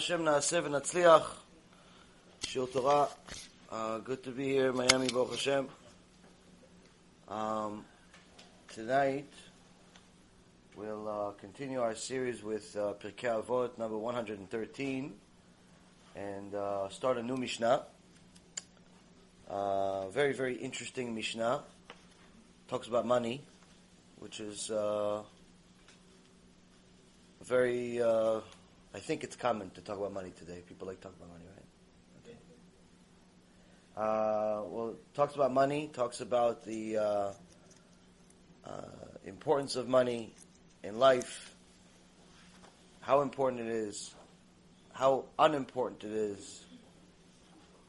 Hashem Naaseh v'Natzliach. Shil Torah. Uh, good to be here, Miami, Baruch Hashem. Um, tonight, we'll uh, continue our series with uh, Pirkei Avot, number 113, and uh, start a new Mishnah. Uh, very, very interesting Mishnah. Talks about money, which is uh, very... I think it's common to talk about money today. People like to talk about money, right? Uh, well, talks about money, talks about the uh, uh, importance of money in life, how important it is, how unimportant it is,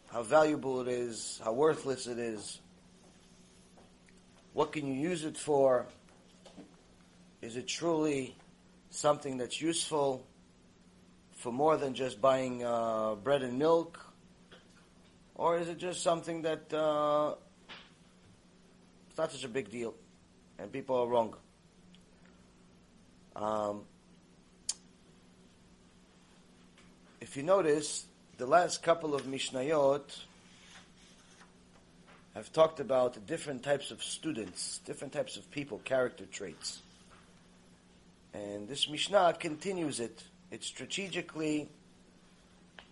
how valuable it is, how worthless it is. What can you use it for? Is it truly something that's useful? For more than just buying uh, bread and milk? Or is it just something that uh, it's not such a big deal and people are wrong? Um, if you notice, the last couple of Mishnayot have talked about different types of students, different types of people, character traits. And this Mishnah continues it. It's strategically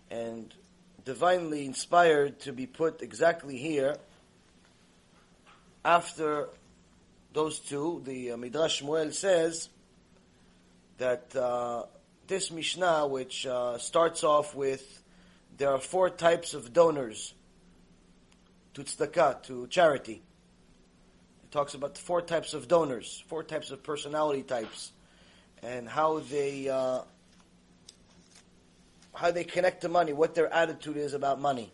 and divinely inspired to be put exactly here after those two. The uh, Midrash Shmuel says that uh, this Mishnah, which uh, starts off with there are four types of donors to tzedakah, to charity. It talks about four types of donors, four types of personality types, and how they uh, how they connect to money, what their attitude is about money.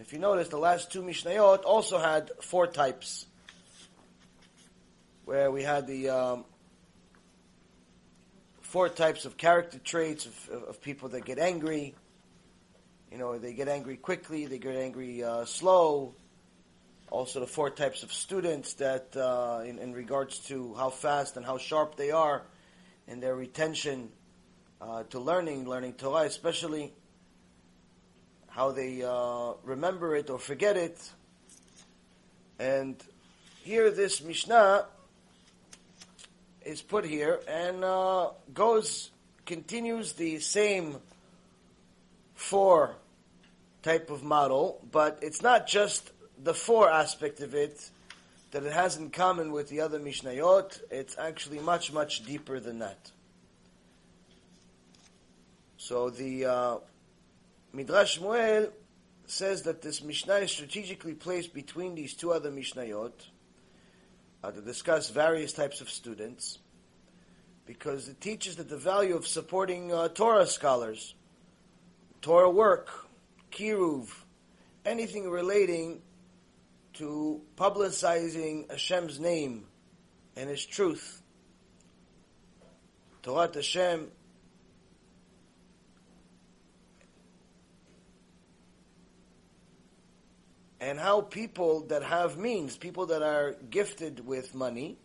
If you notice, the last two Mishnayot also had four types, where we had the um, four types of character traits of, of, of, people that get angry. You know, they get angry quickly, they get angry uh, slow. Also, the four types of students that, uh, in, in regards to how fast and how sharp they are in their retention uh, to learning, learning Torah, especially how they uh, remember it or forget it. And here, this Mishnah is put here and uh, goes, continues the same four type of model, but it's not just the four aspect of it that it has in common with the other Mishnayot. It's actually much, much deeper than that. So the uh, Midrash Shmuel says that this Mishnah is strategically placed between these two other Mishnayot uh, to discuss various types of students because it teaches that the value of supporting uh, Torah scholars, Torah work, kiruv, anything relating to publicizing Hashem's name and His truth. Torah Hashem and how people that have means, people that are gifted with money,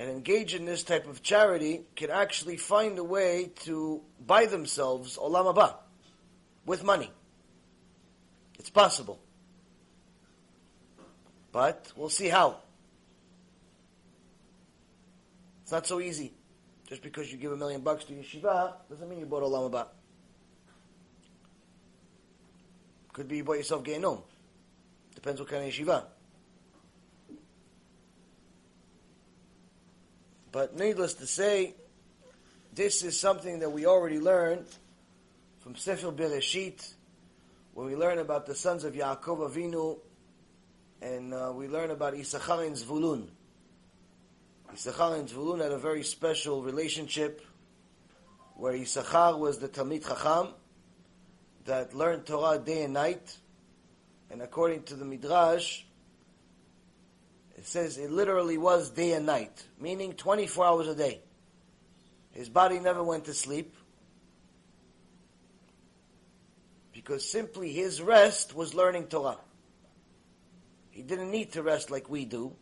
and engage in this type of charity can actually find a way to buy themselves olam haba with money. It's possible. But we'll see how. It's not so easy. Just because you give a million bucks to yeshiva doesn't mean you bought olam haba. Could be you bought yourself Gehinom. Depends what kind of yeshiva. But needless to say, this is something that we already learned from Sefer Bereshit, when we learn about the sons of Yaakov Avinu, and uh, we learn about Issachar and Zvulun. Issachar and Zvulun had a very special relationship, where Issachar was the Talmid Chacham, that learned Torah day and night, and according to the Midrash, it says it literally was day and night, meaning 24 hours a day. His body never went to sleep because simply his rest was learning Torah. He didn't need to rest like we do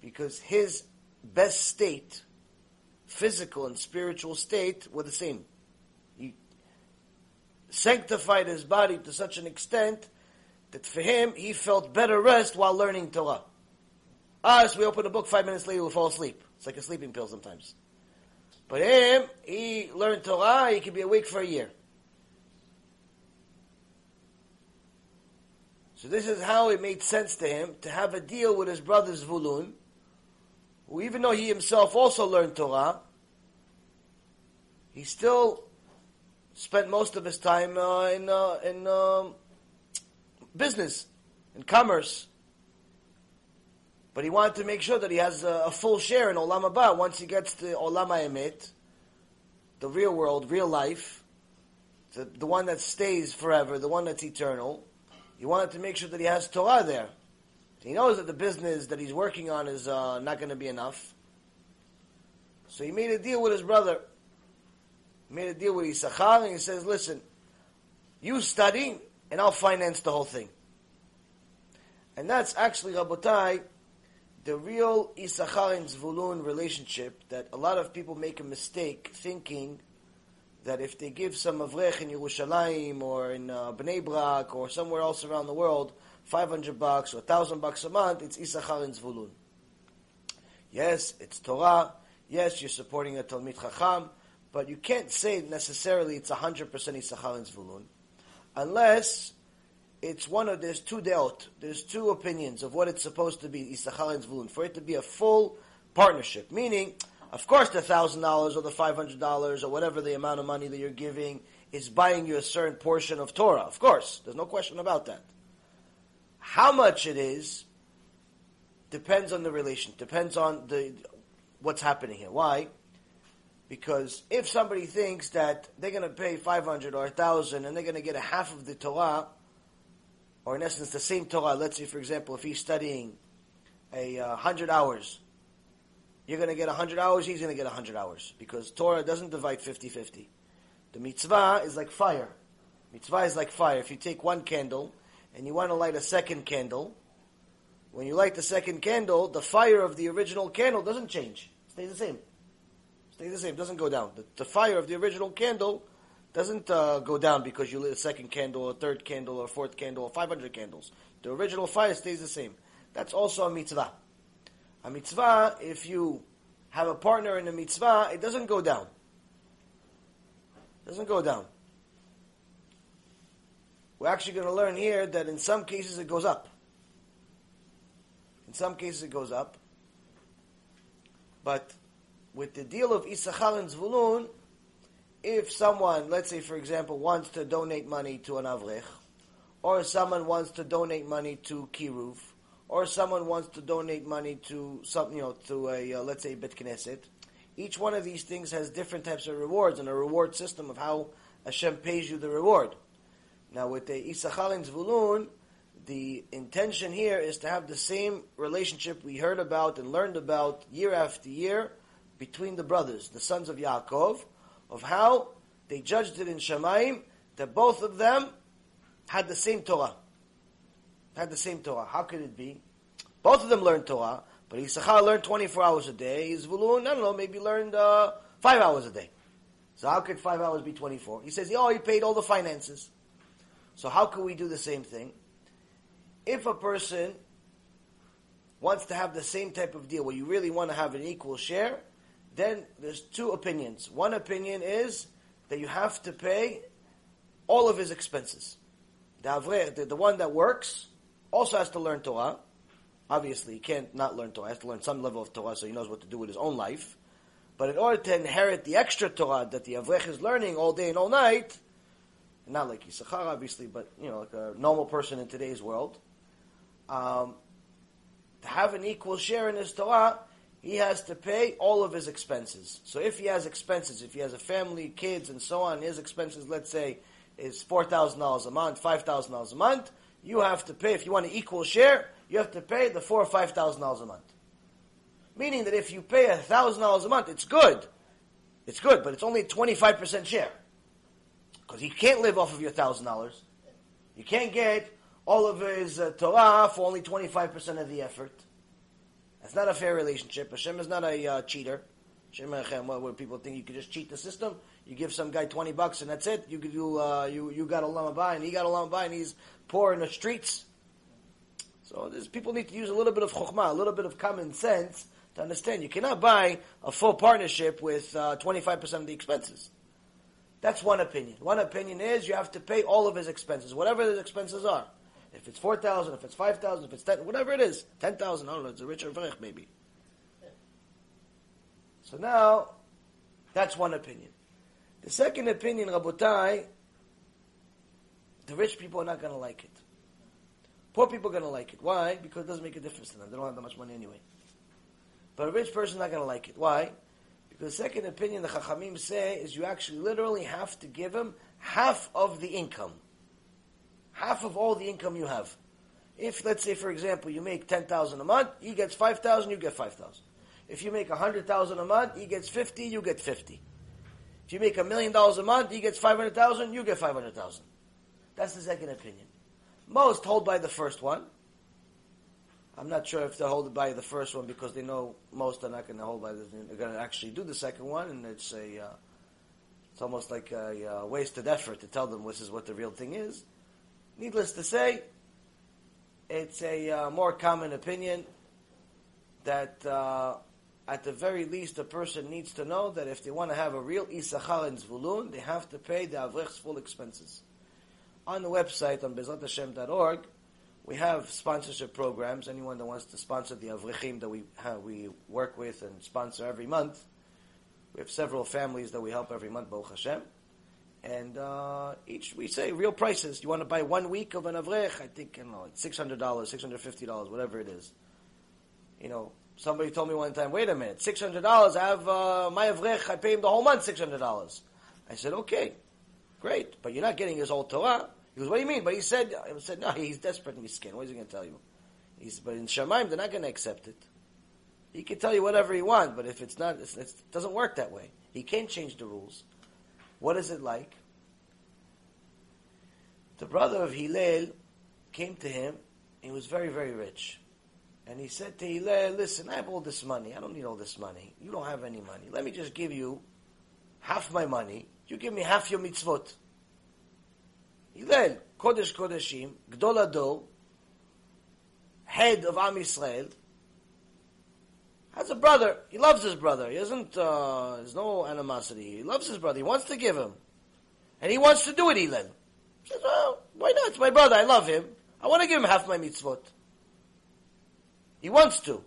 because his best state physical and spiritual state were the same. Sanctified his body to such an extent that for him, he felt better rest while learning Torah. Us, we open a book, five minutes later, we fall asleep. It's like a sleeping pill sometimes. But him, he learned Torah, he could be awake for a year. So this is how it made sense to him to have a deal with his brother Zvulun, who even though he himself also learned Torah, he still spent most of his time uh, in uh, in um, business, in commerce. But he wanted to make sure that he has a, a full share in Olam Haba once he gets to Olam HaEmet, the real world, real life, the, the one that stays forever, the one that's eternal. He wanted to make sure that he has Torah there. He knows that the business that he's working on is uh, not going to be enough. So he made a deal with his brother. Made a deal with Issachar, and he says, listen, you study, and I'll finance the whole thing. And that's actually, Rabotai, the real Issachar and Zvulun relationship that a lot of people make a mistake thinking that if they give some Avrech in Yerushalayim or in uh, Bnei Brak or somewhere else around the world, 500 bucks or 1,000 bucks a month, it's Issachar and Zvulun. Yes, it's Torah. Yes, you're supporting a Talmid Chacham, but you can't say necessarily it's 100% Issachar and Zvulun, unless it's one of, there's two deot, there's two opinions of what it's supposed to be, Issachar and Zvulun, for it to be a full partnership. Meaning, of course the thousand dollars or the five hundred dollars or whatever the amount of money that you're giving is buying you a certain portion of Torah. Of course, there's no question about that. How much it is depends on the relation, depends on the what's happening here. Why? Because if somebody thinks that they're going to pay 500 or 1,000 and they're going to get a half of the Torah, or in essence the same Torah. Let's say, for example, if he's studying a uh, hundred hours, you're going to get hundred hours. He's going to get hundred hours because Torah doesn't divide 50-50. The mitzvah is like fire. Mitzvah is like fire. If you take one candle and you want to light a second candle, when you light the second candle, the fire of the original candle doesn't change. It stays the same. Stays the same. Doesn't go down. The, the fire of the original candle doesn't uh, go down because you lit a second candle, a third candle, or a fourth candle, or 500 candles. The original fire stays the same. That's also a mitzvah. A mitzvah, if you have a partner in a mitzvah, it doesn't go down. It doesn't go down. We're actually going to learn here that in some cases it goes up. In some cases it goes up. But with the deal of Issachar and Zvulun, if someone, let's say for example, wants to donate money to an avrech, or someone wants to donate money to kiruv, or someone wants to donate money to some, you know, to a uh, let's say bet knesset, each one of these things has different types of rewards and a reward system of how Hashem pays you the reward. Now with the Issachar and Zvulun, the intention here is to have the same relationship we heard about and learned about year after year between the brothers, the sons of Yaakov, of how they judged it in Shemaim that both of them had the same Torah. Had the same Torah. How could it be? Both of them learned Torah, but Issachar learned 24 hours a day. Zvulun, I don't know, maybe learned uh, 5 hours a day. So how could 5 hours be 24? He says, oh, he paid all the finances. So how could we do the same thing? If a person wants to have the same type of deal where you really want to have an equal share, then there's two opinions. One opinion is that you have to pay all of his expenses. The Avre, the, the one that works, also has to learn Torah. Obviously, he can't not learn Torah. He has to learn some level of Torah so he knows what to do with his own life. But in order to inherit the extra Torah that the Avrech is learning all day and all night, not like Yisachar, obviously, but you know, like a normal person in today's world, um, to have an equal share in his Torah, he has to pay all of his expenses. So if he has expenses, if he has a family, kids, and so on, his expenses, let's say, is $4,000 a month, $5,000 a month, you have to pay, if you want an equal share, you have to pay the four or $5,000 a month. Meaning that if you pay $1,000 a month, it's good. It's good, but it's only a 25% share. Because he can't live off of your $1,000. You can't get all of his uh, Torah for only 25% of the effort. That's not a fair relationship. Hashem is not a uh, cheater. Where people think you could just cheat the system. You give some guy twenty bucks and that's it. You you uh, you you got a lama and he got a lama and he's poor in the streets. So people need to use a little bit of chokhmah, a little bit of common sense to understand. You cannot buy a full partnership with uh, twenty five percent of the expenses. That's one opinion. One opinion is you have to pay all of his expenses, whatever his expenses are. If it's four thousand, if it's five thousand, if it's ten, whatever it is, ten thousand. I don't know. It's a richer vrech maybe. So now, that's one opinion. The second opinion, Rabotai, the rich people are not going to like it. Poor people are going to like it. Why? Because it doesn't make a difference to them. They don't have that much money anyway. But a rich person is not going to like it. Why? Because the second opinion the Chachamim say is you actually literally have to give him half of the income. Half of all the income you have. If, let's say, for example, you make 10,000 a month, he gets 5,000, you get 5,000. If you make a hundred thousand a month, he gets fifty, you get fifty. If you make a million dollars a month, he gets five hundred thousand, you get five hundred thousand. That's the second opinion. Most hold by the first one. I'm not sure if they hold by the first one because they know most are not going to hold by the. They're going to actually do the second one, and it's a. Uh, it's almost like a, a wasted effort to tell them this is what the real thing is. Needless to say, it's a uh, more common opinion that uh, at the very least, a person needs to know that if they want to have a real Issachar and Zvulun, they have to pay the Avrech's full expenses. On the website, on BeEzratHashem.org, we have sponsorship programs. Anyone that wants to sponsor the Avrechim that we, have, we work with and sponsor every month, we have several families that we help every month, Baruch Hashem. And uh, each, we say real prices. You want to buy one week of an Avrech, I think, you know, $600, $650, whatever it is. You know, Somebody told me one time, wait a minute, six hundred dollars. I have uh, my avrech. I pay him the whole month six hundred dollars. I said, okay, great, but you're not getting his whole Torah. He goes, what do you mean? But he said, I said, no, he's desperate in his skin. What is he going to tell you? He's, but in Shemaim, they're not going to accept it. He can tell you whatever he wants, but if it's not, it's, it doesn't work that way. He can't change the rules. What is it like? The brother of Hillel came to him. He was very, very rich. And he said to Hillel, listen, I have all this money. I don't need all this money. You don't have any money. Let me just give you half my money. You give me half your mitzvot. Hillel, Kodesh Kodeshim, Gdol Ador, head of Am Yisrael, has a brother. He loves his brother. He doesn't, uh, there's no animosity. He loves his brother. He wants to give him. And he wants to do it, Hillel. He says, well, why not? It's my brother. I love him. I want to give him half my mitzvot. He wants to.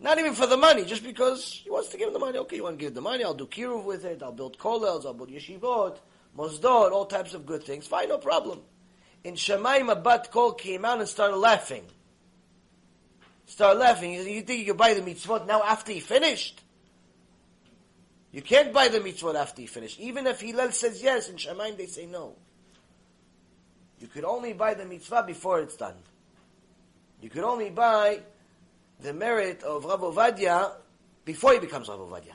Not even for the money, just because he wants to give him the money. Okay, you want to give the money, I'll do kiruv with it, I'll build kollels, I'll build yeshivot, mosdot, all types of good things. Fine, no problem. In Shemaim, a bat kol came out and started laughing. Started laughing. You think you can buy the mitzvot now after he finished? You can't buy the mitzvot after he finished. Even if Hillel says yes, in Shemaim they say no. You could only buy the mitzvah before it's done. You could only buy the merit of Rav Ovadia before he becomes Rav Ovadia.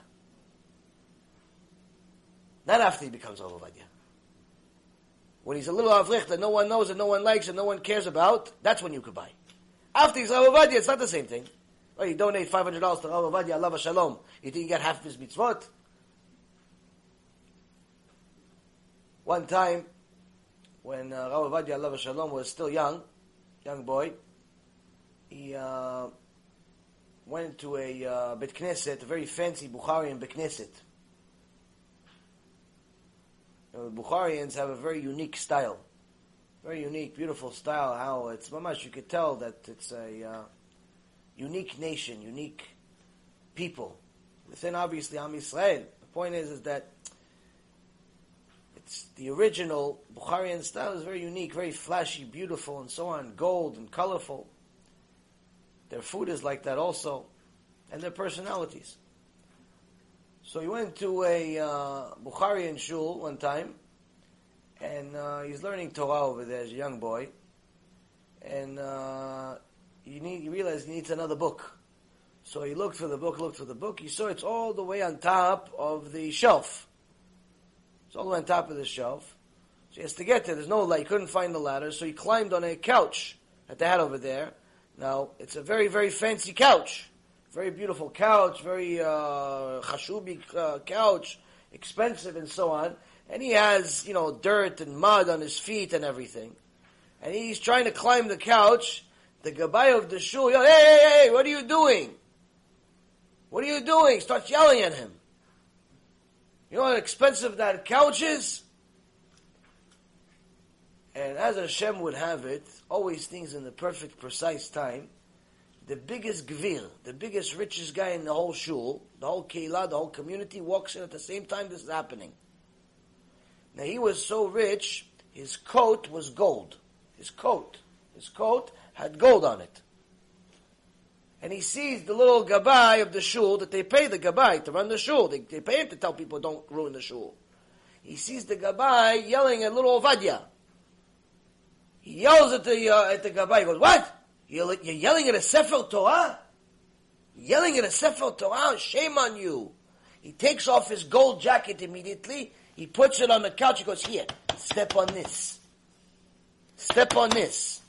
Not after he becomes Rav Ovadia. When he's a little avrech that no one knows and no one likes and no one cares about, that's when you could buy. After Rav Ovadia, it's not the same thing. Oh, you donate $500 to Rav Ovadia, Allah Shalom. You think you get half of his mitzvot? One time, when uh, Rav Ovadia, Allah Shalom, was still young, young boy, he uh, went to a uh, Bet Knesset, a very fancy Bukharian Bet Knesset. You know, the Bukharians have a very unique style, very unique, beautiful style. How it's mamash, you could tell that it's a uh, unique nation, unique people within obviously Am Yisrael. The point is, is that it's the original Bukharian style is very unique, very flashy, beautiful, and so on, gold and colorful. Their food is like that also, and their personalities. So he went to a uh, Bukharian shul one time, and uh, he's learning Torah over there as a young boy, and uh, he, need, he realized he needs another book. So he looked for the book, looked for the book. He saw it's all the way on top of the shelf. It's all the way on top of the shelf. So he has to get there. There's no light. He couldn't find the ladder, so he climbed on a couch that they had over there now, it's a very, very fancy couch. very beautiful couch, very uh, chashubi uh, couch, expensive and so on. And he has, you know, dirt and mud on his feet and everything. And he's trying to climb the couch. The gabbai of the shul, hey, hey, hey, what are you doing? What are you doing? Starts yelling at him. You know how expensive that couch is? And as Hashem would have it, always things in the perfect, precise time, the biggest gvir, the biggest, richest guy in the whole shul, the whole keilah, the whole community, walks in at the same time this is happening. Now he was so rich, his coat was gold. His coat. His coat had gold on it. And he sees the little gabai of the shul that they pay the gabai to run the shul. They, they pay him to tell people don't ruin the shul. He sees the gabai yelling at little Ovadia. He yells at the uh, at the gabbai. He goes, "What? You're, you're yelling at a Sefer Torah? Yelling at a Sefer Torah? Shame on you!" He takes off his gold jacket immediately. He puts it on the couch. He goes, "Here, step on this. Step on this."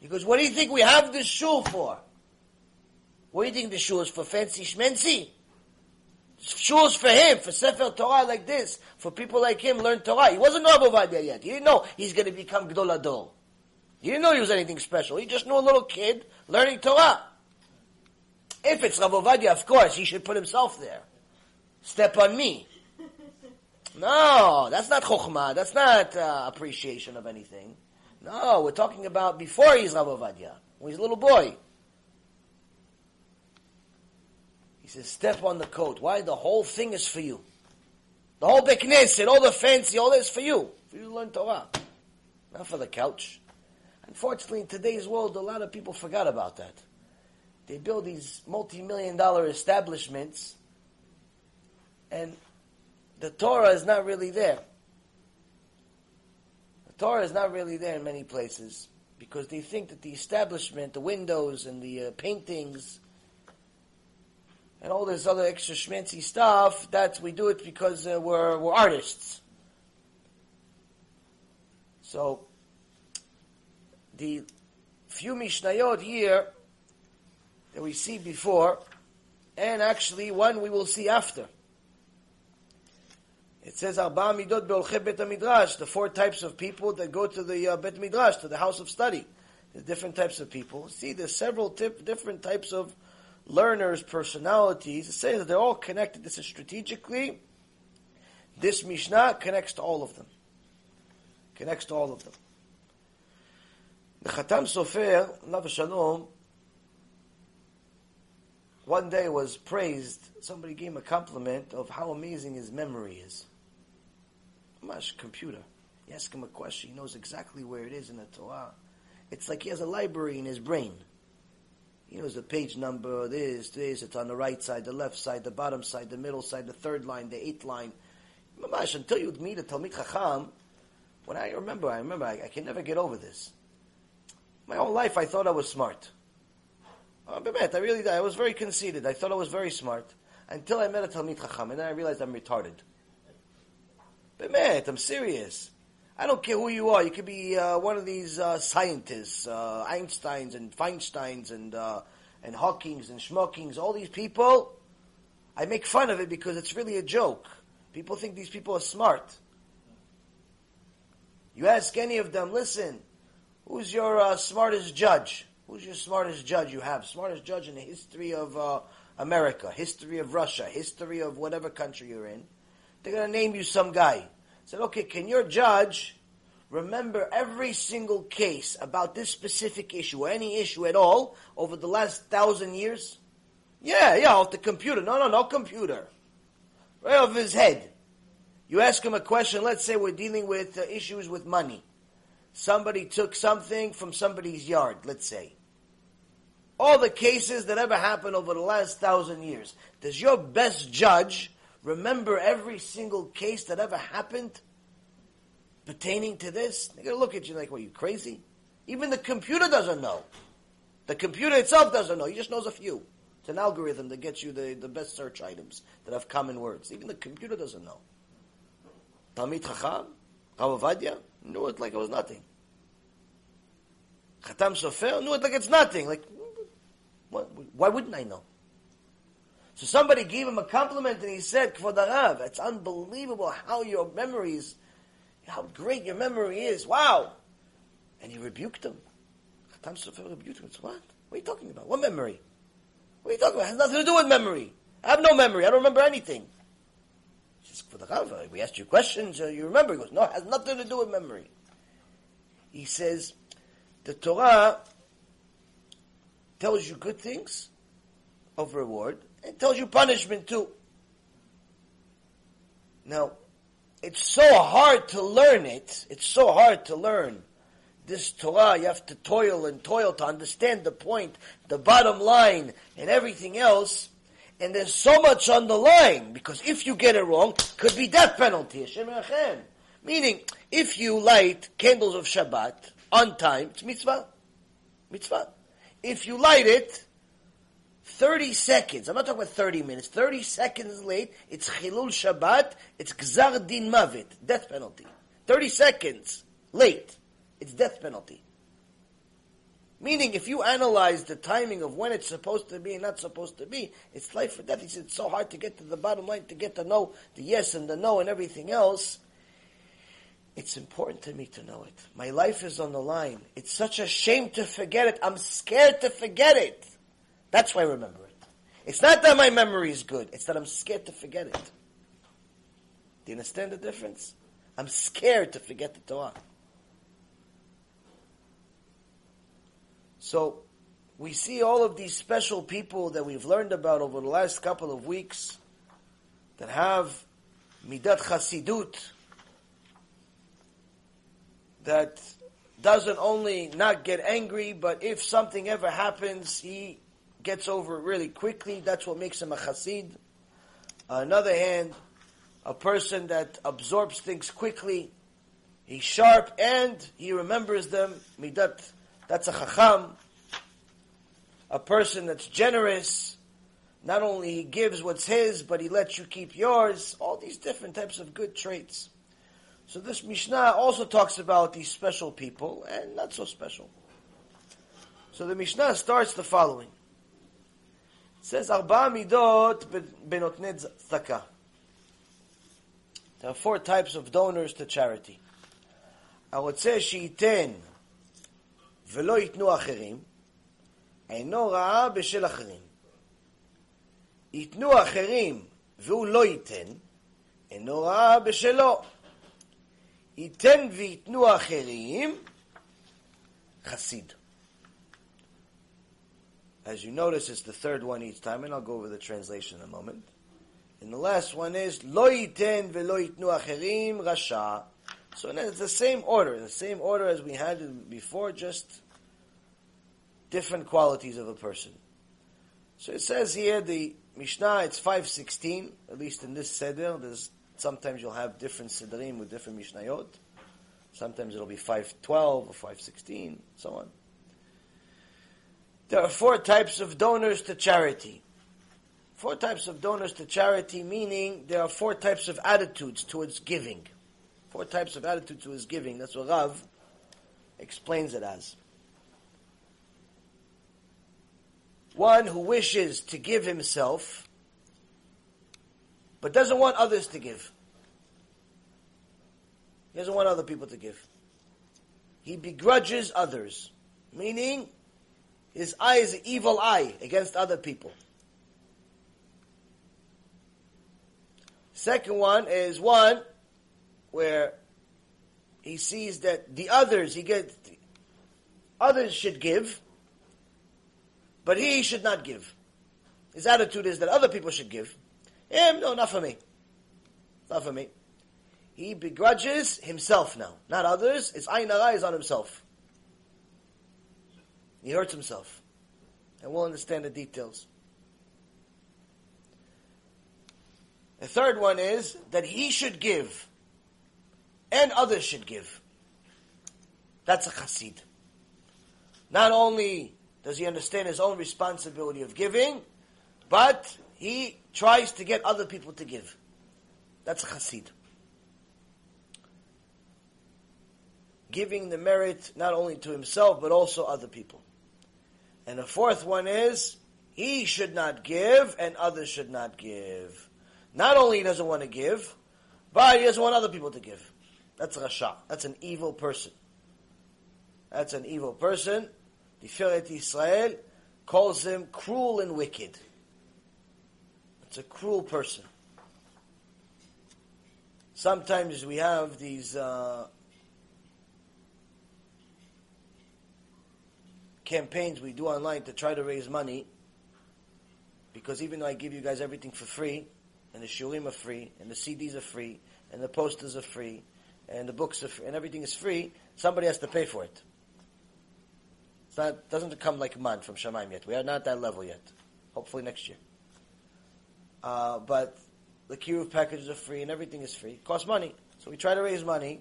He goes, "What do you think we have this shoe for?" What do you think the shul is for fancy schmency? Shoes for him, for Sefer Torah like this, for people like him learn Torah. He wasn't Rav Ovadia yet. He didn't know he's going to become Gdol Ador. He didn't know he was anything special. He just knew a little kid learning Torah. If it's Rav Ovadia, of course, he should put himself there. Step on me. No, that's not chokhmah. That's not uh, appreciation of anything. No, we're talking about before he's Rav Ovadia, when he's a little boy. He says, step on the coat. Why? The whole thing is for you. The whole beknes and all the fancy, all this for you. For you to learn Torah. Not for the couch. Unfortunately, in today's world, a lot of people forgot about that. They build these multi-million dollar establishments and the Torah is not really there. The Torah is not really there in many places because they think that the establishment, the windows and the uh, paintings, and all this other extra schmancy stuff, that we do it because uh, we're, we're artists. So, the few Mishnayot here that we see before, and actually one we will see after. It says Midot Beolche Bet Midrash, the four types of people that go to the uh, Bet Midrash, to the house of study. There's different types of people. See, there's several tip, different types of learners, personalities. It says that they're all connected. This is strategically. This Mishnah connects to all of them. Connects to all of them. The Khatam Sofer, Lav Shalom, one day was praised. Somebody gave him a compliment of how amazing his memory is. Mash computer. You ask him a question, he knows exactly where it is in the Torah. It's like he has a library in his brain. He knows the page number, this, this, it's on the right side, the left side, the bottom side, the middle side, the third line, the eighth line. Mamash, until you meet a Talmid Chacham, when I remember, I remember, I, I, can never get over this. My whole life I thought I was smart. Oh, I really. I was very conceited. I thought I was very smart. Until I met a Talmid Chacham, and then I realized I'm retarded. Bemet, I'm serious. I don't care who you are. You could be uh, one of these uh, scientists, uh, Einsteins and Feinsteins and uh, and Hawkings and Schmockings. All these people, I make fun of it because it's really a joke. People think these people are smart. You ask any of them, listen, who's your uh, smartest judge? Who's your smartest judge you have? Smartest judge in the history of uh, America, history of Russia, history of whatever country you're in. They're going to name you some guy said, okay, can your judge remember every single case about this specific issue or any issue at all over the last thousand years? Yeah, yeah, off the computer. No, no, no computer. Right off his head. You ask him a question, let's say we're dealing with uh, issues with money. Somebody took something from somebody's yard, let's say. All the cases that ever happened over the last thousand years. Does your best judge remember every single case that ever happened pertaining to this? They're going to look at you like, what, you crazy? Even the computer doesn't know. The computer itself doesn't know. He just knows a few. It's an algorithm that gets you the, the best search items that have common words. Even the computer doesn't know. Talmid Chacham, Ravadia, knew it like it was nothing. Khatam Sofer knew it like it's nothing. Like, what, why wouldn't I know? So somebody gave him a compliment and he said, Kvod Arav, it's unbelievable how your memories, how great your memory is. Wow. And he rebuked him. Chatam Sofer rebuked him. What? What are you talking about? What memory? What are you talking about? It has nothing to do with memory. I have no memory. I don't remember anything. He says, Kvod Arav, we asked you questions, uh, you remember? He goes, no, it has nothing to do with memory. He says, the Torah tells you good things of reward, and tells you punishment too. Now, it's so hard to learn it. It's so hard to learn this Torah. You have to toil and toil to understand the point, the bottom line, and everything else. And there's so much on the line because if you get it wrong, could be death penalty. Meaning, if you light candles of Shabbat on time, it's mitzvah. Mitzvah. If you light it 30 seconds, I'm not talking about 30 minutes, 30 seconds late, it's Chilul Shabbat, it's Gzar Din Mavet, death penalty. 30 seconds late, it's death penalty. Meaning, if you analyze the timing of when it's supposed to be and not supposed to be, it's life or death. He said it's so hard to get to the bottom line, to get to know the yes and the no and everything else. It's important to me to know it. My life is on the line. It's such a shame to forget it. I'm scared to forget it. That's why I remember it. It's not that my memory is good, it's that I'm scared to forget it. Do you understand the difference? I'm scared to forget the Torah. So, we see all of these special people that we've learned about over the last couple of weeks that have midat chasidut, that doesn't only not get angry, but if something ever happens, he gets over really quickly. That's what makes him a chassid. On the other hand, a person that absorbs things quickly, he's sharp and he remembers them. Midat, that's a chacham. A person that's generous, not only he gives what's his, but he lets you keep yours. All these different types of good traits. So this Mishnah also talks about these special people and not so special. So the Mishnah starts the following says Arba Midot Benotnei Tzedakah. There are four types of donors to charity. הרוצה שייתן ולא ייתנו אחרים, אינו רעה בשל אחרים. ייתנו אחרים והוא לא ייתן, אינו רעה בשלו. ייתן וייתנו אחרים, חסיד. As you notice, it's the third one each time, and I'll go over the translation in a moment. And the last one is lo yiten velo yitnu acherim rasha. So it's the same order, the same order as we had before, just different qualities of a person. So it says here the Mishnah, it's five sixteen, at least in this seder. There's sometimes you'll have different sederim with different Mishnayot. Sometimes it'll be five twelve or five sixteen, so on. There are four types of donors to charity. Four types of donors to charity, meaning there are four types of attitudes towards giving. Four types of attitudes towards giving. That's what Rav explains it as. One who wishes to give himself, but doesn't want others to give. He doesn't want other people to give. He begrudges others, meaning his eye is an evil eye against other people. Second one is one where he sees that the others he gets others should give, but he should not give. His attitude is that other people should give. Him, no, not for me. Not for me. He begrudges himself now, not others. His ayin is on himself. He hurts himself. And we'll understand the details. The third one is that he should give and others should give. That's a chassid. Not only does he understand his own responsibility of giving, but he tries to get other people to give. That's a chassid. Giving the merit not only to himself, but also other people. And the fourth one is He should not give, and others should not give. Not only he doesn't want to give, but he doesn't want other people to give. That's rasha. That's an evil person. That's an evil person. The Tiferet Israel calls him cruel and wicked. It's a cruel person. Sometimes we have these uh, campaigns we do online to try to raise money because even though I give you guys everything for free, and the shulim are free, and the CDs are free, and the posters are free, and the books are free, and everything is free, somebody has to pay for it. It's not doesn't come like man from Shemaim yet. We are not at that level yet. Hopefully next year. Uh, but the kiruv packages are free and everything is free. It costs money. So we try to raise money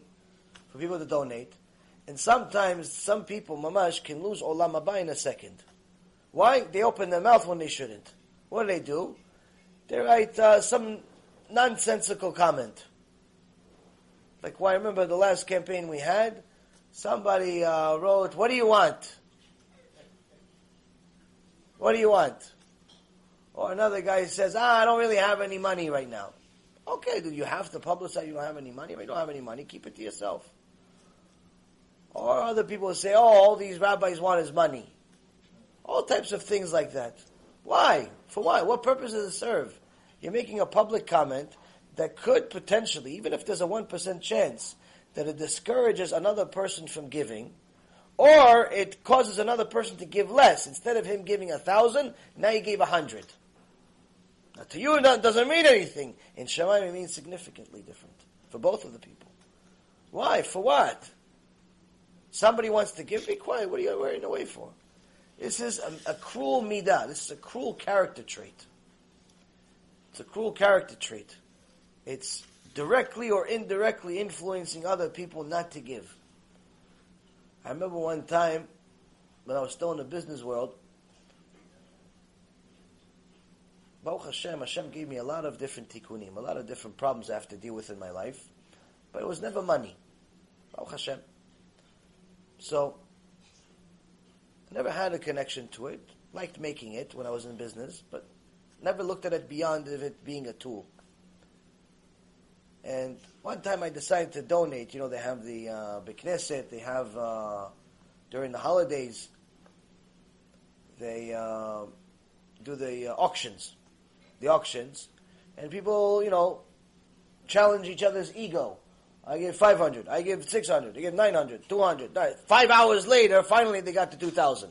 for people to donate. And sometimes some people, mamash, can lose olam haba in a second. Why? They open their mouth when they shouldn't. What do they do? They write uh, some nonsensical comment. Like, why? Well, remember the last campaign we had. Somebody uh, wrote, "What do you want? What do you want?" Or another guy says, "Ah, I don't really have any money right now." Okay, do you have to publicize you don't have any money? If you don't have any money, keep it to yourself. Or other people say, "Oh, all these rabbis want is money." All types of things like that. Why? For why? What purpose does it serve? You're making a public comment that could potentially, even if there's a 1% chance, that it discourages another person from giving, or it causes another person to give less. Instead of him giving a thousand, now he gave a hundred. Now to you, it doesn't mean anything. In Shemaim, it means significantly different for both of the people. Why? For what? Somebody wants to give, be quiet. What are you worrying away for? This is a, a cruel midah. This is a cruel character trait. It's a cruel character trait. It's directly or indirectly influencing other people not to give. I remember one time when I was still in the business world, Baruch Hashem, Hashem gave me a lot of different tikkunim, a lot of different problems I have to deal with in my life, but it was never money. Baruch Hashem. So, I never had a connection to it. Liked making it when I was in business, but never looked at it beyond it being a tool. And one time I decided to donate. You know, they have the uh, Bekneset, they have uh, during the holidays, they uh, do the uh, auctions, the auctions, and people, you know, challenge each other's ego. I give 500, I give 600, I give 900, 200. Five hours later, finally they got to 2,000.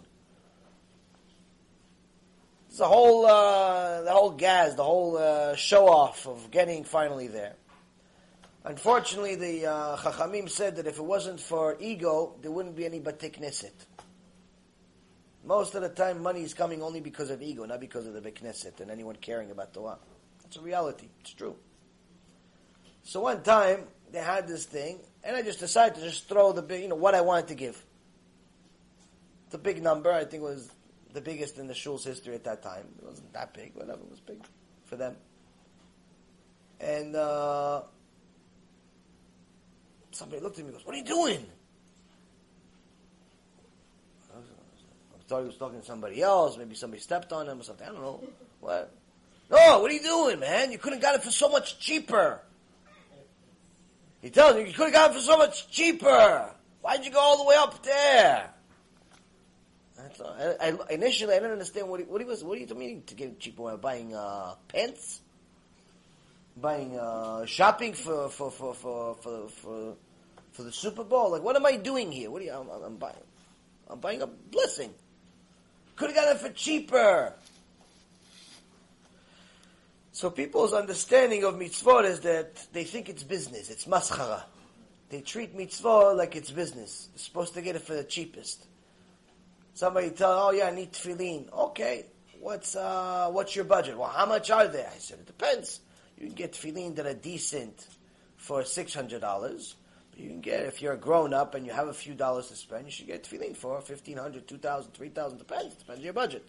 It's the whole, uh, the whole gas, the whole uh, show off of getting finally there. Unfortunately, the uh, Chachamim said that if it wasn't for ego, there wouldn't be any Batik. Most of the time, money is coming only because of ego, not because of the Knesset and anyone caring about Torah. That's a reality. It's true. So one time, they had this thing, and I just decided to just throw the big, you know, what I wanted to give. A big number. I think was the biggest in the shul's history at that time. It wasn't that big, whatever. It was big for them. And uh, somebody looked at me and goes, "What are you doing?" I thought he was talking to somebody else. Maybe somebody stepped on him or something. I don't know. What? No, what are you doing, man? You could have got it for so much cheaper. He tells me, you could have it for so much cheaper. Why'd you go all the way up there? I, I, initially, I didn't understand what he, what he was. What are you meaning to get cheaper? Buying uh, pants, buying uh, shopping for for, for for for for for the Super Bowl. Like, what am I doing here? What are you? I'm, I'm buying. I'm buying a blessing. Could have got it for cheaper. So people's understanding of mitzvot is that they think it's business, it's maschara. They treat mitzvot like it's business. They're supposed to get it for the cheapest. Somebody tell, oh yeah, I need tefillin. Okay, what's uh, what's your budget? Well, how much are they? I said it depends. You can get tefillin that are decent for six hundred dollars. You can get if you're a grown up and you have a few dollars to spend, you should get tefillin for fifteen hundred, two thousand, three thousand. Depends. Depends on your budget.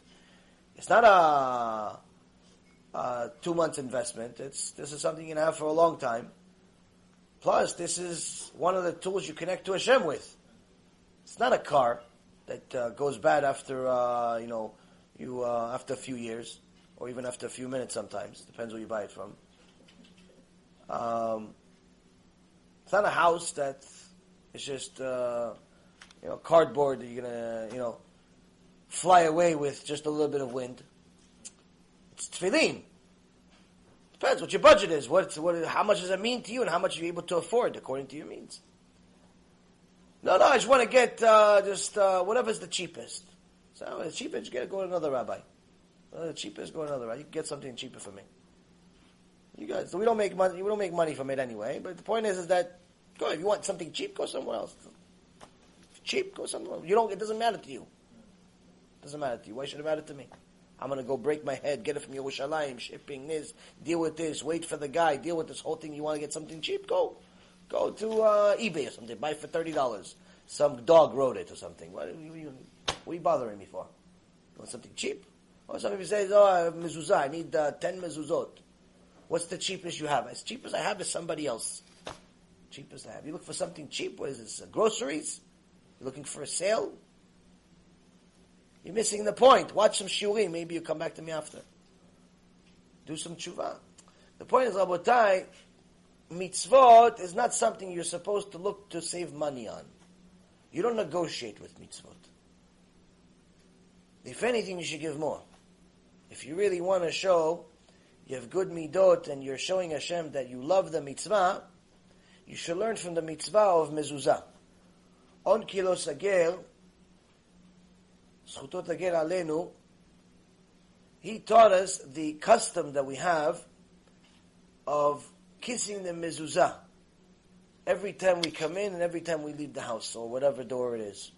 It's not a uh, two months investment. It's this is something you can have for a long time. Plus, this is one of the tools you connect to Hashem with. It's not a car that uh, goes bad after uh, you know You uh, after a few years, or even after a few minutes, sometimes depends where you buy it from. Um, it's not a house that is just uh, you know cardboard that you're gonna you know fly away with just a little bit of wind. It's tefillin. Depends what your budget is. What, what, how much does it mean to you, and how much are you able to afford according to your means. No, no, I just want to get uh, just uh, whatever's the cheapest. So the cheapest, get go to another rabbi. Uh, the cheapest, go to another rabbi. You can get something cheaper for me. You guys, so we don't make money. We don't make money from it anyway. But the point is, is that go if you want something cheap, go somewhere else. Cheap, go somewhere. Else. You don't. It doesn't matter to you. It doesn't matter to you. Why should it matter to me? I'm going to go break my head, get it from Yerushalayim, shipping this, deal with this, wait for the guy, deal with this whole thing. You want to get something cheap? Go, go to uh, eBay or something. Buy for thirty dollars. Some dog wrote it or something. What, what, are you, bothering me for? You want something cheap? Or somebody say, "Oh, mezuzah. I need uh, ten mezuzot." What's the cheapest you have? As cheap as I have is somebody else. Cheapest I have. You look for something cheap. What is this? Uh, groceries? You looking for a sale? You're missing the point. Watch some shiurim. Maybe you come back to me after. Do some tshuva. The point is, Rabotai, mitzvot is not something you're supposed to look to save money on. You don't negotiate with mitzvot. If anything, you should give more. If you really want to show you have good midot and you're showing Hashem that you love the mitzvah, you should learn from the mitzvah of mezuzah. Onkelos HaGer, Zchutot Agir Aleinu. he taught us the custom that we have of kissing the mezuzah every time we come in and every time we leave the house or whatever door it is.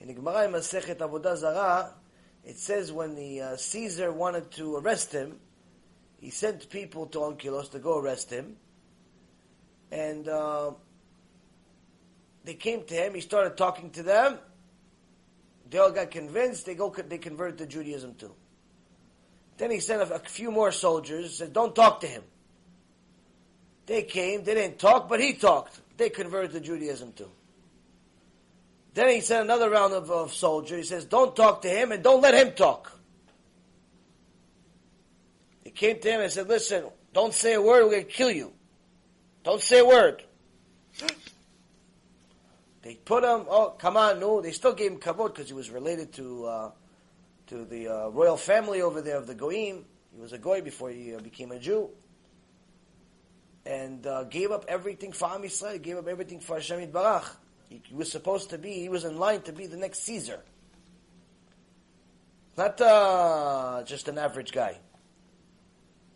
In the Gemara in Masechet Avodah Zarah, it says when the uh, Caesar wanted to arrest him, he sent people to Onkelos to go arrest him, and uh, they came to him. He started talking to them, they all got convinced. They go. They converted to Judaism too. Then he sent a, few more soldiers. Said, "Don't talk to him." They came. They didn't talk, but he talked. They converted to Judaism too. Then he sent another round of, of soldiers. He says, "Don't talk to him and don't let him talk." He came to him and said, "Listen, don't say a word. We're going to kill you. Don't say a word." They put him. Oh, come on, no. They still gave him kavod because he was related to uh, to the uh, royal family over there of the goyim. He was a goy before he uh, became a Jew, and uh, gave up everything for Am Yisrael. Gave up everything for Hashem Barach. He, he, was supposed to be. He was in line to be the next Caesar, not uh, just an average guy.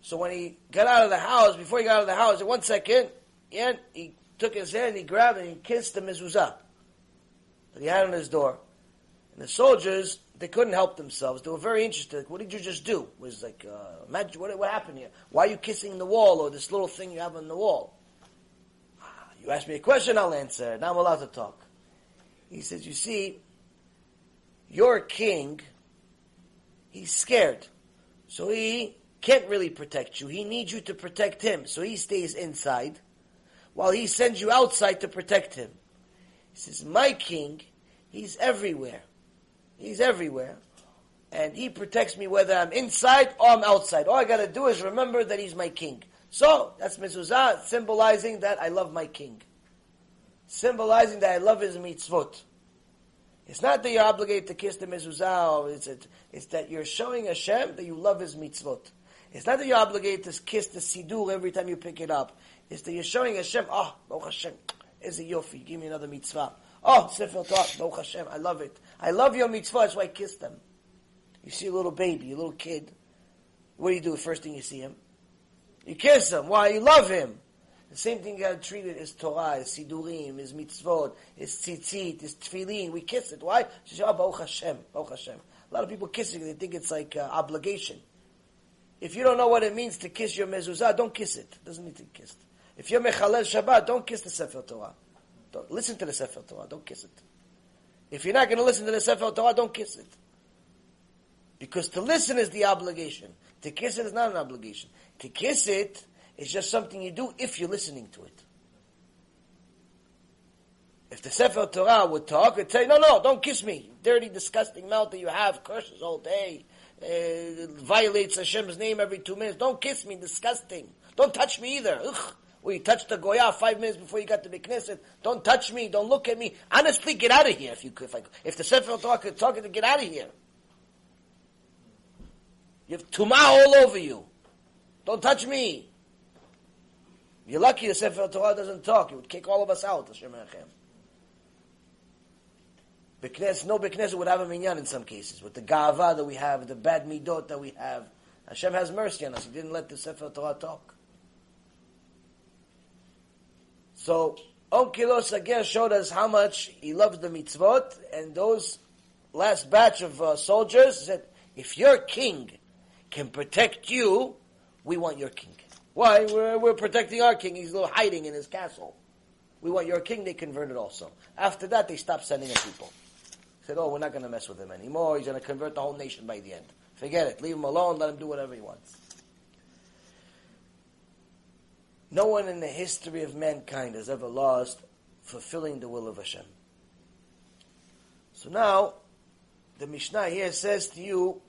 So when he got out of the house, before he got out of the house, in one second, yeah, he took his hand, he grabbed it, and kissed him as he kissed the mezuzah that he had on his door. And the soldiers, they couldn't help themselves. They were very interested. Like, what did you just do? It was like, uh, imagine what, what happened here. Why are you kissing the wall or this little thing you have on the wall? Ah, you ask me a question, I'll answer. Now I'm allowed to talk. He says, you see, your king, he's scared. So he can't really protect you. He needs you to protect him. So he stays inside while he sends you outside to protect him. He says, My king, he's everywhere. He's everywhere. And he protects me whether I'm inside or I'm outside. All I gotta do is remember that he's my king. So, that's mezuzah, symbolizing that I love my king. Symbolizing that I love his mitzvot. It's not that you're obligated to kiss the mezuzah, it's, it, it's that you're showing Hashem that you love his mitzvot. It's not that you're obligated to kiss the sidur every time you pick it up is that you're showing Hashem, oh, ah, Baruch Hashem, is a yofi, give me another mitzvah. Oh, Sefer Torah, Baruch Hashem, I love it. I love your mitzvah, that's why I kiss them. You see a little baby, a little kid, what do you do the first thing you see him? You kiss him. Why? You love him. The same thing you gotta treat it as Torah, as Sidurim, as mitzvot, as tzitzit, as tefillin. We kiss it. Why? She says, oh, ah, Baruch Hashem, Baruch Hashem. A lot of people kissing, they think it's like uh, obligation. If you don't know what it means to kiss your mezuzah, don't kiss it. It doesn't need to be kissed. If you're Mechalel Shabbat, don't kiss the Sefer Torah. Don't, listen to the Sefer Torah, don't kiss it. If you're not going to listen to the Sefer Torah, don't kiss it. Because to listen is the obligation. To kiss it is not an obligation. To kiss it is just something you do if you're listening to it. If the Sefer Torah would talk, it'd say, no, no, don't kiss me. Dirty, disgusting mouth that you have, curses all day, uh, violates Hashem's name every two minutes. Don't kiss me, disgusting. Don't touch me either. Ugh. Well, you touched the Goya five minutes before you got to the Knesset. Don't touch me. Don't look at me. Honestly, get out of here if you could. If, I, if the Sefer Torah could talk, to get out of here. You have tuma all over you. Don't touch me. You're lucky the Sefer Torah doesn't talk. It would kick all of us out. Hashem Beknes, no Beknes would have a minyan in some cases. With the gava that we have, the bad midot that we have. Hashem has mercy on us. He didn't let the Sefer Torah talk. So, Onkelos again showed us how much he loved the mitzvot, and those last batch of uh, soldiers said, if your king can protect you, we want your king. Why? We're, we're protecting our king. He's little hiding in his castle. We want your king. They converted also. After that, they stopped sending in people. Said, oh, we're not going to mess with him anymore. He's going to convert the whole nation by the end. Forget it. Leave him alone. Let him do whatever he wants. No one in the history of mankind has ever lost fulfilling the will of Hashem. So now, the Mishnah here says to you,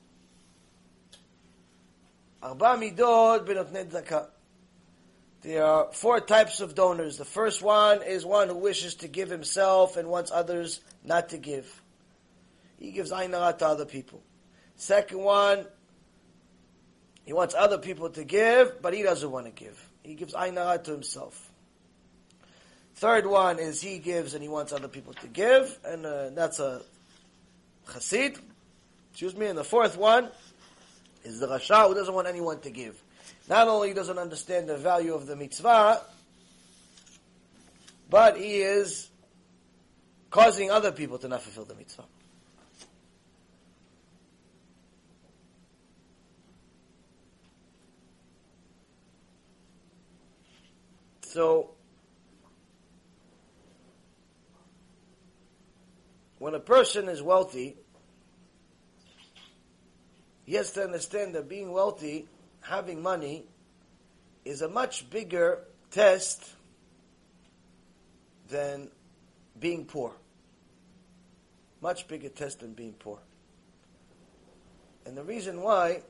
Arba midot benotnei zakah. There are four types of donors. The first one is one who wishes to give himself and wants others not to give. He gives ainara to other people. Second one, he wants other people to give, but he doesn't want to give. He gives ainara to himself. Third one is he gives and he wants other people to give, and uh, that's a chassid. Excuse me. And the fourth one is the rasha who doesn't want anyone to give. Not only doesn't understand the value of the mitzvah, but he is causing other people to not fulfill the mitzvah. So, when a person is wealthy, he has to understand that being wealthy, having money, is a much bigger test than being poor. Much bigger test than being poor. And the reason why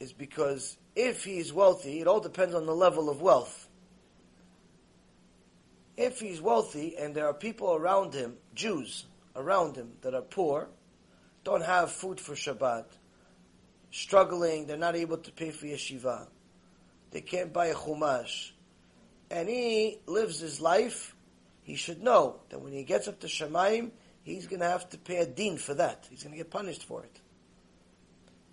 is because if he's wealthy, it all depends on the level of wealth. If he's wealthy and there are people around him, Jews around him, that are poor, don't have food for Shabbat, struggling, they're not able to pay for yeshiva, they can't buy a chumash, and he lives his life, he should know that when he gets up to Shemaim, he's going to have to pay a din for that. He's going to get punished for it.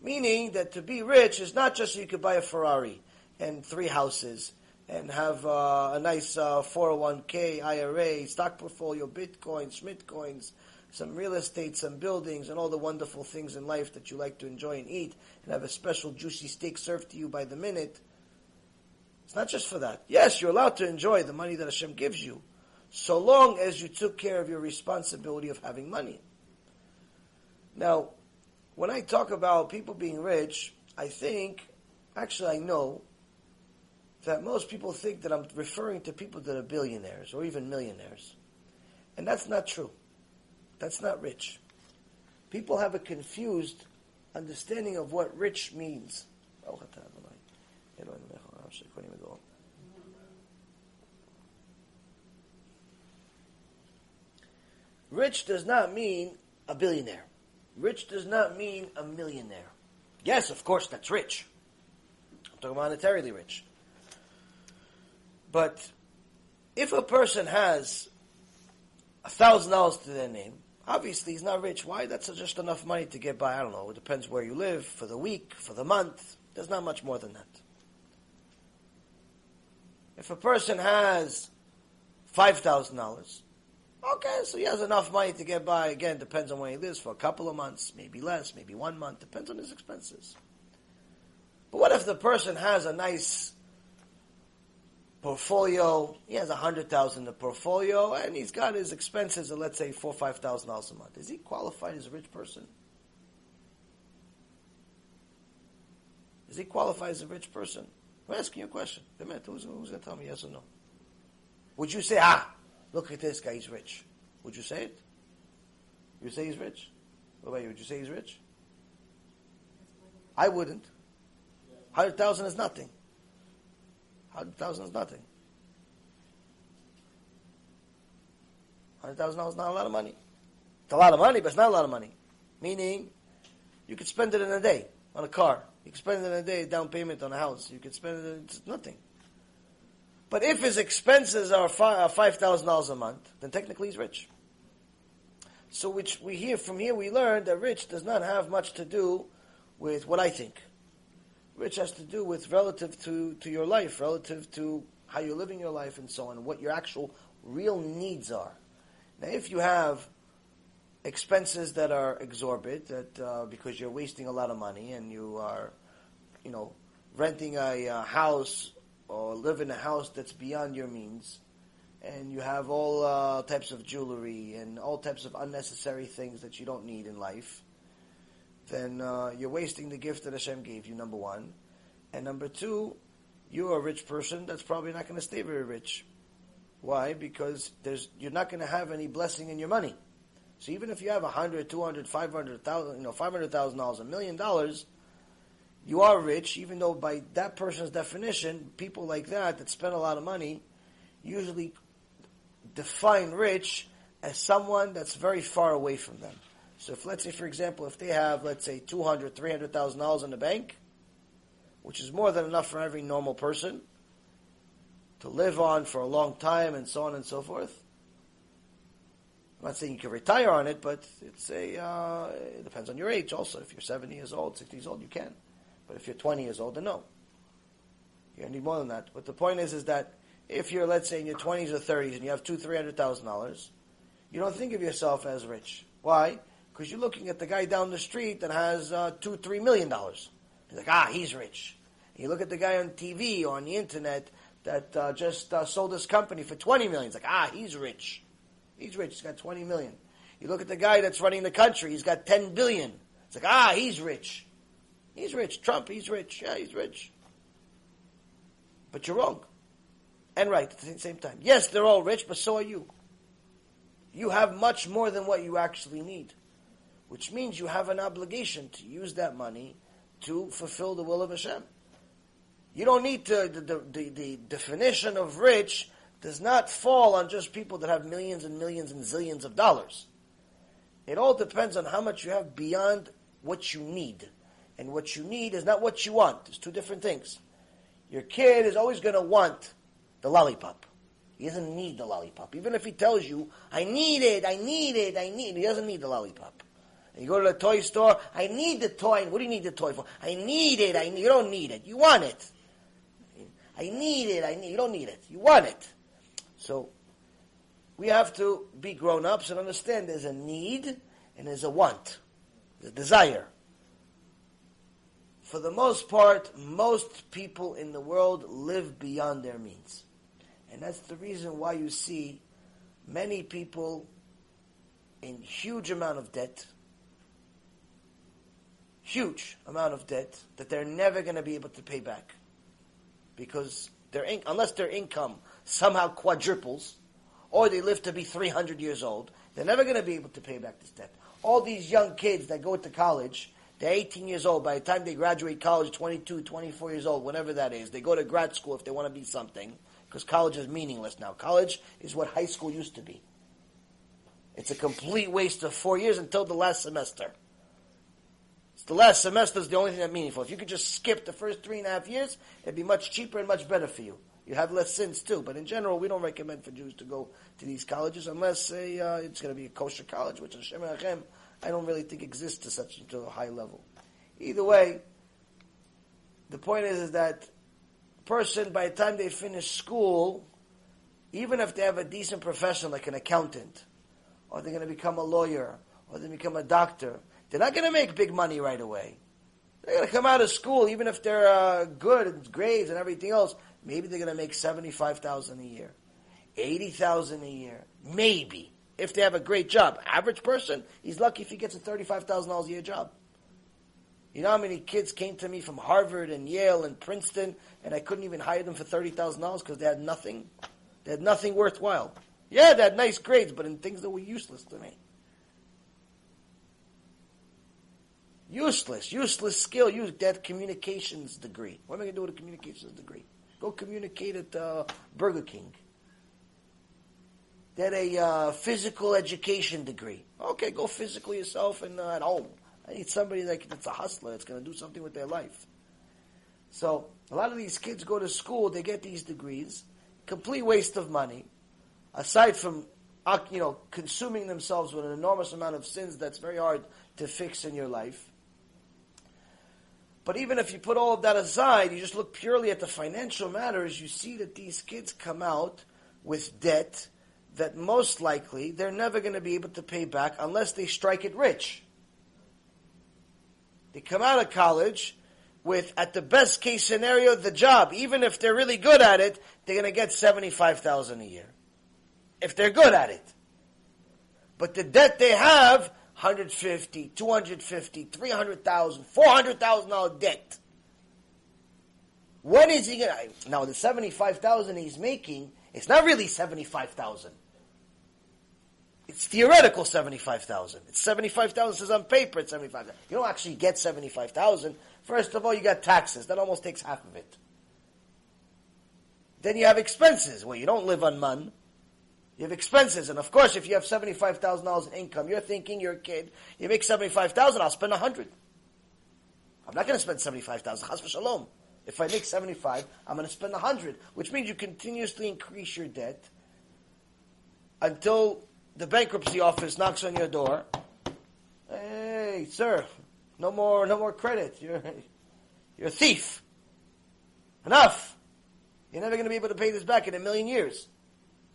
Meaning that to be rich is not just so you could buy a Ferrari and three houses and have uh, a nice uh, 401k, IRA, stock portfolio, Bitcoin, Schmidt coins, some real estate, some buildings, and all the wonderful things in life that you like to enjoy and eat, and have a special juicy steak served to you by the minute. It's not just for that. Yes, you're allowed to enjoy the money that Hashem gives you, so long as you took care of your responsibility of having money. Now, when I talk about people being rich, I think, actually, I know that most people think that I'm referring to people that are billionaires or even millionaires. And that's not true. That's not rich. People have a confused understanding of what rich means. Oh, rich does not mean a billionaire. Rich does not mean a millionaire. Yes, of course, that's rich. I'm talking monetarily rich. But if a person has a thousand dollars to their name, obviously he's not rich. Why? That's just enough money to get by. I don't know. It depends where you live, for the week, for the month. There's not much more than that. If a person has five thousand dollars, okay, so he has enough money to get by. Again, depends on where he lives for a couple of months, maybe less, maybe one month. Depends on his expenses. But what if the person has a nice portfolio. He has a hundred thousand in the portfolio, and he's got his expenses of let's say four five thousand dollars a month. Is he qualified as a rich person? Is he qualified as a rich person? I'm asking you a question. Who's, who's going to tell me yes or no? Would you say, ah, look at this guy, he's rich. Would you say it? You say he's rich? What about you? Would you say he's rich? I wouldn't. Hundred thousand is nothing. Hundred thousand is nothing. Hundred thousand dollars is not a lot of money. It's a lot of money, but it's not a lot of money. Meaning, you could spend it in a day on a car. You could spend it in a day down payment on a house. You could spend it. It's nothing. But if his expenses are uh, five thousand dollars a month, then technically he's rich. So, which we hear from here, we learn that rich does not have much to do with what I think. Rich has to do with relative to, to your life, relative to how you're living your life and so on, what your actual real needs are. Now, if you have expenses that are exorbitant, that uh, because you're wasting a lot of money and you are, you know, renting a uh, house or live in a house that's beyond your means, and you have all uh, types of jewelry and all types of unnecessary things that you don't need in life, then uh, you're wasting the gift that Hashem gave you, number one. And number two, you're a rich person that's probably not going to stay very rich. Why? Because there's, you're not going to have any blessing in your money. So even if you have a hundred, two hundred, five hundred thousand, you know, five hundred thousand dollars, a million dollars, you are rich, even though by that person's definition, people like that that spend a lot of money usually define rich as someone that's very far away from them. So if let's say, for example, if they have, let's say, two hundred, three hundred thousand dollars in the bank, which is more than enough for every normal person to live on for a long time and so on and so forth. I'm not saying you can retire on it, but it's a uh, it depends on your age. Also, if you're 70 years old, 60 years old, you can. But if you're 20 years old, then no. You need more than that. But the point is, is that if you're, let's say, in your 20s or 30s and you have two, three hundred thousand dollars, you don't think of yourself as rich. Why? Because you're looking at the guy down the street that has uh, two, three million dollars. He's like, ah, he's rich. You look at the guy on TV or on the internet that uh, just uh, sold his company for twenty million. He's like, ah, he's rich. He's rich. He's got twenty million. You look at the guy that's running the country. He's got ten billion. It's like, ah, he's rich. He's rich. Trump, he's rich. Yeah, he's rich. But you're wrong and right at the same time. Yes, they're all rich, but so are you. You have much more than what you actually need, which means you have an obligation to use that money to fulfill the will of Hashem. You don't need to, the, the, the, the definition of rich does not fall on just people that have millions and millions and zillions of dollars. It all depends on how much you have beyond what you need. And what you need is not what you want. There's two different things. Your kid is always going to want the lollipop. He doesn't need the lollipop. Even if he tells you, I need it, I need it, I need it, he doesn't need the lollipop. You go to the toy store, I need the toy. What do you need the toy for? I need it, I need, you don't need it. You want it. I need it, I need, you don't need it. You want it. So, we have to be grown-ups and understand there's a need and there's a want. A desire. For the most part, most people in the world live beyond their means. And that's the reason why you see many people in huge amount of debt, huge amount of debt that they're never going to be able to pay back because their in- unless their income somehow quadruples or they live to be 300 years old, they're never going to be able to pay back this debt. All these young kids that go to college, they're 18 years old. By the time they graduate college, 22, 24 years old, whatever that is, they go to grad school if they want to be something because college is meaningless now. College is what high school used to be. It's a complete waste of four years until the last semester. It's the last semester is the only thing that's meaningful. If you could just skip the first three and a half years, it'd be much cheaper and much better for you. You have less sins too. But in general, we don't recommend for Jews to go to these colleges unless say, uh, it's going to be a kosher college, which Hashem Hashem, I don't really think exists to such to a high level. Either way, the point is, is that person, by the time they finish school, even if they have a decent profession like an accountant, or they're going to become a lawyer, or they become a doctor, they're not going to make big money right away. They're going to come out of school, even if they're uh, good and grades and everything else. Maybe they're going to make seventy-five thousand a year, eighty thousand a year, maybe if they have a great job. Average person, he's lucky if he gets a thirty-five thousand dollars a year job. You know how many kids came to me from Harvard and Yale and Princeton, and I couldn't even hire them for thirty thousand dollars because they had nothing. They had nothing worthwhile. Yeah, they had nice grades, but in things that were useless to me. Useless, useless skill. Use that communications degree. What am I going to do with a communications degree? Go communicate at uh, Burger King. Get a uh, physical education degree. Okay, go physical yourself and uh, at home. I need somebody that, that's a hustler that's going to do something with their life. So a lot of these kids go to school, they get these degrees, complete waste of money. Aside from uh, you know consuming themselves with an enormous amount of sins that's very hard to fix in your life. But even if you put all of that aside, you just look purely at the financial matters, you see that these kids come out with debt that most likely they're never going to be able to pay back unless they strike it rich. They come out of college with, at the best case scenario, the job. Even if they're really good at it, they're going to get 75000 a year. If they're good at it. But the debt they have, 150, 250, 300,000, 400,000 dollar debt. When is he to, now the 75,000 he's making, it's not really 75,000. It's theoretical 75,000. It's 75,000 says on paper it's 75,000. You don't actually get 75,000. First of all, you got taxes. That almost takes half of it. Then you have expenses. Well, you don't live on man. You have expenses, and of course, if you have seventy-five thousand dollars in income, you're thinking you're a kid. You make seventy-five thousand, I'll spend a hundred. I'm not going to spend seventy-five thousand. Chas. If I make seventy-five, I'm going to spend a hundred, which means you continuously increase your debt until the bankruptcy office knocks on your door. Hey, sir, no more, no more credit. You're, you're a thief. Enough. You're never going to be able to pay this back in a million years.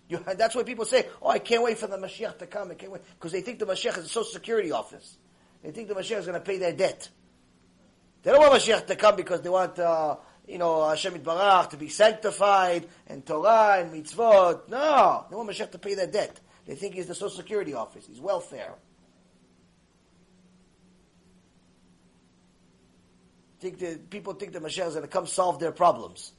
You, that's why people say, "Oh, I can't wait for the Mashiach to come." I can't wait because they think the Mashiach is a social security office. They think the Mashiach is going to pay their debt. They don't want Mashiach to come because they want, uh, you know, Hashem Barach to be sanctified and Torah and mitzvot. No, they want Mashiach to pay their debt. They think he's the social security office. He's welfare. Think that people think the Mashiach is going to come solve their problems.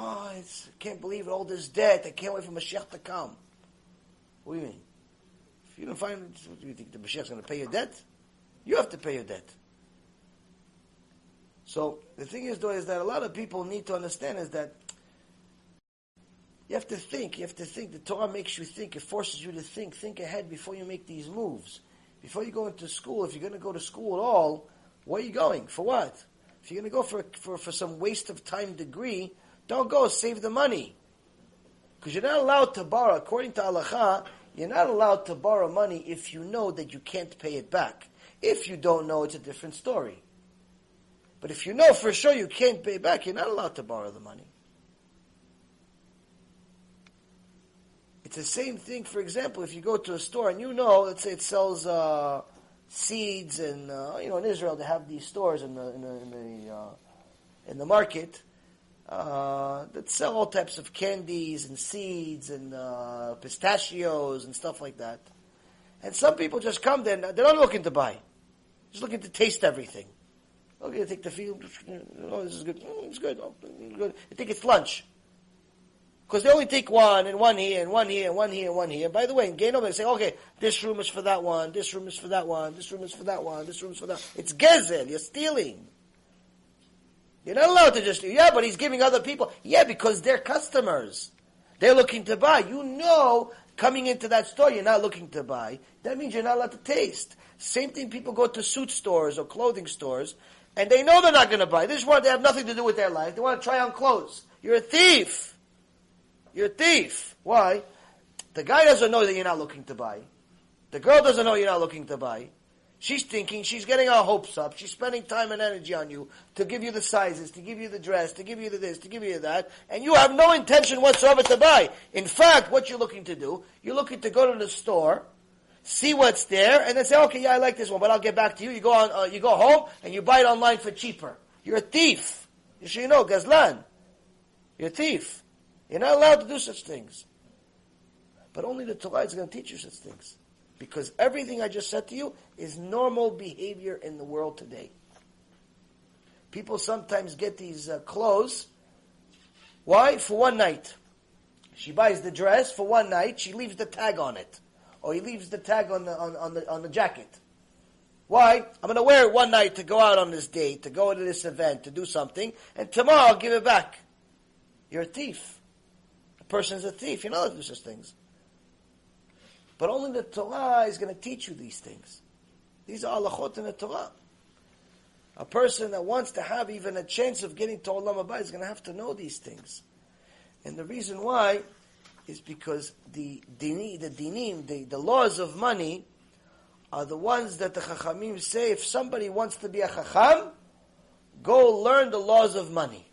Oh, I can't believe it, all this debt. I can't wait for Mashiach to come. What do you mean? If you don't find, do you think the Mashiach is going to pay your debt? You have to pay your debt. So the thing is, though, is that a lot of people need to understand is that you have to think. You have to think. The Torah makes you think. It forces you to think. Think ahead before you make these moves. Before you go into school, if you're going to go to school at all, where are you going? For what? If you're going to go for, for, for some waste of time degree, don't go, save the money. Because you're not allowed to borrow, according to halacha, you're not allowed to borrow money if you know that you can't pay it back. If you don't know, it's a different story. But if you know for sure you can't pay back, you're not allowed to borrow the money. It's the same thing, for example, if you go to a store and you know, let's say it sells uh, seeds, and uh, you know, in Israel they have these stores in the in the in the, uh, in the market, uh, that sell all types of candies and seeds and uh, pistachios and stuff like that. And some people just come there, they're not looking to buy. Just looking to taste everything. Okay, they take the feel. Oh, this is good. Oh, it's good. Oh, good. I think it's lunch. Because they only take one and one here and one here and one here and one here. By the way, in Gainham they say, okay, this room is for that one, this room is for that one, this room is for that one, this room is for that. It's gezel. You're stealing. You're not allowed to just, yeah, but he's giving other people. Yeah, because they're customers. They're looking to buy. You know, coming into that store, you're not looking to buy. That means you're not allowed to taste. Same thing, people go to suit stores or clothing stores, and they know they're not going to buy. This one, they have nothing to do with their life. They want to try on clothes. You're a thief. You're a thief. Why? The guy doesn't know that you're not looking to buy. The girl doesn't know you're not looking to buy. She's thinking, she's getting her hopes up, she's spending time and energy on you to give you the sizes, to give you the dress, to give you the this, to give you that, and you have no intention whatsoever to buy. In fact, what you're looking to do, you're looking to go to the store, see what's there, and then say, okay, yeah, I like this one, but I'll get back to you. You go on, uh, you go home, and you buy it online for cheaper. You're a thief. You should you know, Gazlan. You're a thief. You're not allowed to do such things. But only the Torah is going to teach you such things. Because everything I just said to you is normal behavior in the world today. People sometimes get these uh, clothes Why? For one night. She buys the dress for one night. She leaves the tag on it, or he leaves the tag on the on, on the on the jacket. Why? I'm going to wear it one night to go out on this date, to go to this event, to do something, and tomorrow I'll give it back. You're a thief. A person's a thief. You know to do such things. But only the Torah is going to teach you these things. These are halachot in the Torah. A person that wants to have even a chance of getting to Olam Haba is going to have to know these things. And the reason why is because the dini, the dinim, the, the laws of money are the ones that the Chachamim say, if somebody wants to be a Chacham, go learn the laws of money.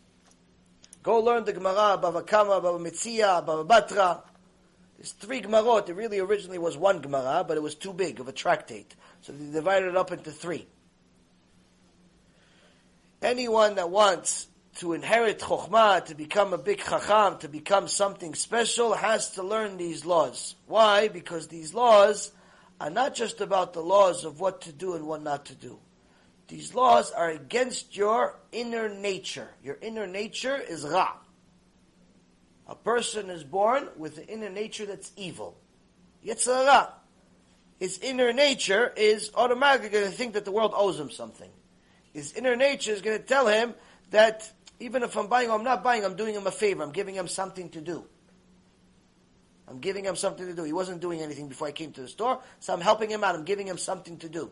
Go learn the Gemara, Bava Kama, Bava Metzia, Bava Batra. There's three Gemarot. It really originally was one Gemara, but it was too big of a tractate. So they divided it up into three. Anyone that wants to inherit chokhmah, to become a big chacham, to become something special, has to learn these laws. Why? Because these laws are not just about the laws of what to do and what not to do. These laws are against your inner nature. Your inner nature is ra. A person is born with an inner nature that's evil. Yetzer hara. His inner nature is automatically going to think that the world owes him something. His inner nature is going to tell him that even if I'm buying or I'm not buying, I'm doing him a favor. I'm giving him something to do. I'm giving him something to do. He wasn't doing anything before I came to the store, so I'm helping him out. I'm giving him something to do.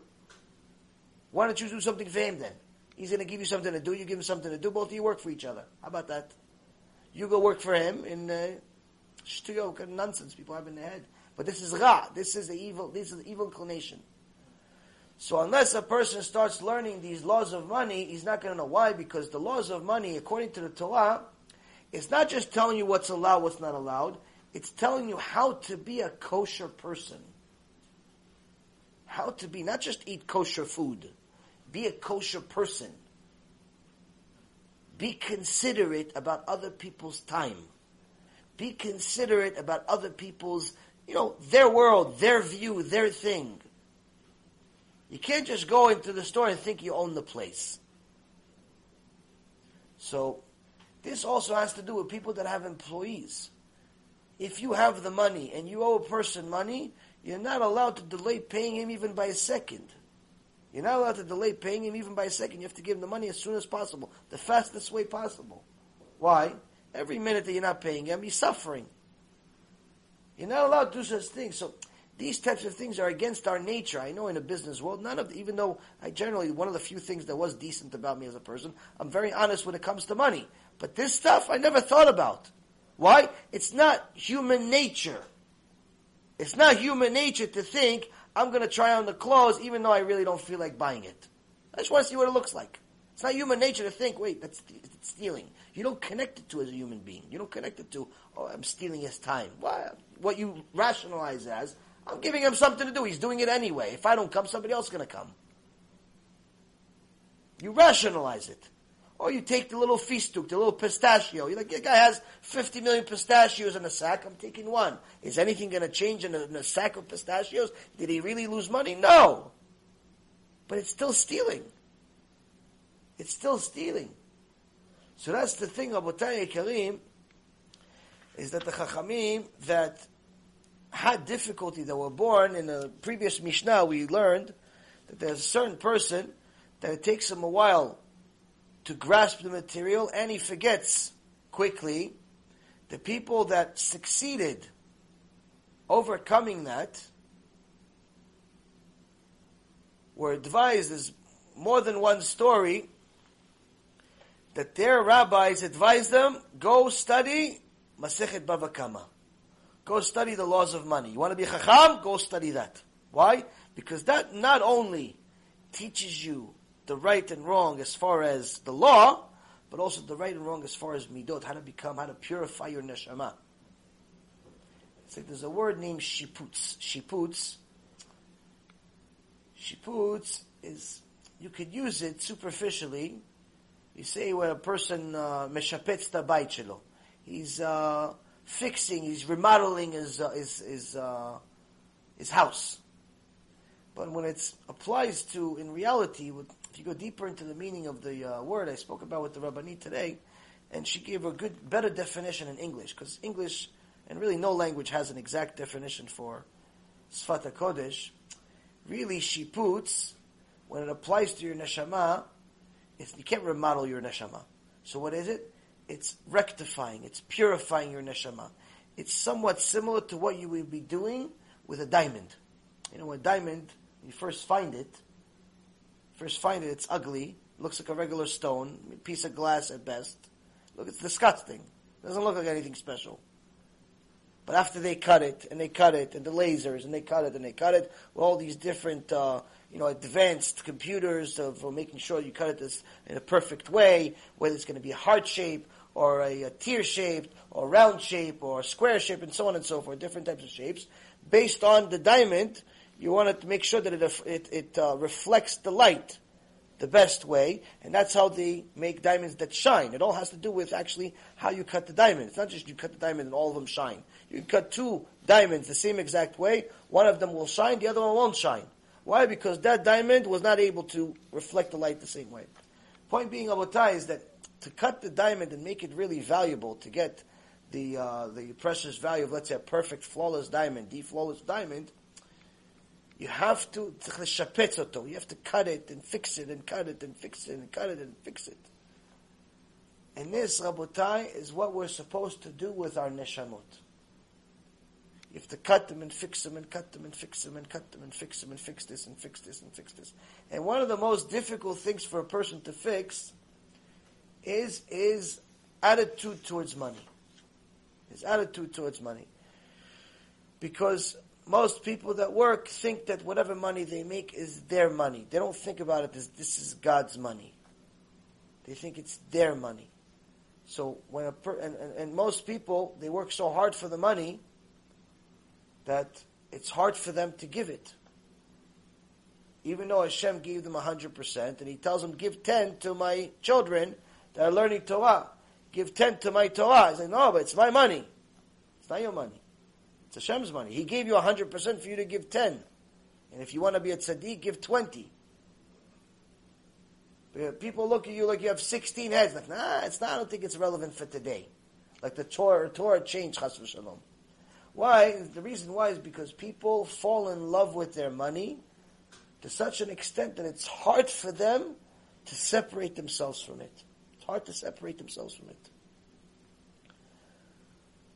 Why don't you do something for him then? He's going to give you something to do. You give him something to do. Both of you work for each other. How about that? You go work for him in uh, shtuyot nonsense people have in their head. But this is ra. This is the evil. This is the evil inclination. So unless a person starts learning these laws of money, he's not going to know why. Because the laws of money, according to the Torah, it's not just telling you what's allowed, what's not allowed. It's telling you how to be a kosher person. How to be, not just eat kosher food. Be a kosher person. Be considerate about other people's time. Be considerate about other people's, you know, their world, their view, their thing. You can't just go into the store and think you own the place. So, this also has to do with people that have employees. If you have the money and you owe a person money, you're not allowed to delay paying him even by a second. You're not allowed to delay paying him even by a second. You have to give him the money as soon as possible, the fastest way possible. Why? Every minute that you're not paying him, he's suffering. You're not allowed to do such things. So these types of things are against our nature. I know in the business world, none of even though I generally one of the few things that was decent about me as a person, I'm very honest when it comes to money. But this stuff I never thought about. Why? It's not human nature. It's not human nature to think I'm going to try on the clothes even though I really don't feel like buying it. I just want to see what it looks like. It's not human nature to think, wait, that's stealing. You don't connect it to as a human being. You don't connect it to, oh, I'm stealing his time. Why? What you rationalize as, I'm giving him something to do. He's doing it anyway. If I don't come, somebody else is going to come. You rationalize it. Or you take the little fistuk, the little pistachio. You're like, the guy has 50 million pistachios in a sack. I'm taking one. Is anything going to change in a, in a sack of pistachios? Did he really lose money? No. But it's still stealing. It's still stealing. So that's the thing of Otay Karim, is that the Chachamim that had difficulty that were born in the previous Mishnah, we learned that there's a certain person that it takes him a while to grasp the material and he forgets quickly. The people that succeeded overcoming that were advised, there's more than one story, that their rabbis advised them, go study Masechet Bava Kama. Go study the laws of money. You want to be chacham? Go study that. Why? Because that not only teaches you the right and wrong as far as the law, but also the right and wrong as far as midot, how to become, how to purify your neshama. It's like there's a word named shiputz. Shiputz. Shiputz is, you could use it superficially. You say when a person, meshapetz uh, He's, uh, fixing, he's remodeling his uh, his his, uh, his house. But when it applies to in reality, if you go deeper into the meaning of the uh, word I spoke about with the Rabbanit today, and she gave a good, better definition in English, because English, and really no language has an exact definition for Sfat Kodesh. Really, shiputz, when it applies to your neshama, you can't remodel your neshama. So what is it? It's rectifying, it's purifying your neshama. It's somewhat similar to what you would be doing with a diamond. You know, a diamond, you first find it, first find it, it's ugly, looks like a regular stone, piece of glass at best. Look, it's disgusting. It doesn't look like anything special. But after they cut it, and they cut it, and the lasers, and they cut it, and they cut it, with all these different, uh, you know, advanced computers of, making sure you cut it this, in a perfect way, whether it's going to be a heart shape, or a, a tear shaped, or round shape, or square shape, and so on and so forth, different types of shapes. Based on the diamond, you want to make sure that it, it, it uh, reflects the light the best way, and that's how they make diamonds that shine. It all has to do with actually how you cut the diamond. It's not just you cut the diamond and all of them shine. You cut two diamonds the same exact way, one of them will shine, the other one won't shine. Why? Because that diamond was not able to reflect the light the same way. Point being, Rabotai, is that to cut the diamond and make it really valuable, to get the, uh, the precious value of, let's say, a perfect, flawless diamond, the flawless diamond, you have to, you have to cut it and fix it and cut it and fix it and cut it and fix it. And this, Rabotai, is what we're supposed to do with our neshamot. You have to cut them and fix them and cut them and fix them and cut them and fix them and fix this and fix this and fix this. And one of the most difficult things for a person to fix is his attitude towards money. His attitude towards money. Because most people that work think that whatever money they make is their money. They don't think about it as this is God's money. They think it's their money. So when a per, and, and, and most people they work so hard for the money that it's hard for them to give it. Even though Hashem gave them hundred percent, and He tells them, "Give ten to my children that are learning Torah. Give ten to my Torah." I say, "No, but it's my money. It's not your money." It's Hashem's money. He gave you 100% for you to give 10. And if you want to be a tzaddik, give 20. But people look at you like you have 16 heads. Like, nah, it's not, I don't think it's relevant for today. Like the Torah, Torah changed, chas v'shalom. Why? The reason why is because people fall in love with their money to such an extent that it's hard for them to separate themselves from it. It's hard to separate themselves from it.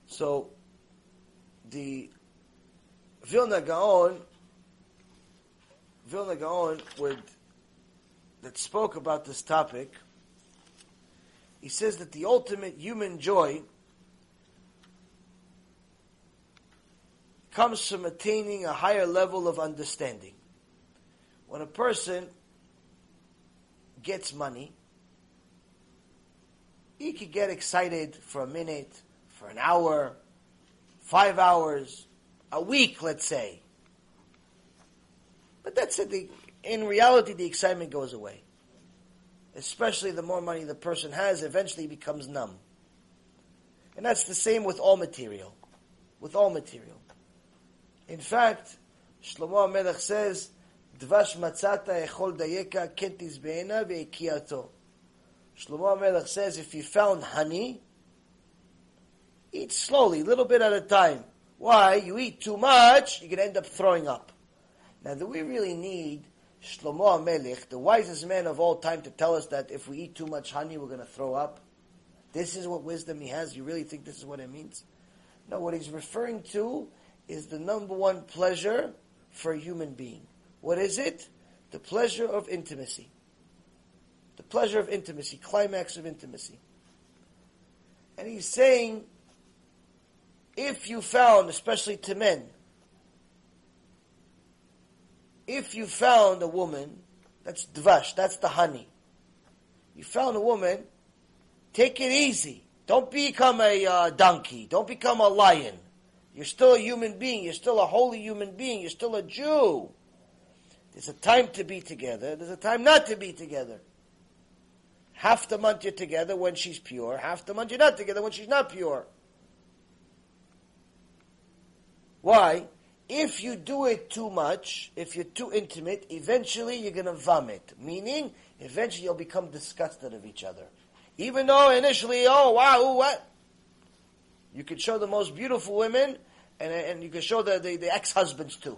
So, the Vilna Gaon, Vilna Gaon would, that spoke about this topic, he says that the ultimate human joy comes from attaining a higher level of understanding. When a person gets money, he could get excited for a minute, for an hour, five hours, a week, let's say. But that's it. The, in reality, the excitement goes away. Especially the more money the person has, eventually becomes numb. And that's the same with all material. With all material. In fact, Shlomo Melech says, Dvash matzata echol dayeka kentis be'ena. Shlomo Melech says, if you found honey, Eat slowly, little bit at a time. Why? You eat too much, you can end up throwing up. Now, do we really need Shlomo Melech, the wisest man of all time, to tell us that if we eat too much honey, we're going to throw up? This is what wisdom he has. You really think this is what it means? No, what he's referring to is the number one pleasure for a human being. What is it? The pleasure of intimacy. The pleasure of intimacy, climax of intimacy. And he's saying if you found, especially to men, if you found a woman, that's dvash, that's the honey. You found a woman, take it easy. Don't become a uh, donkey. Don't become a lion. You're still a human being. You're still a holy human being. You're still a Jew. There's a time to be together. There's a time not to be together. Half the month you're together when she's pure. Half the month you're not together when she's not pure. Why? If you do it too much, if you're too intimate, eventually you're going to vomit. Meaning, eventually you'll become disgusted of each other. Even though initially, oh wow, ooh, what? You could show the most beautiful women, and, and you could show the, the, the ex-husbands too.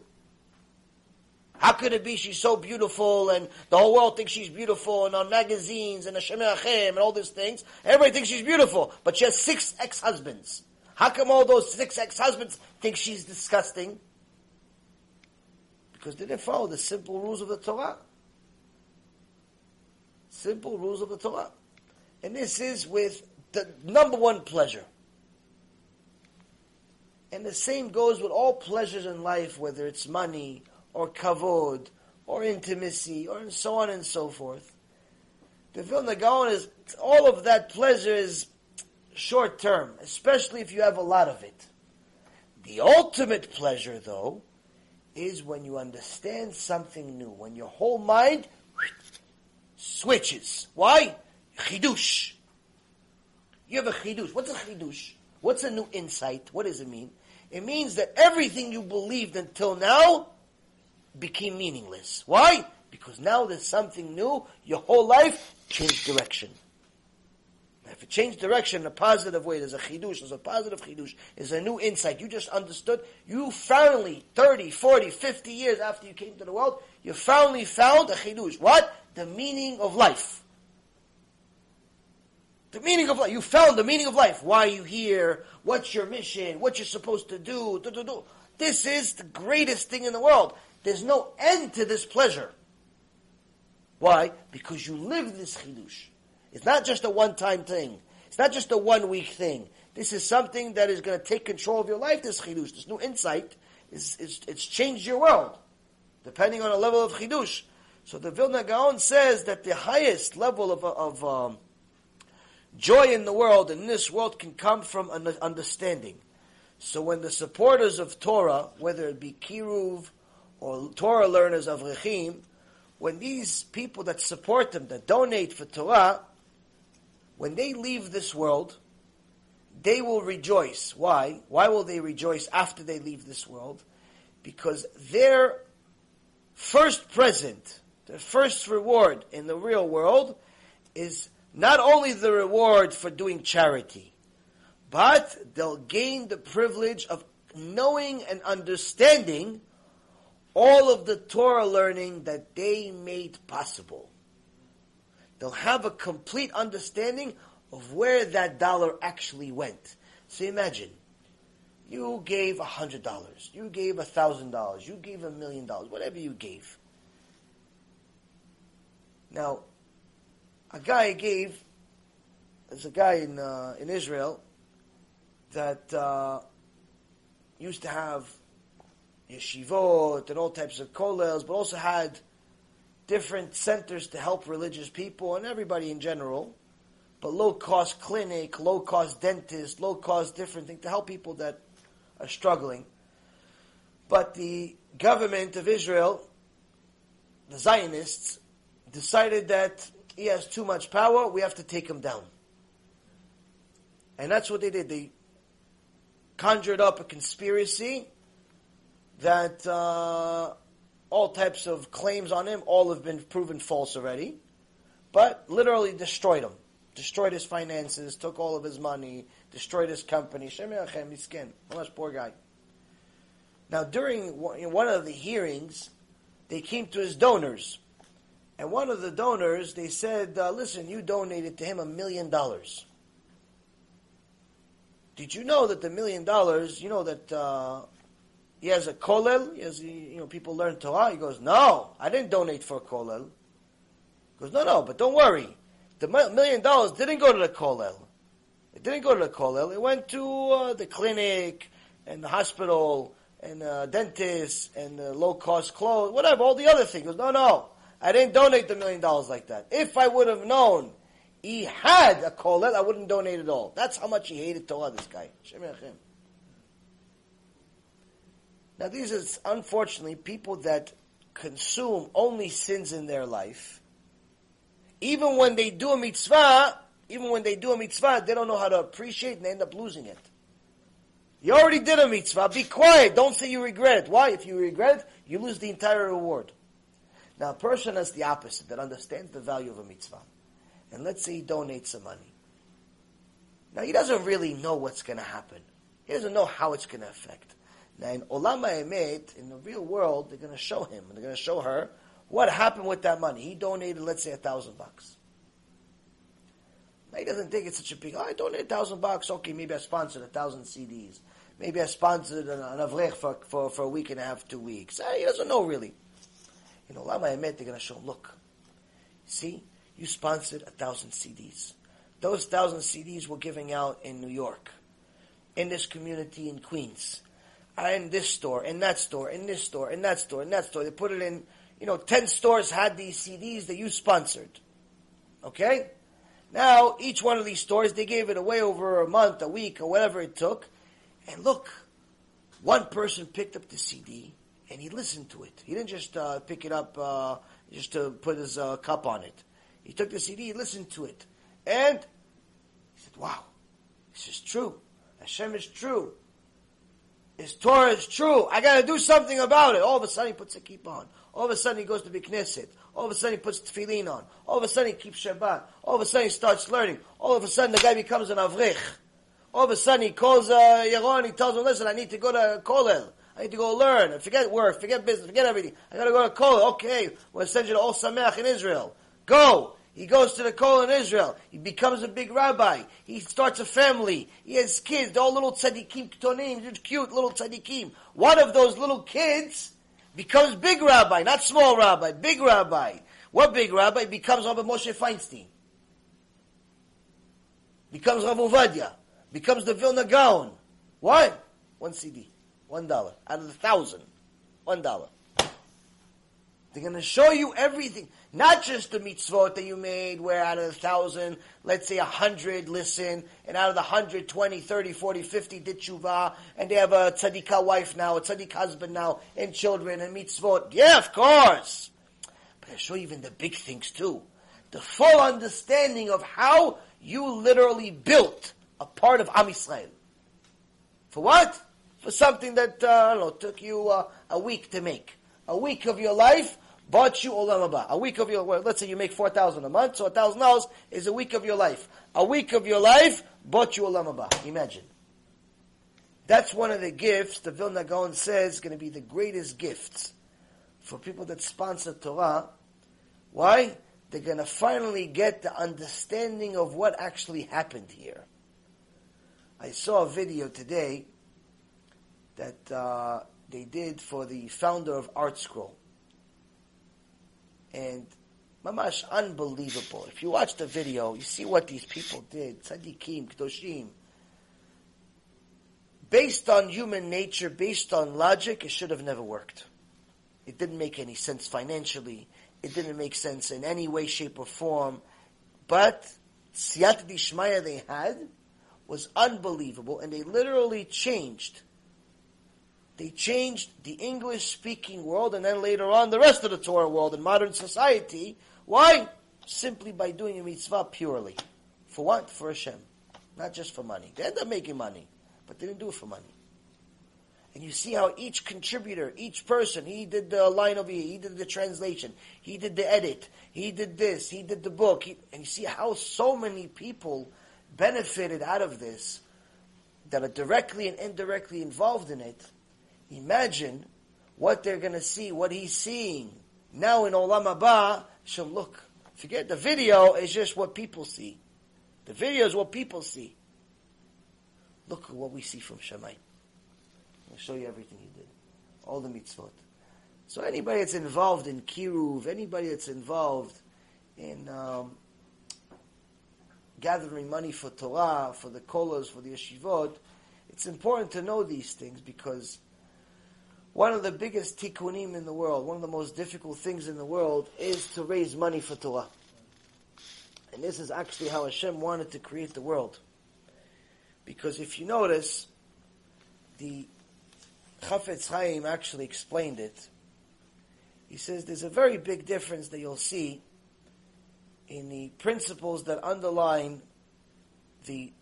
How could it be she's so beautiful and the whole world thinks she's beautiful and on magazines and the Hashem and all these things? Everybody thinks she's beautiful, but she has six ex-husbands. How come all those six ex-husbands think she's disgusting? Because they didn't follow the simple rules of the Torah. Simple rules of the Torah. And this is with the number one pleasure. And the same goes with all pleasures in life, whether it's money, or kavod, or intimacy, or so on and so forth. The Vilna Gaon is, all of that pleasure is short term, especially if you have a lot of it. The ultimate pleasure, though, is when you understand something new, when your whole mind switches. Why? Chidush. You have a chidush. What's a chidush? What's a new insight? What does it mean? It means that everything you believed until now became meaningless. Why? Because now there's something new. Your whole life changed direction. If it changed direction in a positive way, there's a chidush, there's a positive chidush, there's a new insight. You just understood. You finally, 30, 40, 50 years after you came to the world, you finally found a chidush. What? The meaning of life. The meaning of life. You found the meaning of life. Why are you here? What's your mission? What you're supposed to do? do, do, do. This is the greatest thing in the world. There's no end to this pleasure. Why? Because you live this chidush. It's not just a one-time thing. It's not just a one-week thing. This is something that is going to take control of your life. This chidush, this new insight, is it's changed your world, depending on the level of chidush. So the Vilna Gaon says that the highest level of, of um, joy in the world in this world can come from an understanding. So when the supporters of Torah, whether it be Kiruv or Torah learners avrechim, when these people that support them, that donate for Torah, when they leave this world, they will rejoice. Why? Why will they rejoice after they leave this world? Because their first present, their first reward in the real world is not only the reward for doing charity, but they'll gain the privilege of knowing and understanding all of the Torah learning that they made possible. They'll have a complete understanding of where that dollar actually went. So imagine, you gave a hundred dollars, you gave a thousand dollars, you gave a million dollars, whatever you gave. Now, a guy gave, there's a guy in uh, in Israel that uh, used to have yeshivot and all types of kollels, but also had different centers to help religious people and everybody in general, but low cost clinic, low cost dentist, low cost different thing to help people that are struggling. But the government of Israel, the Zionists, decided that he has too much power, we have to take him down. And that's what they did. They conjured up a conspiracy that uh, all types of claims on him, all have been proven false already, but literally destroyed him. Destroyed his finances, took all of his money, destroyed his company. Shem Yachem, skin. Much poor guy. Now, during one of the hearings, they came to his donors. And one of the donors, they said, uh, listen, you donated to him a million dollars. Did you know that the million dollars, you know that uh, he has a kollel. He has, you know, people learn Torah. He goes, no, I didn't donate for a kollel. He goes, no, no, but don't worry. The million dollars didn't go to the kollel. It didn't go to the kollel. It went to uh, the clinic and the hospital and the dentist and the low cost clothes, whatever, all the other things. He goes, no, no, I didn't donate the million dollars like that. If I would have known he had a kollel, I wouldn't donate at all. That's how much he hated Torah, this guy. Shem now, these are unfortunately people that consume only sins in their life. Even when they do a mitzvah, even when they do a mitzvah, they don't know how to appreciate and they end up losing it. You already did a mitzvah. Be quiet. Don't say you regret it. Why? If you regret it, you lose the entire reward. Now, a person has the opposite, that understands the value of a mitzvah. And let's say he donates some money. Now he doesn't really know what's going to happen. He doesn't know how it's going to affect. Now in Olam Emet, in the real world, they're going to show him, they're going to show her what happened with that money. He donated, let's say, a thousand bucks. He doesn't think it's such a big. Oh, I donated a thousand bucks. Okay, maybe I sponsored a thousand CDs. Maybe I sponsored an, an avrech for, for, for a week and a half, two weeks. Uh, he doesn't know really. You know, Lama Emet, they're going to show him, look, see, you sponsored a thousand CDs. Those thousand CDs were giving out in New York, in this community in Queens, in this store, in that store, in this store, in that store, in that store. They put it in, you know, ten stores had these CDs that you sponsored. Okay? Now, each one of these stores, they gave it away over a month, a week, or whatever it took. And look, one person picked up the CD and he listened to it. He didn't just uh, pick it up uh, just to put his uh, cup on it. He took the CD, he listened to it, and he said, "Wow, this is true. Hashem is true. His Torah is true. I got to do something about it." All of a sudden, he puts a kippah on. All of a sudden, he goes to the Knesset. All of a sudden, he puts tefillin on. All of a sudden, he keeps Shabbat. All of a sudden, he starts learning. All of a sudden, the guy becomes an avrich. All of a sudden, he calls uh, Yaron. He tells him, "Listen, I need to go to Kollel. I need to go learn. Forget work. Forget business. Forget everything. I got to go to Kollel. Okay, we'll send you to Ohr Somayach in Israel. Go." He goes to the Kollel in Israel. He becomes a big rabbi. He starts a family. He has kids. They're all little tzaddikim ktonim, cute little tzaddikim. One of those little kids becomes big rabbi, not small rabbi, big rabbi. What big rabbi? Becomes Rabbi Moshe Feinstein. Becomes Rav Ovadia becomes the Vilna Gaon. Why? One CD. One dollar. Out of the thousand. One dollar. They're going to show you everything. Not just the mitzvot that you made, where out of the thousand, let's say a hundred listen, and out of the hundred, twenty, thirty, forty, fifty did tshuva, and they have a tzaddikah wife now, a tzaddik husband now, and children, and mitzvot. Yeah, of course. But I show even the big things too. The full understanding of how you literally built a part of Am Yisrael. For what? For something that, uh, I don't know, took you uh, a week to make. A week of your life bought you Olam Haba. A week of your, well, let's say you make 4000 a month, so $1,000 is a week of your life. A week of your life bought you Olam Haba. Imagine. That's one of the gifts, the Vilna Gaon says, is going to be the greatest gifts for people that sponsor Torah. Why? They're going to finally get the understanding of what actually happened here. I saw a video today that uh, they did for the founder of ArtScroll. And mamash, unbelievable. If you watch the video, you see what these people did. Tzaddikim, Kedoshim. Based on human nature, based on logic, it should have never worked. It didn't make any sense financially. It didn't make sense in any way, shape, or form. But, siyat dishmaya they had, was unbelievable, and they literally changed. They changed the English speaking world, and then later on the rest of the Torah world in modern society. Why? Simply by doing a mitzvah purely. For what? For Hashem. Not just for money. They end up making money, but they didn't do it for money. And you see how each contributor, each person, he did the line over here, he did the translation, he did the edit, he did this, he did the book, he, and you see how so many people benefited out of this, that are directly and indirectly involved in it, imagine what they're going to see, what he's seeing. Now in Olam Haba, so look, forget the video is just what people see. The video is what people see. Look at what we see from Shamayim. I'll show you everything he did. All the mitzvot. So anybody that's involved in kiruv, anybody that's involved in um, gathering money for Torah, for the kolas, for the yeshivot, it's important to know these things because one of the biggest tikkunim in the world, one of the most difficult things in the world, is to raise money for Torah. And this is actually how Hashem wanted to create the world. Because if you notice, the Chafetz Chaim actually explained it. He says there's a very big difference that you'll see in the principles that underline the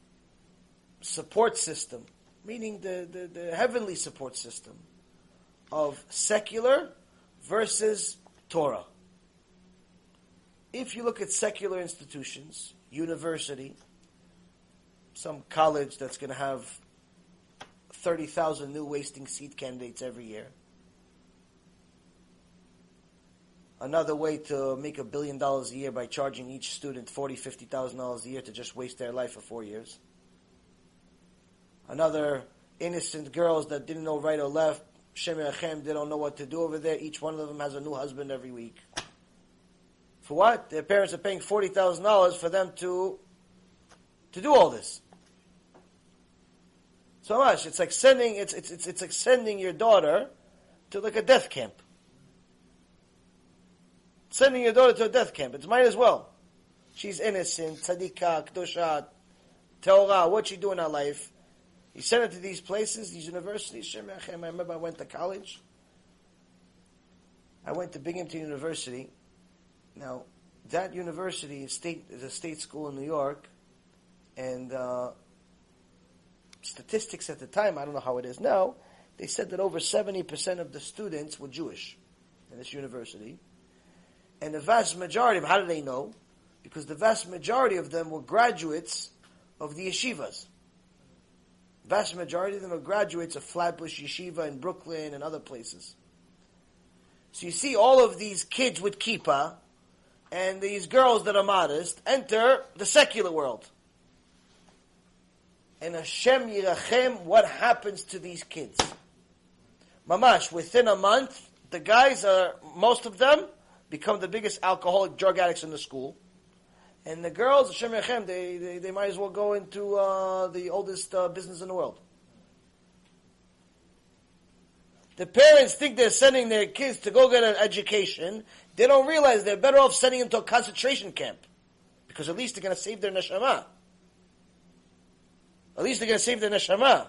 support system, meaning the, the, the heavenly support system of secular versus Torah. If you look at secular institutions, university, some college that's going to have 30,000 new wasting seat candidates every year. Another way to make a billion dollars a year by charging each student forty, fifty thousand dollars a year to just waste their life for four years. Another innocent girls that didn't know right or left, Shem Achem, they don't know what to do over there. Each one of them has a new husband every week. For what? Their parents are paying forty thousand dollars for them to to do all this. So much. It's like sending it's it's it's, it's like sending your daughter to like a death camp sending your daughter to a death camp. It's might as well. She's innocent, tzadikah, kdosha, tehorah, what she do in her life. He sent her to these places, these universities. I remember I went to college. I went to Binghamton University. Now, that university is, state, is a state school in New York, and uh, statistics at the time, I don't know how it is now, they said that over 70% of the students were Jewish in this university. And the vast majority of, how do they know? Because the vast majority of them were graduates of the yeshivas. Vast majority of them are graduates of Flatbush Yeshiva in Brooklyn and other places. So you see all of these kids with kippah and these girls that are modest enter the secular world. And Hashem Yirachem, what happens to these kids? Mamash, within a month, the guys are, most of them, become the biggest alcoholic drug addicts in the school. And the girls, Hashem Yachem, they, they, they might as well go into uh, the oldest uh, business in the world. The parents think they're sending their kids to go get an education. They don't realize they're better off sending them to a concentration camp. Because at least they're going to save their neshama. At least they're going to save their neshama.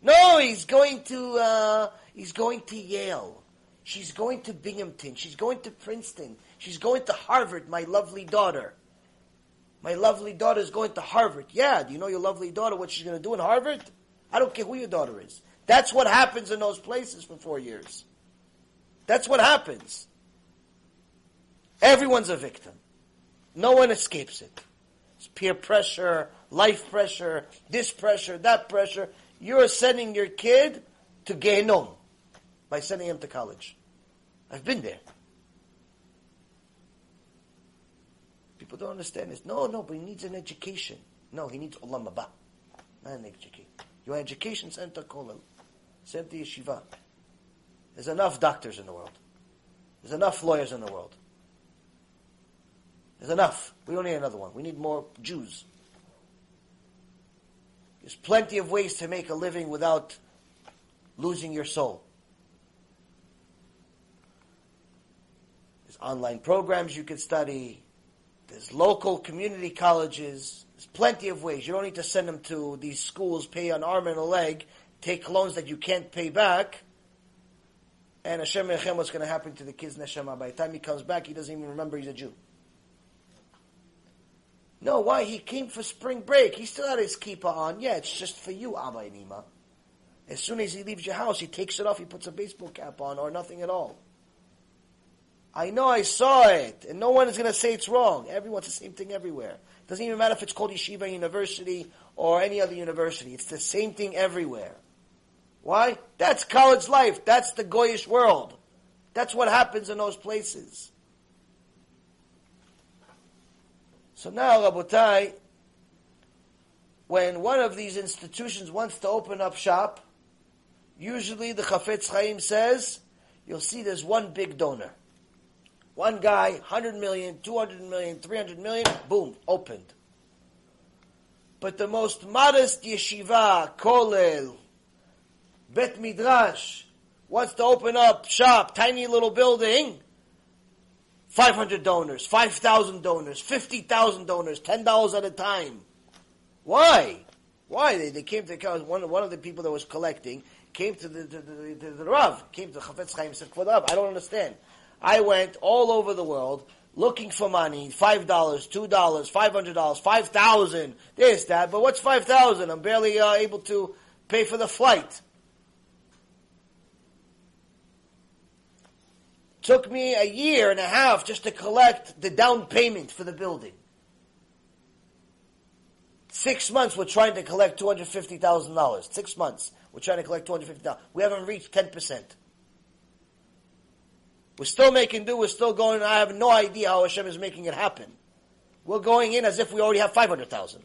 No, he's going to, uh, he's going to Yale. She's going to Binghamton. She's going to Princeton. She's going to Harvard, my lovely daughter. My lovely daughter is going to Harvard. Yeah, do you know your lovely daughter, what she's going to do in Harvard? I don't care who your daughter is. That's what happens in those places for four years. That's what happens. Everyone's a victim. No one escapes it. It's peer pressure, life pressure, this pressure, that pressure. You're sending your kid to Gehenom by sending him to college. I've been there. People don't understand this. No, no, but he needs an education. No, he needs olam haba, not an education. Your education center, call him. Send the yeshiva. There's enough doctors in the world. There's enough lawyers in the world. There's enough. We don't need another one. We need more Jews. There's plenty of ways to make a living without losing your soul. There's online programs you can study. There's local community colleges. There's plenty of ways. You don't need to send them to these schools, pay an arm and a leg, take loans that you can't pay back. And Hashem Yechem, what's going to happen to the kid's neshama? By the time he comes back, he doesn't even remember he's a Jew. No, why? He came for spring break. He still had his kippah on. Yeah, it's just for you, Abba and Ima. As soon as he leaves your house, he takes it off, he puts a baseball cap on, or nothing at all. I know I saw it, and no one is going to say it's wrong. Everyone's the same thing everywhere. It doesn't even matter if it's called Yeshiva University or any other university. It's the same thing everywhere. Why? That's college life. That's the Goyish world. That's what happens in those places. So now, Rabotai, when one of these institutions wants to open up shop, usually the Chafetz Chaim says, you'll see there's one big donor. One guy, 100 million, 200 million, 300 million, boom, opened. But the most modest yeshiva, kollel, bet midrash, wants to open up shop, tiny little building, 500 donors, 5,000 donors, 50,000 donors, $10 at a time. Why? Why? They, they came to the one, one of the people that was collecting came to the, to the, to the Rav, came to Chafetz Chaim and said, Rav, I don't understand. I went all over the world looking for money, five dollars, two dollars, five hundred dollars, five thousand, this, that, but what's five thousand? I'm barely uh, able to pay for the flight. Took me a year and a half just to collect the down payment for the building. Six months we're trying to collect two hundred fifty thousand dollars. Six months we're trying to collect two hundred fifty thousand. We haven't reached ten percent. We're still making do. We're still going. I have no idea how Hashem is making it happen. We're going in as if we already have five hundred thousand.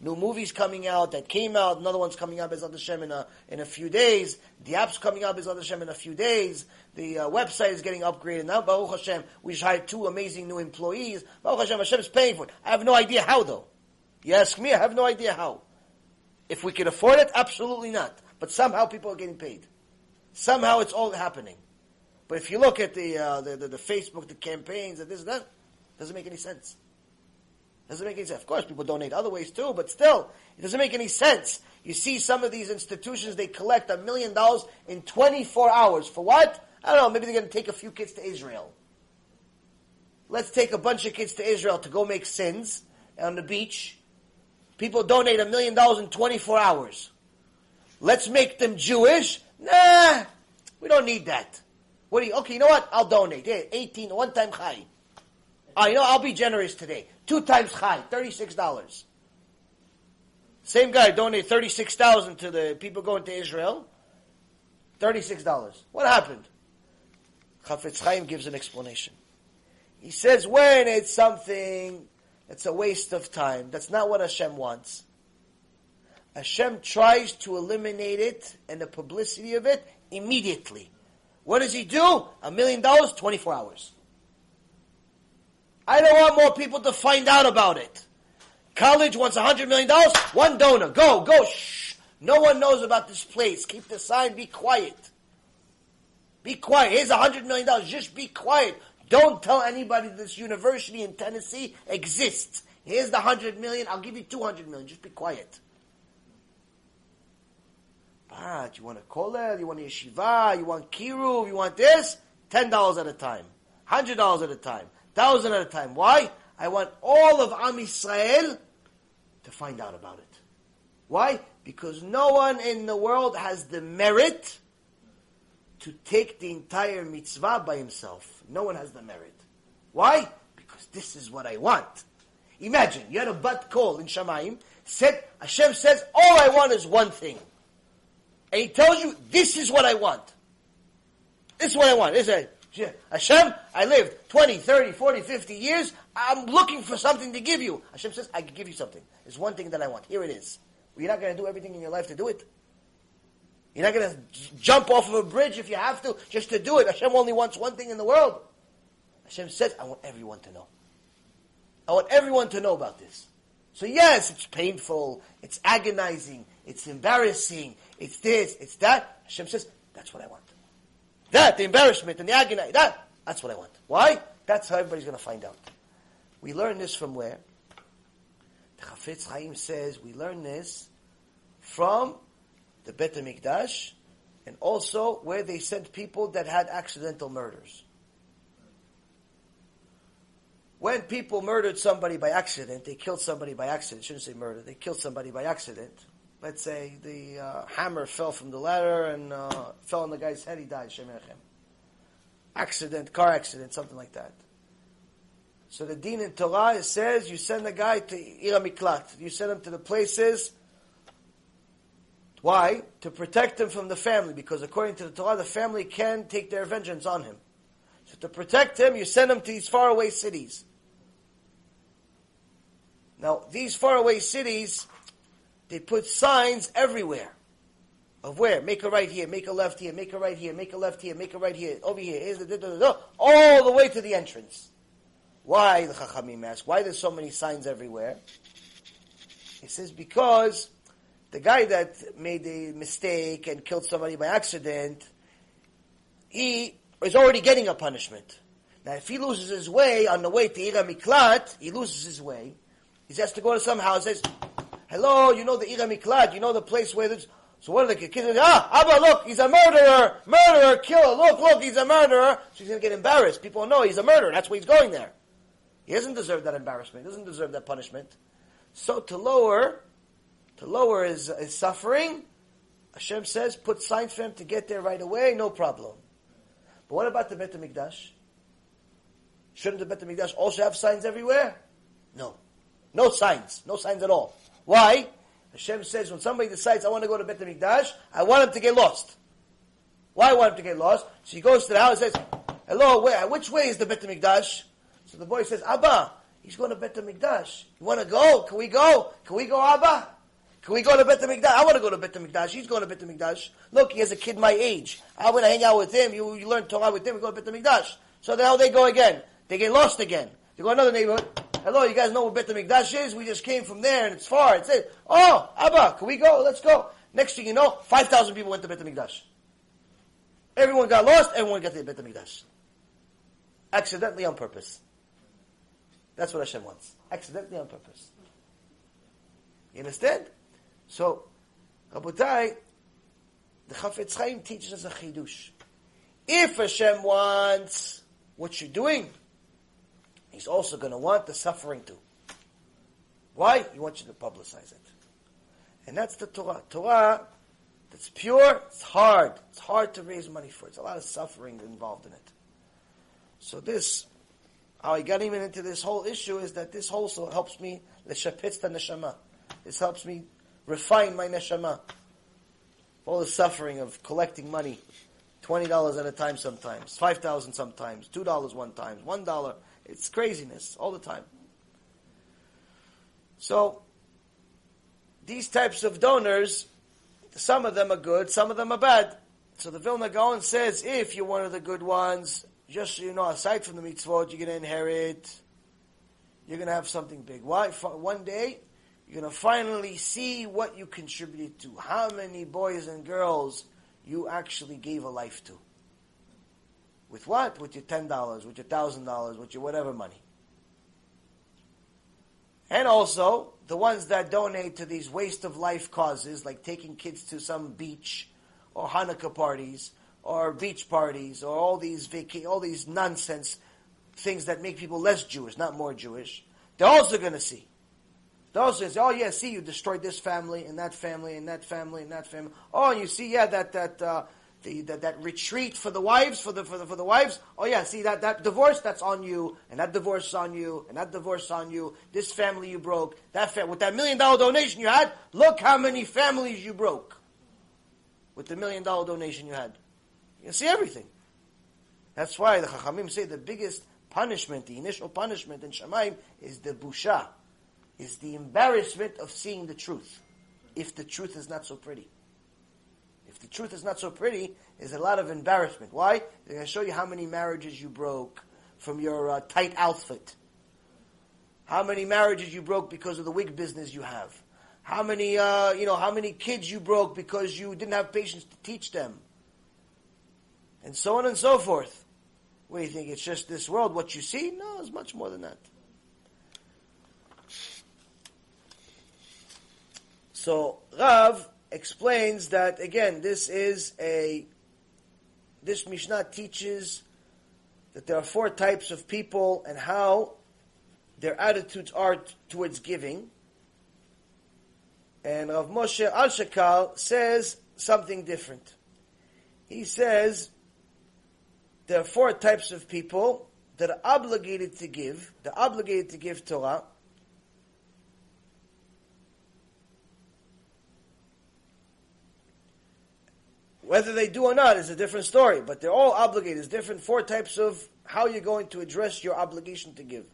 New movies coming out that came out. Another one's coming out BeEzrat Hashem in a in a few days. The app's coming out BeEzrat Hashem in a few days. The uh, website is getting upgraded now. Baruch Hashem, we just hired two amazing new employees. Baruch Hashem, Hashem is paying for it. I have no idea how though. You ask me, I have no idea how. If we can afford it, absolutely not. But somehow people are getting paid. Somehow it's all happening. But if you look at the, uh, the, the, the, Facebook, the campaigns, and this and that, doesn't make any sense. Doesn't make any sense. Of course, people donate other ways too, but still, it doesn't make any sense. You see some of these institutions, they collect a million dollars in 24 hours. For what? I don't know, maybe they're going to take a few kids to Israel. Let's take a bunch of kids to Israel to go make sins on the beach People donate a million dollars in 24 hours. Let's make them Jewish. Nah, we don't need that. What do you, okay, you know what? I'll donate. Hey, 18, one time chai. Ah, you know, I'll be generous today. Two times chai, $36. Same guy donate 36000 to the people going to Israel. $36. What happened? Chafetz Chaim gives an explanation. He says when it's something it's a waste of time. That's not what Hashem wants. Hashem tries to eliminate it and the publicity of it immediately. What does he do? A million dollars, 24 hours. I don't want more people to find out about it. College wants a hundred million dollars, one donor. Go, go, shh. No one knows about this place. Keep the sign, be quiet. Be quiet. Here's a hundred million dollars. Just be quiet. Don't tell anybody this university in Tennessee exists. Here's the hundred million. I'll give you two hundred million. Just be quiet. But you want a kollel, you want a yeshiva, you want kiruv, you want this? Ten dollars at a time, hundred dollars at a time, thousand at a time. Why? I want all of Am Yisrael to find out about it. Why? Because no one in the world has the merit to take the entire mitzvah by himself. No one has the merit. Why? Because this is what I want. Imagine, you had a bat kol in Shamayim, said, Hashem says, all I want is one thing. And he tells you, this is what I want. This is what I want. This is Hashem, I lived 20, 30, 40, 50 years. I'm looking for something to give you. Hashem says, I can give you something. There's one thing that I want. Here it is. You're not going to do everything in your life to do it. You're not going to jump off of a bridge if you have to, just to do it. Hashem only wants one thing in the world. Hashem says, I want everyone to know. I want everyone to know about this. So yes, it's painful, it's agonizing, it's embarrassing, it's this, it's that. Hashem says, that's what I want. That, the embarrassment and the agony, that, that's what I want. Why? That's how everybody's going to find out. We learn this from where? The Chafetz Chaim says we learn this from the Bet HaMikdash, and also where they sent people that had accidental murders. When people murdered somebody by accident, they killed somebody by accident. Shouldn't say murder. They killed somebody by accident. Let's say the uh, hammer fell from the ladder and uh, fell on the guy's head. He died. Accident, car accident, something like that. So the Din in Torah says you send the guy to Ira Miklat. You send him to the places why? To protect him from the family, because according to the Torah, the family can take their vengeance on him. So to protect him, you send him to these faraway cities. Now, these faraway cities, they put signs everywhere. Of where? Make a right here, make a left here, make a right here, make a left here, make a right here, over here, here's the, da, da, da, all the way to the entrance. Why, the Chachamim ask, why there's so many signs everywhere? He says, because the guy that made a mistake and killed somebody by accident, he is already getting a punishment. Now, if he loses his way on the way to Ira Miklat, he loses his way. He has to go to some house. Says, "Hello, you know the Ira Miklat? You know the place where there's." So what are the kids? Ah, Abba, look, he's a murderer, murderer, killer. Look, look, he's a murderer. So he's going to get embarrassed. People know he's a murderer. That's why he's going there. He doesn't deserve that embarrassment. He doesn't deserve that punishment. So to lower to lower his, his suffering, Hashem says, put signs for him to get there right away, no problem. But what about the Bet HaMikdash? Shouldn't the Bet HaMikdash also have signs everywhere? No. No signs. No signs at all. Why? Hashem says when somebody decides I want to go to Bet HaMikdash, I want him to get lost. Why I want him to get lost? So he goes to the house and says, Hello, where, which way is the Bet HaMikdash? So the boy says, Abba, he's going to Bet HaMikdash. You want to go? Can we go? Can we go, Abba? Can we go to Bet HaMikdash? I want to go to Bet HaMikdash. He's going to Bet HaMikdash. Look, he has a kid my age. I want to hang out with him. You, you learn Torah with him. We go to Bet HaMikdash. So now they go again? They get lost again. They go to another neighborhood. Hello, you guys know where Bet HaMikdash is? We just came from there and it's far. It's it. Oh, Abba, can we go? Let's go. Next thing you know, 5,000 people went to Bet HaMikdash. Everyone got lost, everyone got to Bet HaMikdash. Accidentally on purpose. That's what Hashem wants. Accidentally on purpose. You understand? So, Rabotai, the Chafetz Chaim teaches us a chidush. If Hashem wants what you're doing, He's also going to want the suffering too. Why? He wants you to publicize it. And that's the Torah. Torah that's pure, it's hard. It's hard to raise money for. It's a lot of suffering involved in it. So this, how I got even into this whole issue is that this also helps me, l'shapitz the neshama. This helps me refine my neshama. All the suffering of collecting money, twenty dollars at a time sometimes, five thousand sometimes, two dollars one time, one dollar. It's craziness all the time. So these types of donors, some of them are good, some of them are bad. So the Vilna Gaon says, if you're one of the good ones, just so you know, aside from the mitzvot, you're going to inherit, you're going to have something big. Why? One day, you're going to finally see what you contributed to, how many boys and girls you actually gave a life to. With what? With your $10, with your $1,000, with your whatever money. And also, the ones that donate to these waste of life causes, like taking kids to some beach, or Hanukkah parties, or beach parties, or all these vaca- all these nonsense things that make people less Jewish, not more Jewish, they're also going to see. They're also going to say, oh yeah, see, you destroyed this family, and that family, and that family, and that family. Oh, and you see, yeah, that, that, uh, the, that, that retreat for the wives, for the, for the, for the wives. Oh yeah, see that, that divorce, that's on you, and that divorce on you, and that divorce on you, this family you broke, that fam- with that million dollar donation you had, look how many families you broke. With the million dollar donation you had. You see everything. That's why the Chachamim say the biggest punishment, the initial punishment in Shamayim is the busha, is the embarrassment of seeing the truth, if the truth is not so pretty the truth is not so pretty, is a lot of embarrassment. Why? They're going to show you how many marriages you broke from your uh, tight outfit. How many marriages you broke because of the wig business you have. How many, uh, you know, how many kids you broke because you didn't have patience to teach them. And so on and so forth. What do you think? It's just this world, what you see? No, it's much more than that. So, Rav explains that again, this is a this Mishnah teaches that there are four types of people and how their attitudes are t- towards giving. And Rav Moshe Al says something different. He says there are four types of people that are obligated to give. They're obligated to give Torah. Whether they do or not is a different story, but they're all obligated. There's different four types of how you're going to address your obligation to give.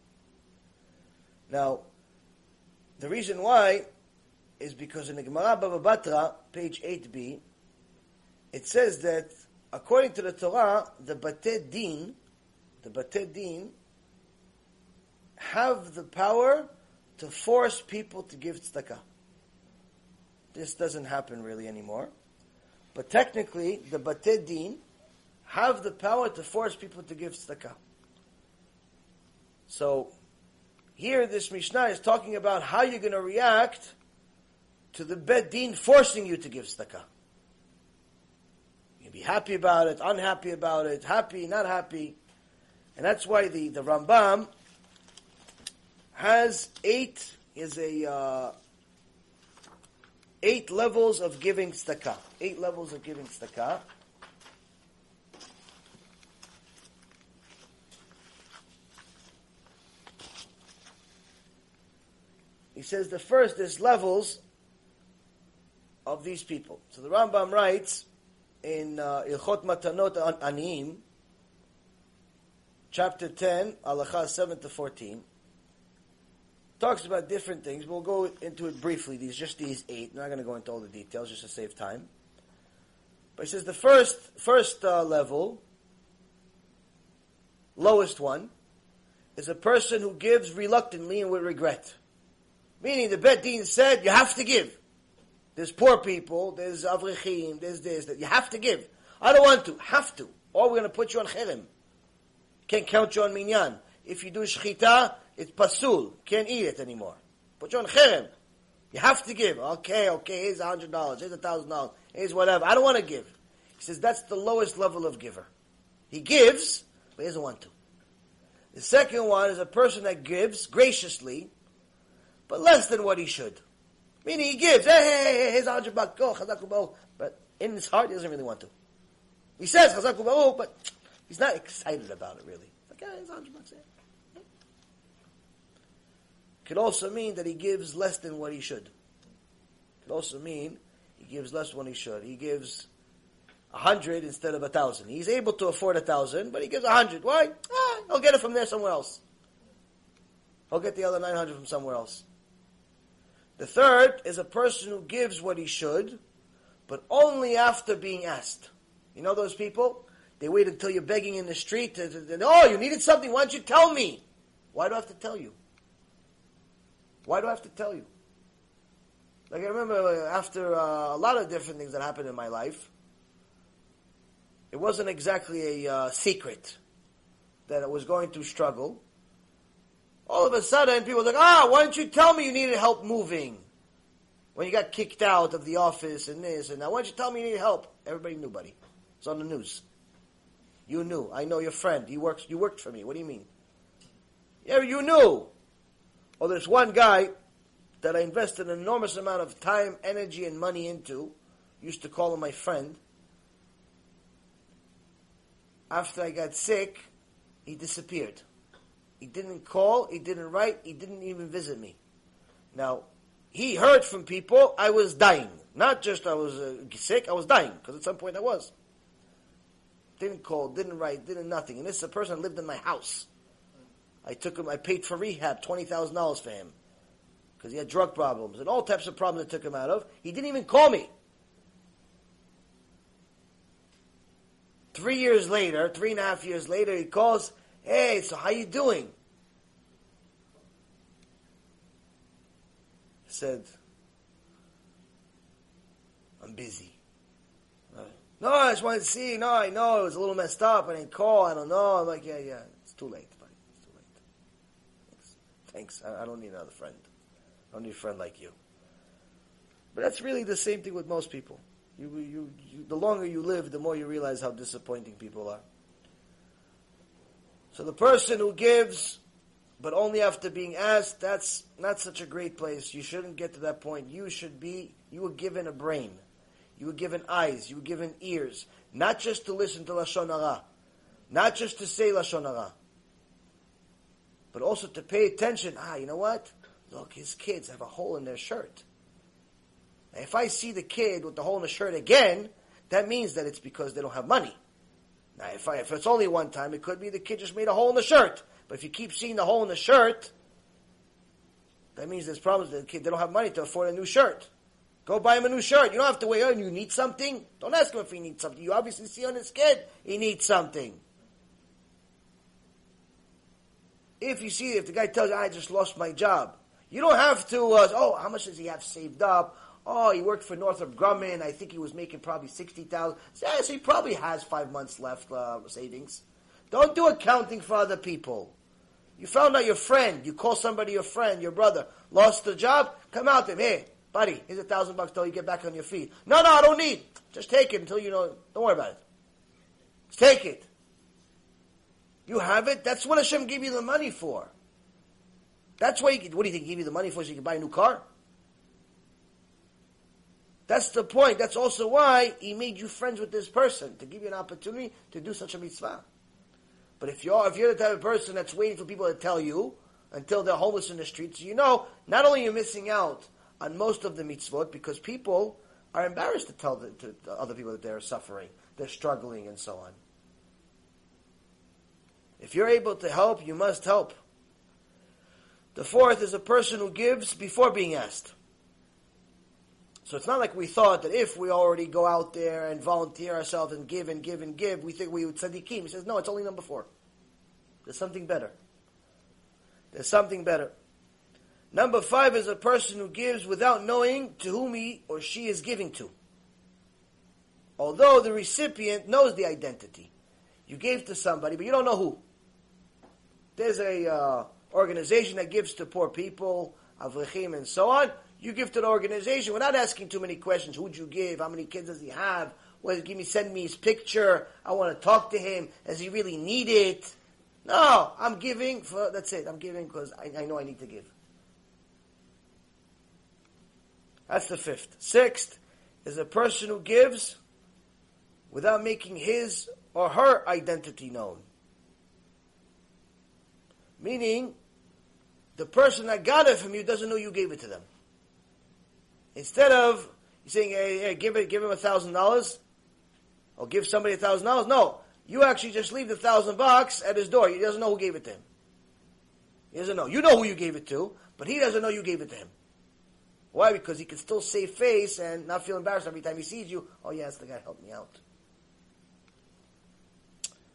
Now, the reason why is because in the Gemara Baba Batra, page 8b, it says that according to the Torah, the Bate Din, the Bate Din, have the power to force people to give tzedakah. This doesn't happen really anymore. But technically, the Batei Din have the power to force people to give tzedakah. So, here this Mishnah is talking about how you're going to react to the Bet Din forcing you to give tzedakah. You can be happy about it, unhappy about it, happy, not happy. And that's why the, the Rambam has eight, is a, uh, eight levels of giving tzedakah. Eight levels of giving tzedakah. He says the first is levels of these people. So the Rambam writes in uh, Ilchot Matanot Aniyim, chapter 10, Halacha 7 to 14, talks about different things. We'll go into it briefly. These just these eight. I'm not going to go into all the details just to save time. But he says the first first uh, level, lowest one, is a person who gives reluctantly and with regret. Meaning the Bet Din said you have to give. There's poor people, there's avrichim, there's this, that you have to give. I don't want to, have to. Or we're going to put you on cherem. Can't count you on minyan. If you do shchita, it's pasul. Can't eat it anymore. Put you on cherem. You have to give. Okay, okay, here's a hundred dollars, here's a thousand dollars, here's whatever. I don't want to give. He says that's the lowest level of giver. He gives, but he doesn't want to. The second one is a person that gives graciously, but less than what he should. Meaning he gives, hey, hey, hey, here's a hundred bucks, go, But in his heart, he doesn't really want to. He says chazaku but he's not excited about it really. Like, yeah, here's a hundred bucks. Yeah. Could also mean that he gives less than what he should. Could also mean he gives less than what he should. He gives a hundred instead of a thousand. He's able to afford a thousand, but he gives a hundred. Why? Ah, I'll get it from there somewhere else. I'll get the other nine hundred from somewhere else. The third is a person who gives what he should, but only after being asked. You know those people? They wait until you're begging in the street. To, to, to, oh, you needed something. Why don't you tell me? Why do I have to tell you? Why do I have to tell you? Like I remember after uh, a lot of different things that happened in my life, it wasn't exactly a uh, secret that I was going to struggle all of a sudden people are like, ah, why didn't you tell me you needed help moving? When you got kicked out of the office and this and that, why didn't you tell me you needed help? Everybody knew, buddy. It's on the news. You knew. I know your friend. He works. You worked for me. What do you mean? Yeah, you knew. Well, there's one guy that I invested an enormous amount of time, energy, and money into. Used to call him my friend. After I got sick, he disappeared. He didn't call, he didn't write, he didn't even visit me. Now, he heard from people I was dying. Not just I was uh, sick, I was dying, because at some point I was. Didn't call, didn't write, didn't nothing. And this is a person that lived in my house. I took him, I paid for rehab, $20,000 for him. Because he had drug problems and all types of problems I took him out of. He didn't even call me. Three years later, three and a half years later, he calls, Hey, so how you doing? I said, I'm busy. No, I just wanted to see. No, I know it was a little messed up. I didn't call. I don't know. I'm like, yeah, yeah. It's too late, buddy. It's too late. Thanks. I, I don't need another friend. I don't need a friend like you. But that's really the same thing with most people. You, you, you, the longer you live, the more you realize how disappointing people are. So the person who gives, but only after being asked, that's not such a great place. You shouldn't get to that point. You should be, you were given a brain. You were given eyes. You were given ears. Not just to listen to Lashon Hara. Not just to say Lashon Hara. But also to pay attention. Ah, you know what? Look, his kids have a hole in their shirt. if I see the kid with the hole in the shirt again, that means that it's because they don't have money. Now, if, I, if it's only one time, it could be the kid just made a hole in the shirt. But if you keep seeing the hole in the shirt, that means there's problems. The kid they don't have money to afford a new shirt. Go buy him a new shirt. You don't have to wait. Oh, you need something. Don't ask him if he needs something. You obviously see on his kid he needs something. If you see, if the guy tells you, "I just lost my job," you don't have to. Uh, oh, how much does he have saved up? oh, he worked for Northrop Grumman. I think he was making probably sixty thousand. Yeah, so he probably has five months left uh, savings. Don't do accounting for other people. You found out your friend. You call somebody your friend, your brother, lost the job. Come out to him. Hey, buddy, here's a thousand bucks till you get back on your feet. No, no, I don't need. Just take it until you know. Don't worry about it. Just take it. You have it. That's what Hashem gave you the money for. That's why. What do you think? He gave you the money for so you can buy a new car? That's the point. That's also why he made you friends with this person to give you an opportunity to do such a mitzvah. But if you're if you're the type of person that's waiting for people to tell you, until they're homeless in the streets. You know, not only you're missing out on most of the mitzvot because people are embarrassed to tell the, to, to other people that they're suffering, they're struggling, and so on. If you're able to help, you must help. The fourth is a person who gives before being asked. So it's not like we thought that if we already go out there and volunteer ourselves and give and give and give, we think we would tzaddikim. He says, no, it's only number four. There's something better. There's something better. Number five is a person who gives without knowing to whom he or she is giving to. Although the recipient knows the identity. You gave to somebody, but you don't know who. There's a uh, organization that gives to poor people, avrechim, and so on. You give to the organization without asking too many questions. Who'd you give? How many kids does he have? Well, give me, send me his picture. I want to talk to him. Does he really need it? No, I'm giving for, that's it. I'm giving because I, I know I need to give. That's the fifth. Sixth is a person who gives without making his or her identity known. Meaning, the person that got it from you doesn't know you gave it to them. Instead of saying, hey, hey, give it, give him a thousand dollars, or give somebody a thousand dollars, no. You actually just leave the thousand bucks at his door. He doesn't know who gave it to him. He doesn't know. You know who you gave it to, but he doesn't know you gave it to him. Why? Because he can still save face and not feel embarrassed every time he sees you. Oh yes, the guy helped me out.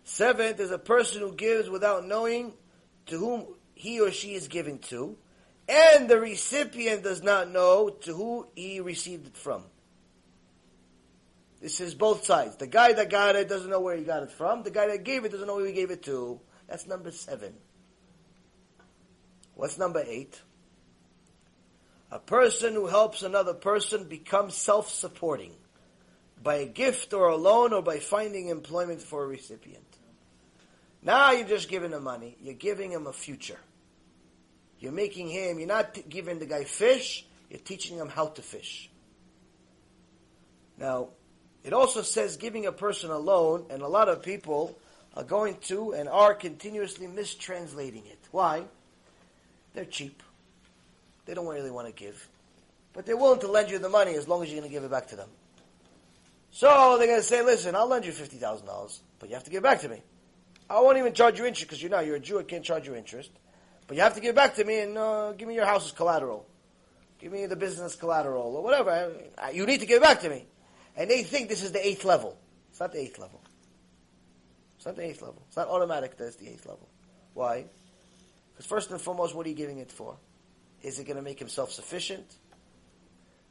Seventh is a person who gives without knowing to whom he or she is giving to, and the recipient does not know to who he received it from. This is both sides. The guy that got it doesn't know where he got it from. The guy that gave it doesn't know who he gave it to. That's number seven. What's number eight? A person who helps another person becomes self-supporting by a gift or a loan or by finding employment for a recipient. Now you're just giving him money. You're giving him a future. You're making him, you're not giving the guy fish, you're teaching him how to fish. Now, it also says giving a person a loan, and a lot of people are going to and are continuously mistranslating it. Why? They're cheap. They don't really want to give. But they're willing to lend you the money as long as you're going to give it back to them. So they're going to say, listen, I'll lend you $50,000, but you have to give it back to me. I won't even charge you interest because you know you're a Jew, I can't charge you interest. But you have to give it back to me and uh, give me your house as collateral. Give me the business collateral or whatever. You need to give it back to me. And they think this is the eighth level. It's not the eighth level. It's not the eighth level. It's not automatic that it's the eighth level. Why? Because first and foremost, what are you giving it for? Is it going to make him self-sufficient?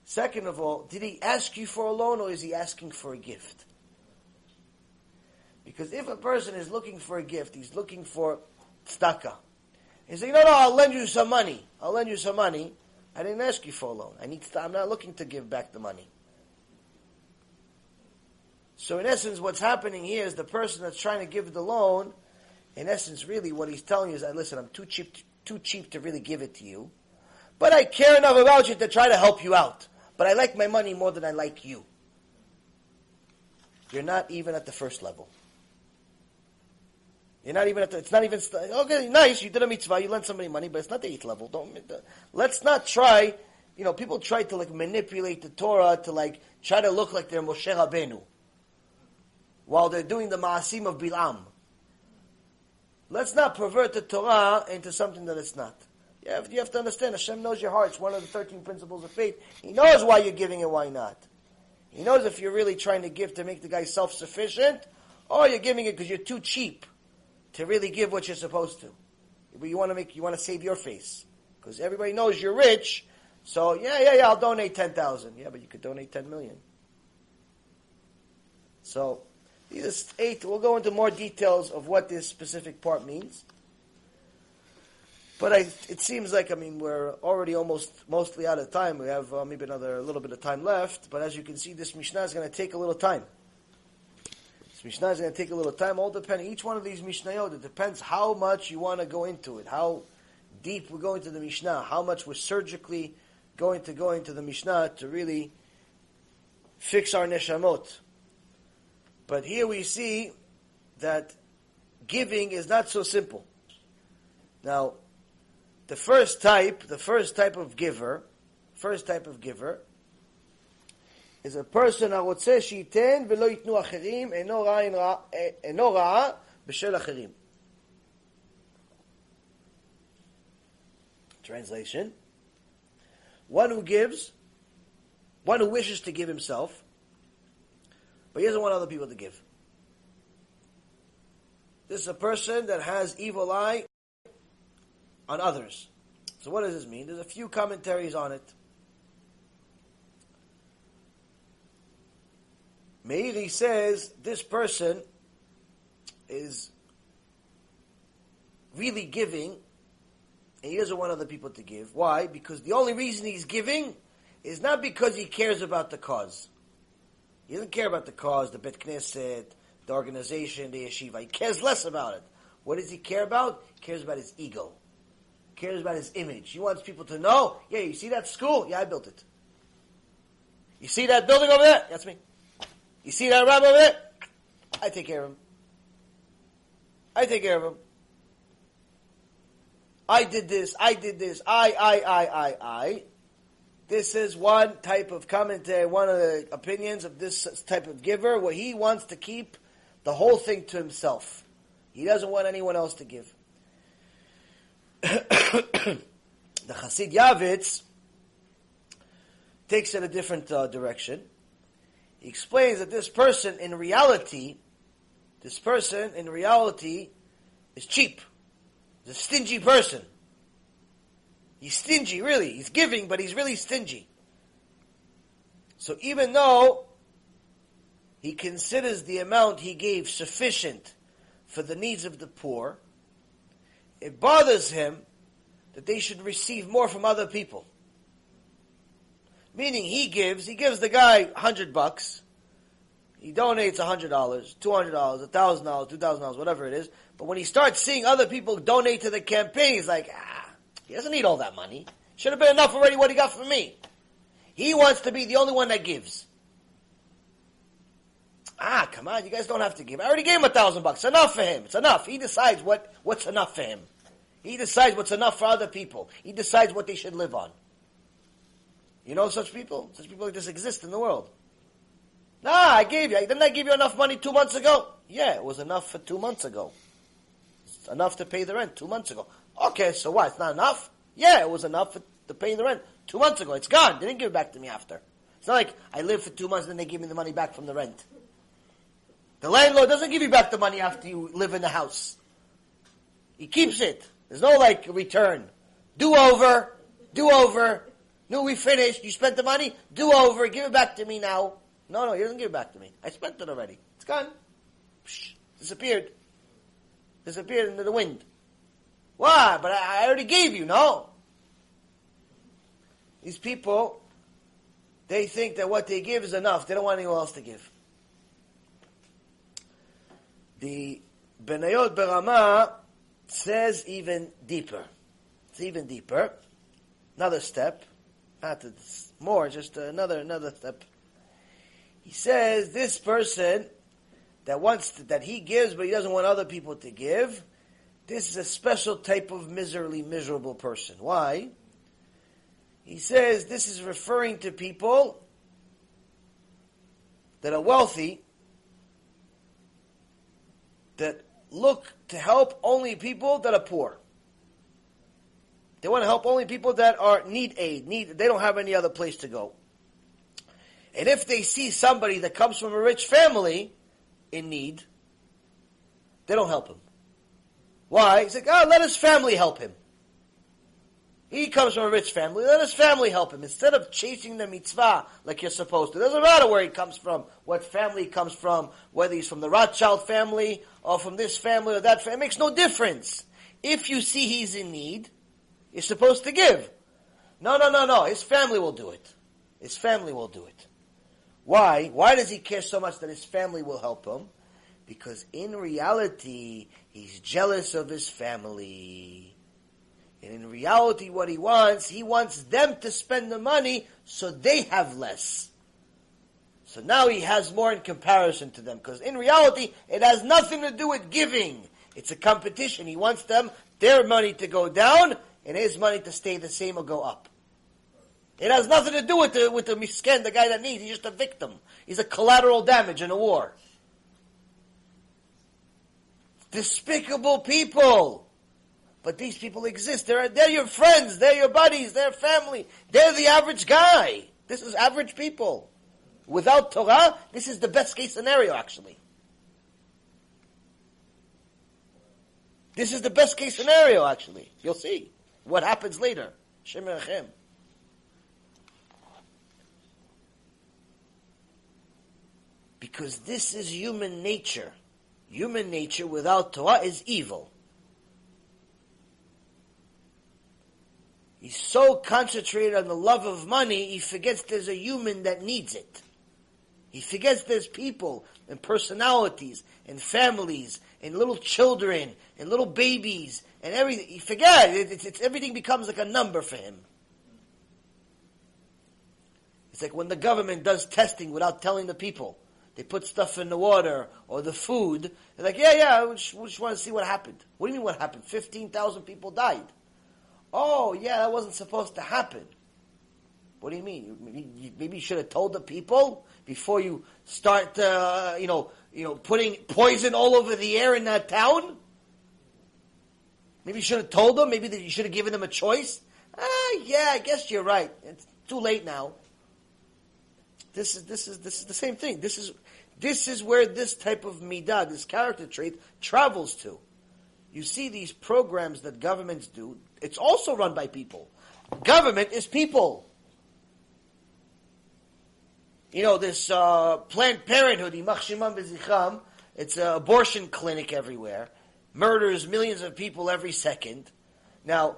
Second of all, did he ask you for a loan or is he asking for a gift? Because if a person is looking for a gift, he's looking for tzedakah. He's saying, no, no, I'll lend you some money. I'll lend you some money. I didn't ask you for a loan. I need I'm not looking to give back the money. So in essence, what's happening here is the person that's trying to give the loan, in essence, really what he's telling you is listen, I'm too cheap, too cheap to really give it to you, but I care enough about you to try to help you out. But I like my money more than I like you. You're not even at the first level. You're not even at the, it's not even, okay, nice, you did a mitzvah, you lent somebody money, but it's not the eighth level. Don't, uh, let's not try, you know, people try to like manipulate the Torah to like, try to look like they're Moshe Rabbeinu while they're doing the Ma'asim of Bilam. Let's not pervert the Torah into something that it's not. You have, you have to understand, Hashem knows your heart. It's one of the 13 principles of faith. He knows why you're giving and why not. He knows if you're really trying to give to make the guy self-sufficient, or you're giving it because you're too cheap to really give what you're supposed to. But you want to make, you want to save your face. Because everybody knows you're rich, so yeah, yeah, yeah, I'll donate 10,000. Yeah, but you could donate 10 million. So, these are eight. We'll go into more details of what this specific part means. But I, it seems like I mean we're already almost mostly out of time. We have uh, maybe another a little bit of time left. But as you can see, this Mishnah is going to take a little time. Mishnah is going to take a little time. All depending each one of these Mishnayot. It depends how much you want to go into it, how deep we go into the Mishnah, how much we're surgically going to go into the Mishnah to really fix our neshamot. But here we see that giving is not so simple. Now, the first type, the first type of giver, first type of giver, is a person הרוצה שייתן ולא ייתנו אחרים, אינו רע בשל אחרים. Translation. One who gives, one who wishes to give himself, but he doesn't want other people to give. This is a person that has evil eye on others. So what does this mean? There's a few commentaries on it. Meiri says this person is really giving and he doesn't want other people to give. Why? Because the only reason he's giving is not because he cares about the cause. He doesn't care about the cause, the Bet Knesset, the organization, the yeshiva. He cares less about it. What does he care about? He cares about his ego. He cares about his image. He wants people to know, yeah, you see that school? Yeah, I built it. You see that building over there? That's me. You see that rabbi over there? I take care of him. I take care of him. I did this, I did this, I, I, I, I, I. This is one type of commentary, one of the opinions of this type of giver, where he wants to keep the whole thing to himself. He doesn't want anyone else to give. the Hasid Yavitz takes it a different uh, direction. He explains that this person, in reality, this person, in reality, is cheap. He's a stingy person. He's stingy, really. He's giving, but he's really stingy. So even though he considers the amount he gave sufficient for the needs of the poor, it bothers him that they should receive more from other people. Meaning he gives, he gives the guy hundred bucks, he donates hundred dollars, two hundred dollars, thousand dollars, two thousand dollars, whatever it is. But when he starts seeing other people donate to the campaign, he's like, ah, he doesn't need all that money. Should have been enough already what he got from me. He wants to be the only one that gives. Ah, come on, you guys don't have to give. I already gave him a thousand bucks. Enough for him. It's enough. He decides what, what's enough for him. He decides what's enough for other people. He decides what they should live on. You know such people? Such people like this exist in the world. Nah, I gave you. Didn't I give you enough money two months ago? Yeah, it was enough for two months ago. It's enough to pay the rent two months ago. Okay, so what? It's not enough? Yeah, it was enough for, to pay the rent two months ago. It's gone. They didn't give it back to me after. It's not like I lived for two months and then they give me the money back from the rent. The landlord doesn't give you back the money after you live in the house. He keeps it. There's no like return. Do over. Do over. No, we finished. You spent the money. Do over. Give it back to me now. No, no, he doesn't give it back to me. I spent it already. It's gone. Psh, disappeared. Disappeared into the wind. Why? But I, I already gave you. No. These people, they think that what they give is enough. They don't want anyone else to give. The Benayot Berama says even deeper. It's even deeper. Another step. Not more, just another another step. He says this person that wants to, that he gives, but he doesn't want other people to give. This is a special type of miserably miserable person. Why? He says this is referring to people that are wealthy that look to help only people that are poor. They want to help only people that are need aid, need they don't have any other place to go. And if they see somebody that comes from a rich family in need, they don't help him. Why? He's like, oh, let his family help him. He comes from a rich family. Let his family help him. Instead of chasing the mitzvah like you're supposed to. It doesn't matter where he comes from, what family he comes from, whether he's from the Rothschild family or from this family or that family. It makes no difference. If you see he's in need, you're supposed to give. No, no, no, no. His family will do it. His family will do it. Why? Why does he care so much that his family will help him? Because in reality, he's jealous of his family. And in reality, what he wants, he wants them to spend the money so they have less. So now he has more in comparison to them. Because in reality, it has nothing to do with giving. It's a competition. He wants them, their money to go down, and his money to stay the same or go up. It has nothing to do with the with the misken, the guy that needs. He's just a victim. He's a collateral damage in a war. Despicable people. But these people exist. They're, they're your friends. They're your buddies. They're family. They're the average guy. This is average people. Without Torah, this is the best case scenario, actually. This is the best case scenario, actually. You'll see what happens later. Shem Because this is human nature. Human nature without Torah is evil. He's so concentrated on the love of money, he forgets there's a human that needs it. He forgets there's people and personalities and families and little children and little babies and everything. He forgets. It's, it's, everything becomes like a number for him. It's like when the government does testing without telling the people. They put stuff in the water or the food. They're like, yeah, yeah, we just, just want to see what happened. What do you mean what happened? 15,000 people died. Oh, yeah, that wasn't supposed to happen. What do you mean? Maybe, maybe you should have told the people before you start, uh, you know, you know, putting poison all over the air in that town. Maybe you should have told them. Maybe you should have given them a choice. Ah, yeah, I guess you're right. It's too late now. This is this is this is the same thing. This is this is where this type of midah, this character trait, travels to. You see these programs that governments do, it's also run by people. Government is people. You know, this uh, Planned Parenthood, it's an abortion clinic everywhere, murders millions of people every second. Now,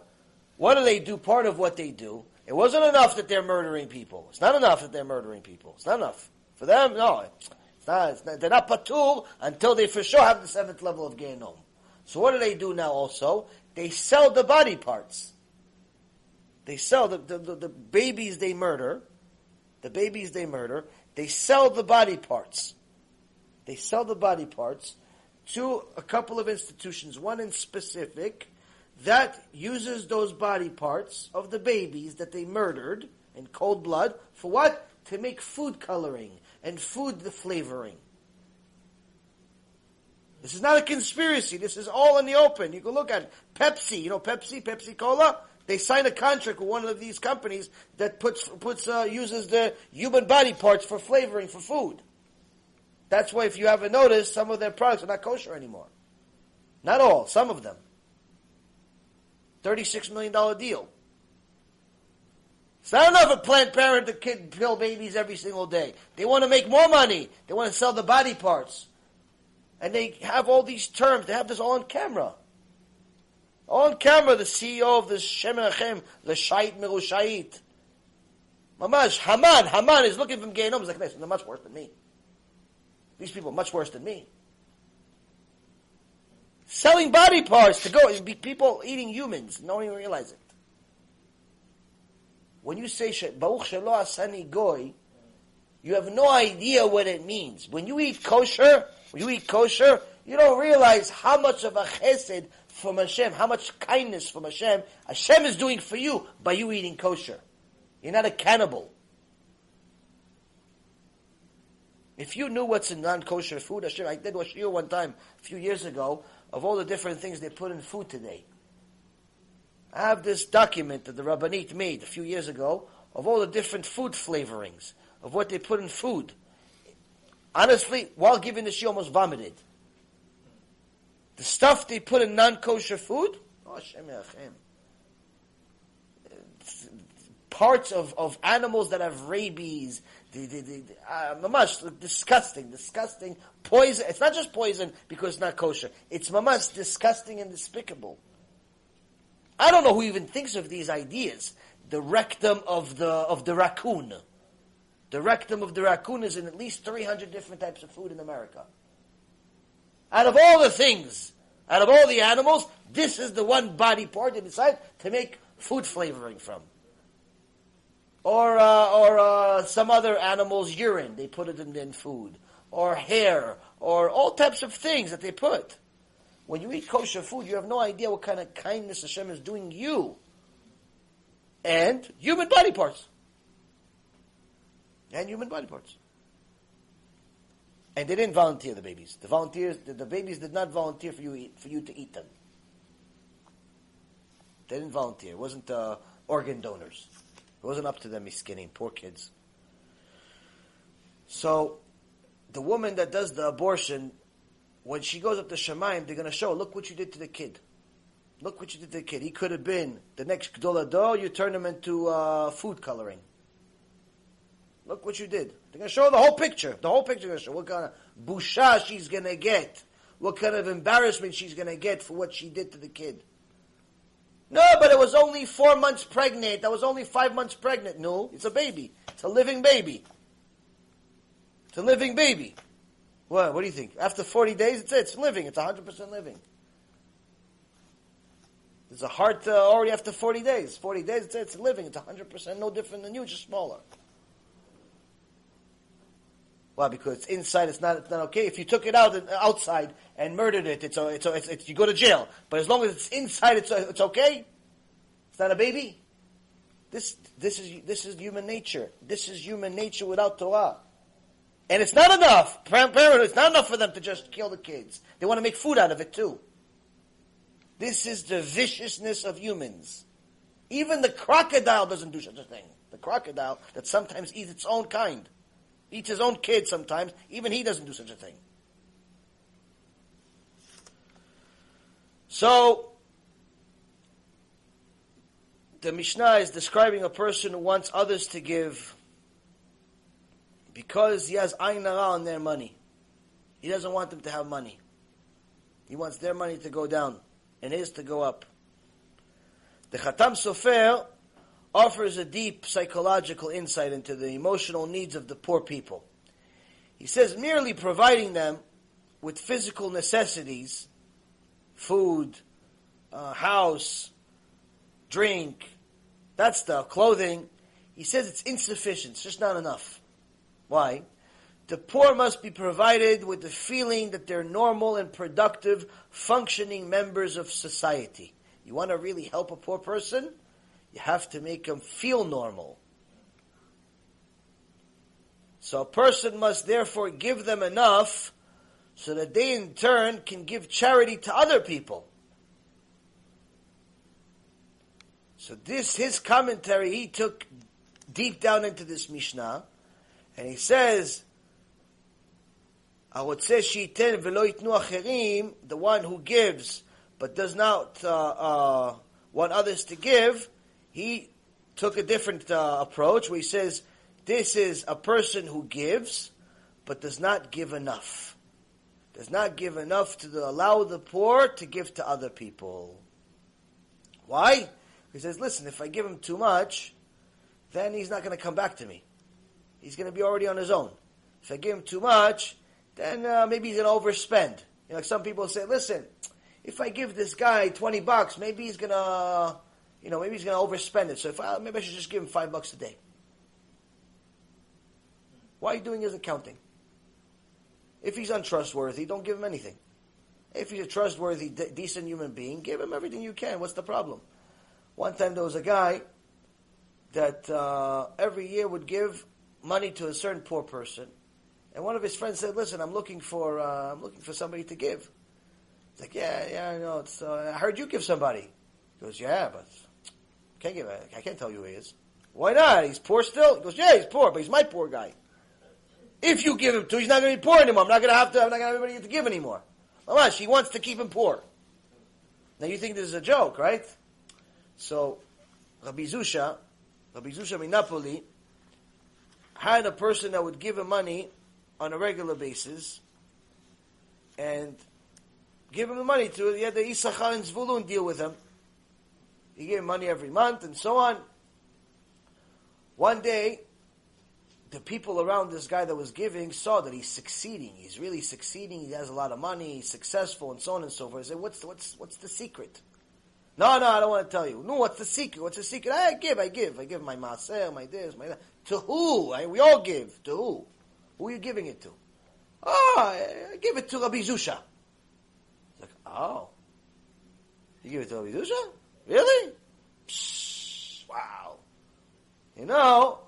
what do they do? Part of what they do, it wasn't enough that they're murdering people. It's not enough that they're murdering people. It's not enough. For them, no. It's not, it's not, they're not patur until they for sure have the seventh level of Gehenom. So what do they do now also? They sell the body parts. They sell the, the, the, the babies they murder, the babies they murder, they sell the body parts. They sell the body parts to a couple of institutions, one in specific, that uses those body parts of the babies that they murdered in cold blood for what? To make food coloring and food flavoring. This is not a conspiracy. This is all in the open. You can look at Pepsi. You know Pepsi, Pepsi Cola. They sign a contract with one of these companies that puts puts uh, uses the human body parts for flavoring for food. That's why, if you haven't noticed, some of their products are not kosher anymore. Not all, some of them. Thirty-six million dollar deal. It's not enough a Planned Parent to kid kill babies every single day. They want to make more money. They want to sell the body parts and they have all these terms. They have this all on camera. On camera, the CEO of the Shem Shait Mirushait. Mamash, Haman, Haman is looking from Gehenom. He's like, they're much worse than me. These people are much worse than me. Selling body parts to go, people eating humans, no one even realize it. When you say, Shelo Asani Goy, you have no idea what it means. When you eat kosher, when you eat kosher, you don't realize how much of a chesed from Hashem, how much kindness from Hashem Hashem is doing for you by you eating kosher. You're not a cannibal. If you knew what's in non-kosher food, Hashem, I did a one time a few years ago of all the different things they put in food today. I have this document that the Rabbanit made a few years ago of all the different food flavorings of what they put in food. Honestly, while giving the she almost vomited. The stuff they put in non-kosher food, oh, parts of, of animals that have rabies, the, the, the, uh, mamash, disgusting, disgusting, poison. It's not just poison because it's not kosher. It's mamash disgusting and despicable. I don't know who even thinks of these ideas. The rectum of the, of the raccoon. The rectum of the raccoon is in at least 300 different types of food in America. Out of all the things, out of all the animals, this is the one body part decide to make food flavoring from. Or, uh, or uh, some other animal's urine, they put it in, in food. Or hair, or all types of things that they put. When you eat kosher food, you have no idea what kind of kindness Hashem is doing you and human body parts. And human body parts. And they didn't volunteer the babies. The volunteers, the, the babies did not volunteer for you for you to eat them. They didn't volunteer. It wasn't uh, organ donors. It wasn't up to them, He's skinny, poor kids. So, the woman that does the abortion, when she goes up to Shamayim, they're going to show, look what you did to the kid. Look what you did to the kid. He could have been the next Gdol you turn him into uh, food coloring. Look what you did. They're going to show the whole picture. The whole picture show what kind of busha she's going to get. What kind of embarrassment she's going to get for what she did to the kid. No, but it was only four months pregnant. That was only five months pregnant. No, it's a baby. It's a living baby. It's a living baby. What, what do you think? After 40 days, it's It's living. It's 100% living. There's a heart uh, already after 40 days. 40 days, it's, it's living. It's 100% no different than you, just smaller. Why? Because it's inside. It's not. It's not okay. If you took it out uh, outside and murdered it, it's, uh, it's, uh, it's, it's you go to jail. But as long as it's inside, it's it's okay. It's not a baby. This this is this is human nature. This is human nature without Torah. And it's not enough. Parenthood, it's not enough for them to just kill the kids. They want to make food out of it too. This is the viciousness of humans. Even the crocodile doesn't do such a thing. The crocodile that sometimes eats its own kind eats his own kid sometimes. Even he doesn't do such a thing. So, the Mishnah is describing a person who wants others to give because he has ayn on their money. He doesn't want them to have money. He wants their money to go down and his to go up. The Khatam Sofer offers a deep psychological insight into the emotional needs of the poor people. He says merely providing them with physical necessities, food, uh, house, drink, that stuff, clothing, he says it's insufficient, it's just not enough. Why? The poor must be provided with the feeling that they're normal and productive, functioning members of society. You want to really help a poor person? You have to make them feel normal. So a person must therefore give them enough so that they in turn can give charity to other people. So this, his commentary, he took deep down into this Mishnah, and he says, "Arotze shiten velo yitnu acherim," the one who gives but does not uh, uh, want others to give, he took a different uh, approach where he says, this is a person who gives, but does not give enough. Does not give enough to the, allow the poor to give to other people. Why? He says, listen, if I give him too much, then he's not going to come back to me. He's going to be already on his own. If I give him too much, then uh, maybe he's going to overspend. You know, like some people say, listen, if I give this guy 20 bucks, maybe he's going to you know, maybe he's going to overspend it. So if I, maybe I should just give him five bucks a day. Why are you doing his accounting? If he's untrustworthy, don't give him anything. If he's a trustworthy, de- decent human being, give him everything you can. What's the problem? One time there was a guy that uh, every year would give money to a certain poor person, and one of his friends said, "Listen, I'm looking for uh, I'm looking for somebody to give." He's like, "Yeah, yeah, I know. It's, uh, I heard you give somebody." He goes, "Yeah, but can't give. A, I can't tell you who he is. Why not? He's poor still. He goes, yeah, he's poor, but he's my poor guy. If you give him to, he's not going to be poor anymore. I'm not going to have to. I'm not going to have anybody to give anymore. Unless he wants to keep him poor. Now you think this is a joke, right? So, Rabbi Zusha, Rabbi Zusha Minapoli, had a person that would give him money on a regular basis, and give him the money to. He had the Issachar and Zvulun deal with him. He gave him money every month and so on. One day, the people around this guy that was giving saw that he's succeeding. He's really succeeding. He has a lot of money. He's successful, and so on and so forth. They said, "What's what's what's the secret?" No, no, I don't want to tell you. No, what's the secret? What's the secret? I give, I give, I give my maser, my this, my that. To who? I, we all give. To who? Who are you giving it to? Oh, I, I give it to Rabbi Zusha. It's like, oh, you give it to Rabbi Zusha? Really? Psh, wow. You know,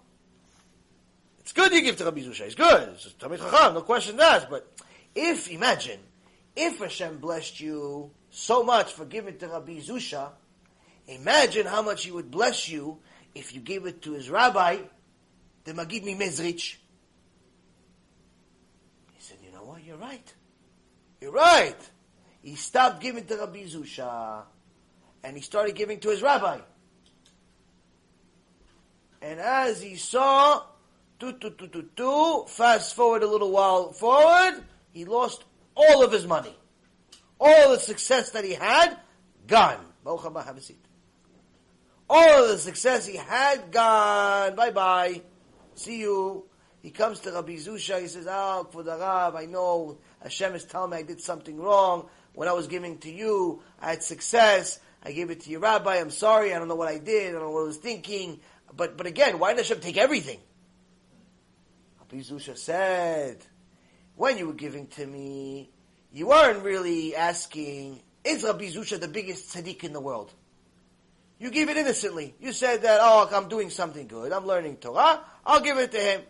it's good you give to Rabbi Zusha. It's good. It's Talmid Chacham, no question that. But if, imagine, if Hashem blessed you so much for giving to Rabbi Zusha, imagine how much he would bless you if you gave it to his rabbi, the Magid Mezrich. He said, you know what, you're right. You're right. He stopped giving to Rabbi Zusha, and he started giving to his rabbi. And as he saw, tu, tu, tu, tu, tu, fast forward a little while forward, he lost all of his money. All the success that he had, gone. All of the success he had, gone. Bye bye. See you. He comes to Rabbi Zusha, he says, Oh, for the Rav, I know Hashem is telling me I did something wrong. When I was giving to you, I had success. I gave it to your rabbi. I'm sorry. I don't know what I did. I don't know what I was thinking. But, but again, why did Hashem take everything? Rabbi Zusha said, when you were giving to me, you weren't really asking, is Rabbi Zusha the biggest tzaddik in the world? You gave it innocently. You said that, oh, I'm doing something good. I'm learning Torah. I'll give it to him.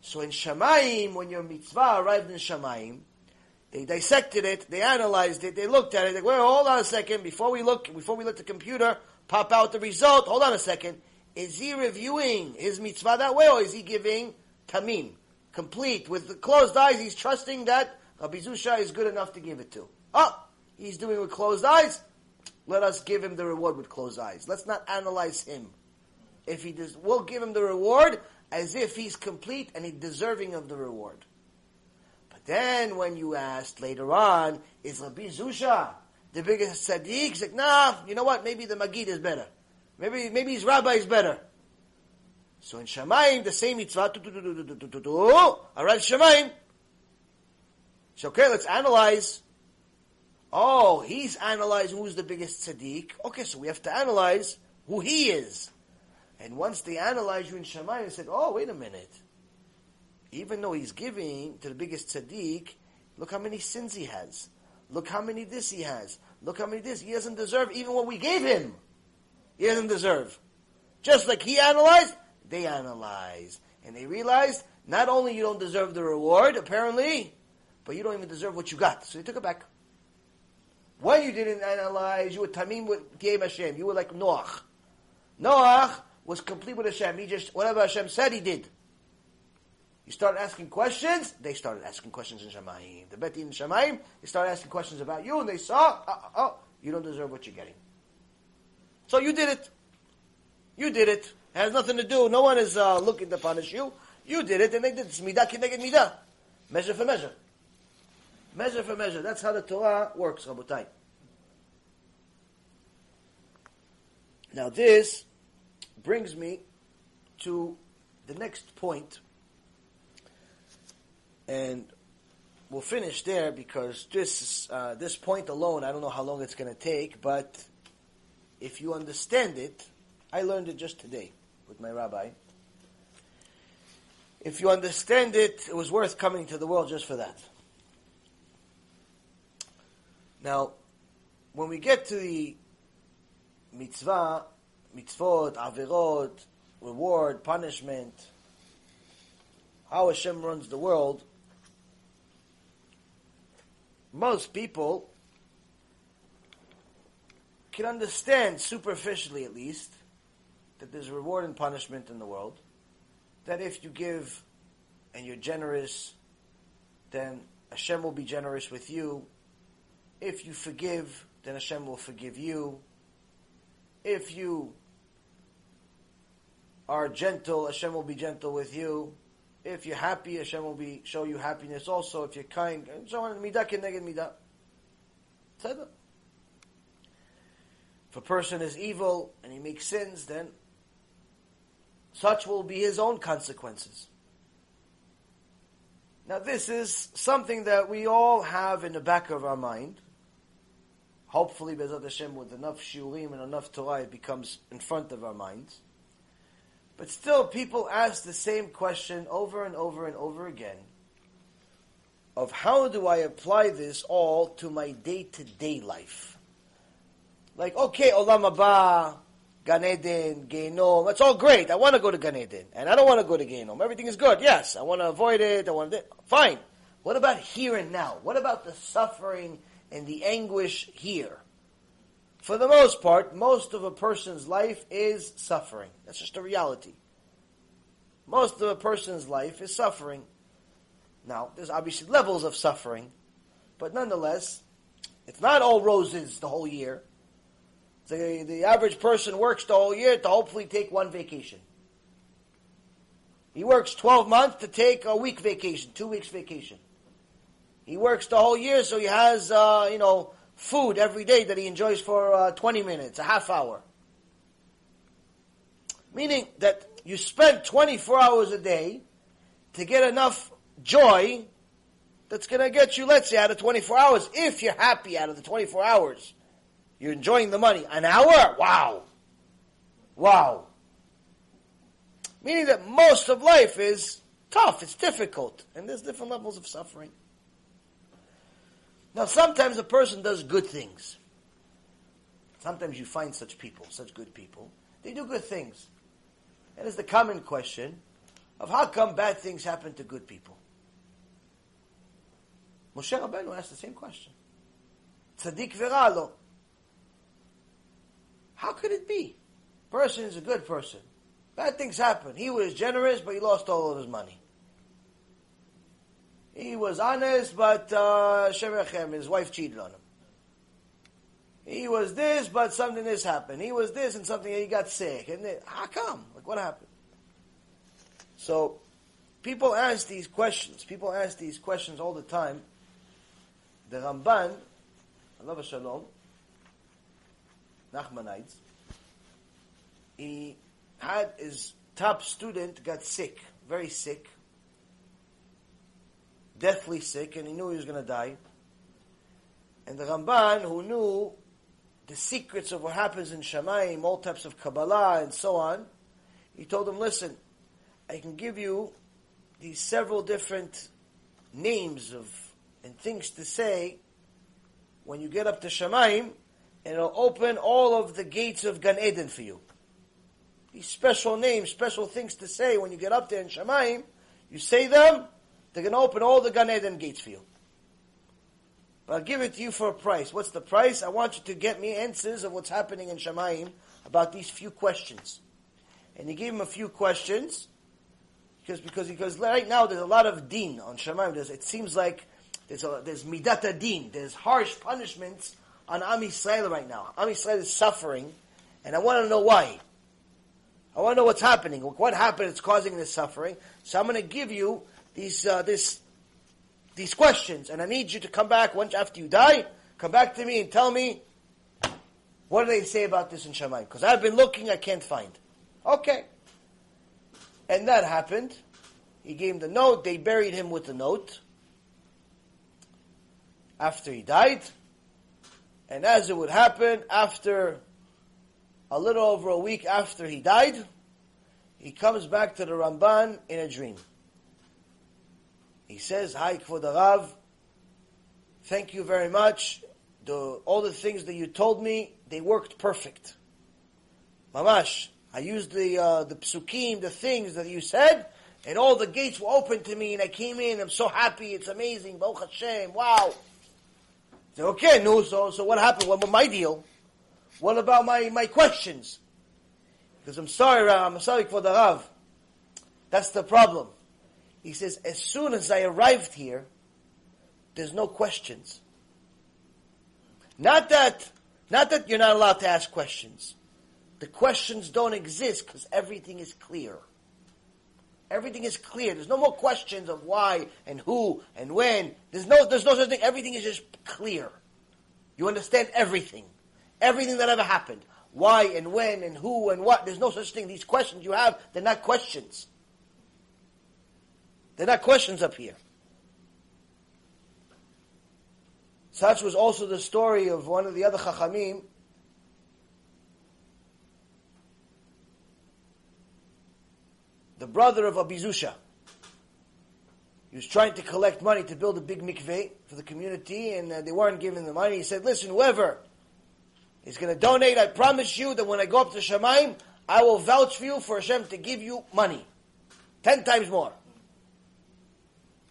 So in Shamayim, when your mitzvah arrived in Shamayim, they dissected it, they analyzed it, they looked at it. They well, hold on a second. Before we look, before we let the computer pop out the result, hold on a second. Is he reviewing his mitzvah that way, or is he giving tamim, complete, with the closed eyes? He's trusting that Rabbi Zusha is good enough to give it to. Oh, he's doing with closed eyes. Let us give him the reward with closed eyes. Let's not analyze him. If he does, we'll give him the reward as if he's complete and he's deserving of the reward. Then when you asked later on, is Rabbi Zusha the biggest tzaddik? He's like, nah, you know what? Maybe the Magid is better. Maybe, maybe his rabbi is better. So in Shamayim, the same mitzvah, alright, Shamayim. So okay, let's analyze. Oh, he's analyzing who's the biggest tzaddik. Okay, so we have to analyze who he is. And once they analyze you in Shamayim, they said, oh, wait a minute. Even though he's giving to the biggest tzaddik, look how many sins he has. Look how many this he has. Look how many this. He doesn't deserve even what we gave him. He doesn't deserve. Just like he analyzed, they analyzed. And they realized not only you don't deserve the reward, apparently, but you don't even deserve what you got. So they took it back. When you didn't analyze, you were tamim with Tiem Hashem. You were like Noach. Noach was complete with Hashem. He just, whatever Hashem said, he did. You start asking questions, they started asking questions in Shamayim. The Beti in Shamayim, they started asking questions about you, and they saw, oh, oh, you don't deserve what you're getting. So you did it. You did it. it has nothing to do. No one is uh, looking to punish you. You did it, and they did it. It's midah kineged midah. Measure for measure. Measure for measure. That's how the Torah works, Rabotai. Now this brings me to the next point, and we'll finish there because this uh, this point alone, I don't know how long it's going to take, but if you understand it, I learned it just today with my rabbi. If you understand it, it was worth coming to the world just for that. Now, when we get to the mitzvah, mitzvot, averot, reward, punishment, how Hashem runs the world, most people can understand, superficially at least, that there's reward and punishment in the world. That if you give and you're generous, then Hashem will be generous with you. If you forgive, then Hashem will forgive you. If you are gentle, Hashem will be gentle with you. If you're happy, Hashem will be show you happiness also. If you're kind, and so on. Midah keneged midah. If a person is evil and he makes sins, then such will be his own consequences. Now, this is something that we all have in the back of our mind. Hopefully, BeEzrat Hashem, with enough shiurim and enough Torah, it becomes in front of our minds. But still, people ask the same question over and over and over again of how do I apply this all to my day to day life? Like, okay, Olam Haba, Gan Eden, Gehinom. It's all great. I want to go to Gan Eden, and I don't want to go to Gehinom. Everything is good. Yes, I want to avoid it. I want to. Fine. What about here and now? What about the suffering and the anguish here? For the most part, most of a person's life is suffering. That's just a reality. Most of a person's life is suffering. Now, there's obviously levels of suffering, but nonetheless, it's not all roses the whole year. The, the average person works the whole year to hopefully take one vacation. He works 12 months to take a week vacation, two weeks vacation. He works the whole year so he has, uh, you know, food every day that he enjoys for uh, 20 minutes, a half hour. Meaning that you spend 24 hours a day to get enough joy that's going to get you, let's say, out of 24 hours, if you're happy out of the 24 hours. You're enjoying the money. An hour? Wow. Wow. Meaning that most of life is tough, it's difficult, and there's different levels of suffering. Now, sometimes a person does good things. Sometimes you find such people, such good people. They do good things. And it's the common question of how come bad things happen to good people? Moshe Rabbeinu asked the same question. Tzaddik viralo. How could it be? Person is a good person. Bad things happen. He was generous, but he lost all of his money. He was honest, but uh, his wife cheated on him. He was this, but something this happened. He was this, and something he got sick. And then, how come? Like, what happened? So, people ask these questions. People ask these questions all the time. The Ramban, Allah Shalom, Nachmanides, he had his top student got sick, very sick, deathly sick, and he knew he was going to die. And the Ramban, who knew the secrets of what happens in Shamayim, all types of Kabbalah and so on, he told him, listen, I can give you these several different names of and things to say when you get up to Shamayim, and it'll open all of the gates of Gan Eden for you. These special names, special things to say when you get up there in Shamayim, you say them, they're going to open all the Gan Eden gates for you. But I'll give it to you for a price. What's the price? I want you to get me answers of what's happening in Shamayim about these few questions. And he gave him a few questions, because, because, because right now there's a lot of din on Shamayim. There's, it seems like there's, a, there's midat hadin, there's harsh punishments on Am Yisrael right now. Am Yisrael is suffering, and I want to know why. I want to know what's happening. What happened It's causing this suffering? So I'm going to give you these uh, this these questions, and I need you to come back once after you die. Come back to me and tell me what do they say about this in Shamayim? Because I've been looking, I can't find. Okay, and that happened. He gave him the note. They buried him with the note after he died. And as it would happen, after a little over a week after he died, he comes back to the Ramban in a dream. He says, Hi, Kvod thank you very much. The, all the things that you told me, they worked perfect. Mamash, I used the, uh, the psukim, the things that you said, and all the gates were open to me, and I came in, I'm so happy, it's amazing, Baruch Hashem, wow. So, okay, no, so, so what happened? What was my deal? What about my, my questions? Because I'm sorry, I'm sorry for the Rav. That's the problem. He says, as soon as I arrived here, there's no questions. Not that, not that you're not allowed to ask questions. The questions don't exist because everything is clear. Everything is clear. There's no more questions of why and who and when. There's no, there's no such thing. Everything is just clear. You understand everything. Everything that ever happened. Why and when and who and what. There's no such thing. These questions you have, they're not questions. They're not questions up here. Such was also the story of one of the other Chachamim. The brother of Abizusha. He was trying to collect money to build a big mikveh for the community, and uh, they weren't giving the money. He said, "Listen, whoever is going to donate. I promise you that when I go up to Shamayim, I will vouch for you for Hashem to give you money. Ten times more.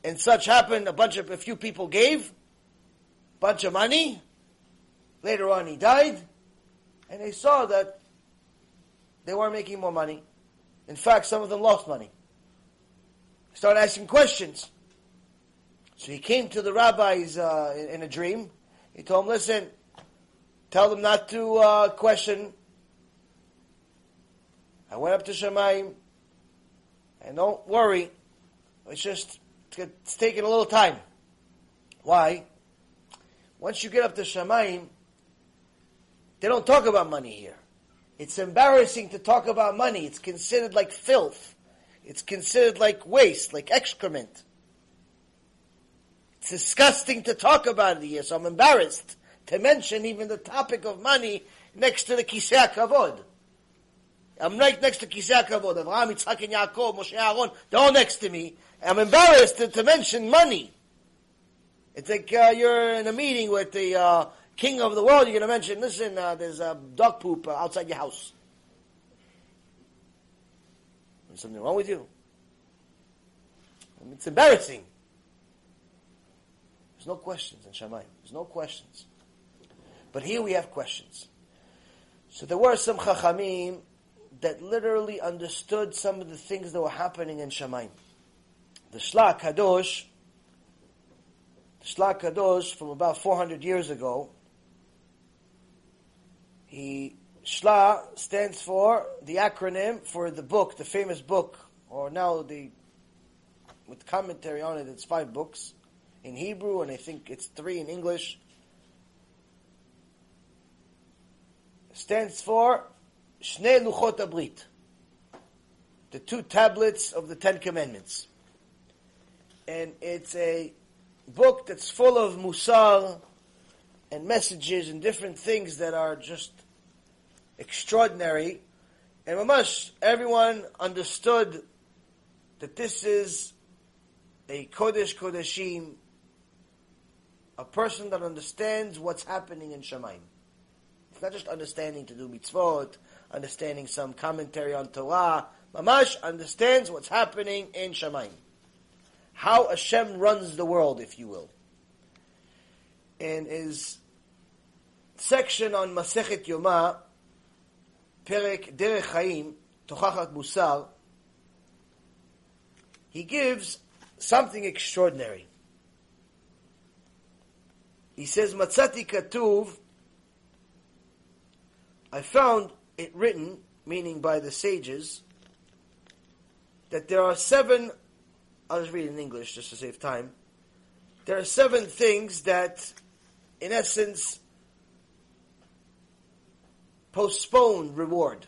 And such happened, a bunch of, a few people gave, a bunch of money. Later on he died, and they saw that they weren't making more money. In fact, some of them lost money. Started asking questions. So he came to the rabbis uh, in, in, a dream. He told them, listen, tell them not to uh, question. I went up to Shamayim, and don't worry, it's just it's taking a little time. Why? Once you get up to Shamayim, they don't talk about money here. It's embarrassing to talk about money. It's considered like filth. It's considered like waste, like excrement. It's disgusting to talk about it here, so I'm embarrassed to mention even the topic of money next to the Kisei. I'm right next to Kisei Kavod. Avraham, Yitzchak, and Yaakov, Moshe, Aaron, they're all next to me. I'm embarrassed to, to mention money. It's like uh, you're in a meeting with the uh, king of the world. You're going to mention, listen, uh, there's a dog poop uh, outside your house. There's something wrong with you. It's embarrassing. There's no questions in Shamayim. There's no questions. But here we have questions. So there were some chachamim that literally understood some of the things that were happening in Shamayim the Shlah Kadosh, the Shlah Kadosh from about 400 years ago, he, Shla stands for the acronym for the book, the famous book, or now the, with commentary on it, it's five books in Hebrew, and I think it's three in English. Stands for Shnei Luchot HaBrit, the two tablets of the Ten Commandments and it's a book that's full of musar and messages and different things that are just extraordinary. And mamash, everyone understood that this is a kodesh kodeshim, a person that understands what's happening in Shamayim. It's not just understanding to do mitzvot, understanding some commentary on Torah. Mamash understands what's happening in Shamayim how Hashem runs the world, if you will. In his section on Masechet Yoma, Perek Derech Chaim, Tochachat Musar, he gives something extraordinary. He says, Matzati Katuv, I found it written, meaning by the sages, that there are seven I'll just read in English just to save time. There are seven things that, in essence, postpone reward,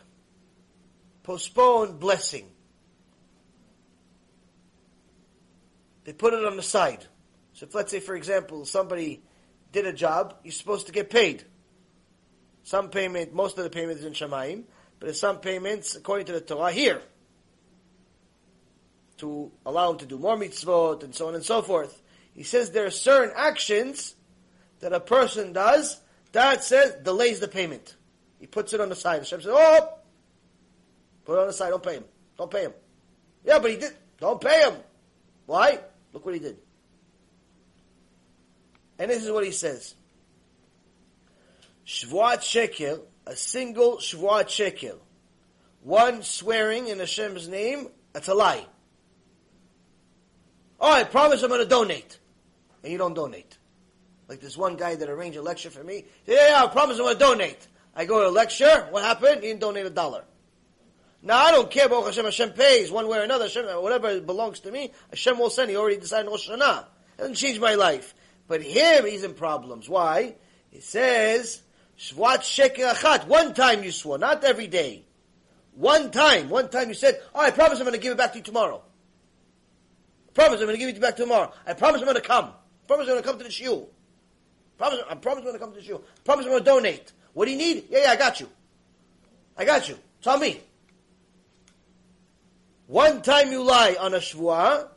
postpone blessing. They put it on the side. So if let's say, for example, somebody did a job, you're supposed to get paid. Some payment, most of the payment is in Shamayim, but some payments, according to the Torah, here to allow him to do more mitzvot and so on and so forth. He says there are certain actions that a person does that says delays the payment. He puts it on the side. Hashem says, "Oh, put it on the side. Don't pay him. Don't pay him." Yeah, but he did. Don't pay him. Why? Look what he did. And this is what he says: Shvuat sheker, a single shvuat sheker, one swearing in Hashem's name. That's a lie. Oh, I promise I'm going to donate. And you don't donate. Like this one guy that arranged a lecture for me. Yeah, yeah, I promise I'm going to donate. I go to a lecture. What happened? He didn't donate a dollar. Now I don't care about Hashem. Hashem pays one way or another. Hashem, whatever belongs to me, Hashem will send. He already decided Rosh Hashanah. It doesn't change my life. But here he's in problems. Why? He says, Shvat sheker achat. One time you swore, not every day. One time. One time you said, oh, I promise I'm going to give it back to you tomorrow promise I'm going to give it back tomorrow. I promise I'm going to come. I promise I'm going to come to the shiur. Promise, I promise I'm going to come to the shiur. I promise I'm going to donate. What do you need? Yeah, yeah, I got you. I got you. Tell me. One time you lie on a shvuah,